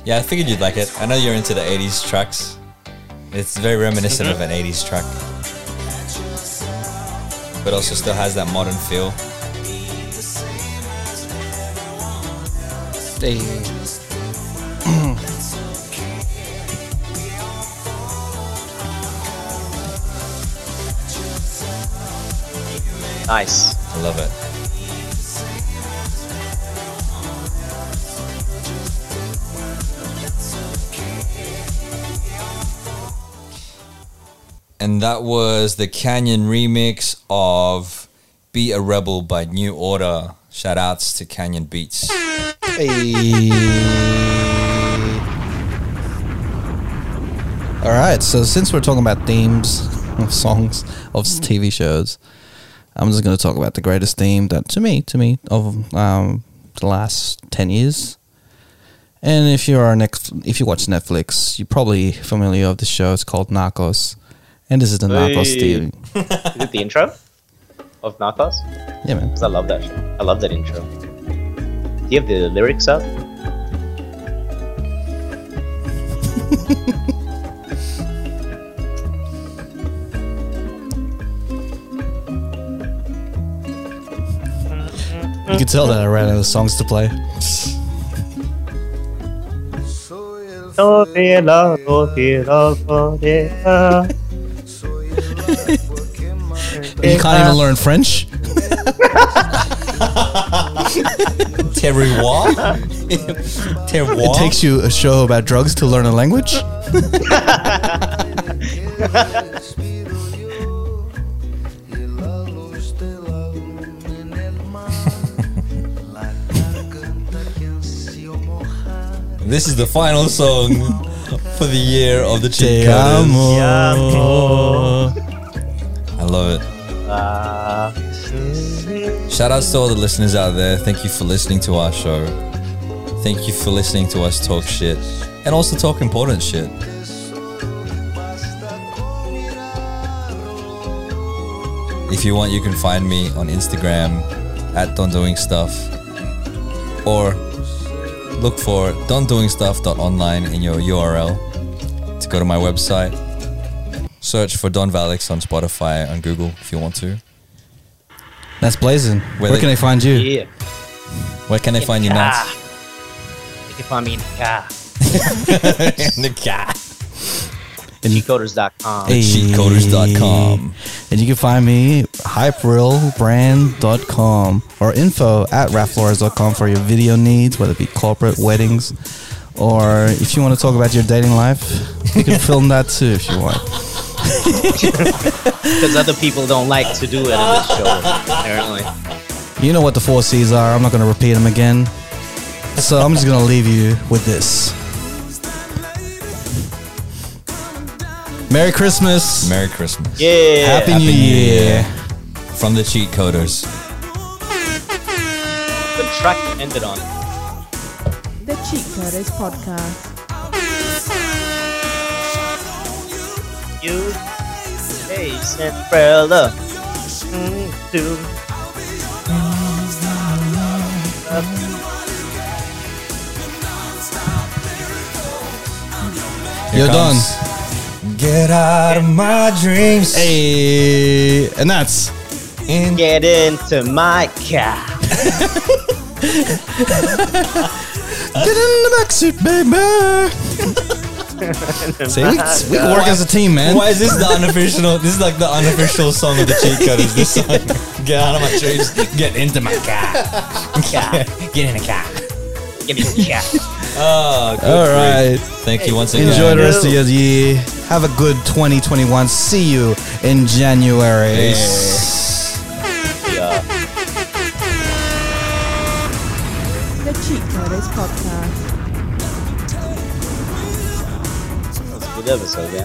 Speaker 3: Yeah, I figured you'd like it. I know you're into the 80s tracks. It's very reminiscent of mm-hmm. an 80s track. But also still has that modern feel.
Speaker 1: Hey.
Speaker 2: Nice.
Speaker 3: I love it. And that was the Kanyon remix of Be a Rebel by New Order. Shout outs to Kanyon Beats.
Speaker 1: Hey. All right, so since we're talking about themes of songs of TV shows, I'm just going to talk about the greatest theme that, to me, to me, of um, the last ten years. And if you are next, if you watch Netflix, you're probably familiar with the show. It's called Narcos, and this is the Narcos
Speaker 2: Hey.
Speaker 1: theme.
Speaker 2: Is it the intro of Narcos?
Speaker 1: Yeah, man.
Speaker 2: Because I love that show. I love that intro. Do you have the lyrics up?
Speaker 1: You can tell that I ran out of songs to play. You can't even uh, learn French.
Speaker 3: Terroir? Terroir?
Speaker 1: It takes you a show about drugs to learn a language.
Speaker 3: This is the final song for the year of the
Speaker 1: Te
Speaker 3: Cheat Coders.
Speaker 1: amo.
Speaker 3: I love it. Shout outs to all the listeners out there. Thank you for listening to our show. Thank you for listening to us talk shit and also talk important shit. If you want, you can find me on Instagram at Don Doing Stuff or look for dondoingstuff.online in your URL to go to my website. Search for Don Valix on Spotify and Google if you want to.
Speaker 1: That's blazing. Where,
Speaker 3: Where
Speaker 1: can
Speaker 3: they-
Speaker 1: they find you?
Speaker 2: Yeah.
Speaker 3: Where can they find you,
Speaker 2: car.
Speaker 3: Nats?
Speaker 2: You can find me in the car.
Speaker 3: in the car. cat.
Speaker 2: Cheatcoders.com.
Speaker 1: Hey.
Speaker 3: Cheatcoders.com.
Speaker 1: And you can find me hyperealbrand.com or info at raflores.com for your video needs, whether it be corporate, weddings, or if you want to talk about your dating life, you can film that too if you want.
Speaker 2: Because other people don't like to do it on this show, apparently.
Speaker 1: You know what the four C's are. I'm not going to repeat them again. So I'm just going to leave you with this. Merry Christmas.
Speaker 3: Merry Christmas.
Speaker 2: Yeah.
Speaker 1: Happy,
Speaker 3: Happy
Speaker 1: New
Speaker 3: New
Speaker 1: Year.
Speaker 3: Year. From the Cheat Coders.
Speaker 2: Good track to end it on.
Speaker 5: The Cheat Coders Podcast.
Speaker 2: You, hey, Cinderella. Mm, do.
Speaker 3: Here
Speaker 1: You're done.
Speaker 3: Get out of my dreams.
Speaker 1: Hey, and that's
Speaker 3: In
Speaker 2: Get into my car.
Speaker 1: Get in the backseat, baby. See, we, we can work as a team, man.
Speaker 3: Why is this the unofficial? This is like the unofficial song of the cheat coders. This song, get out of my dreams, get into my car, car. get in the car.
Speaker 2: Get in the car.
Speaker 3: Oh, good
Speaker 1: All
Speaker 3: grief.
Speaker 1: right.
Speaker 3: Thank you once again.
Speaker 1: Enjoy the rest of your year. Have a good 2021. See you in January.
Speaker 3: Peace.
Speaker 2: Yeah.
Speaker 5: The Cheat Coders Podcast.
Speaker 2: That's episode, yeah.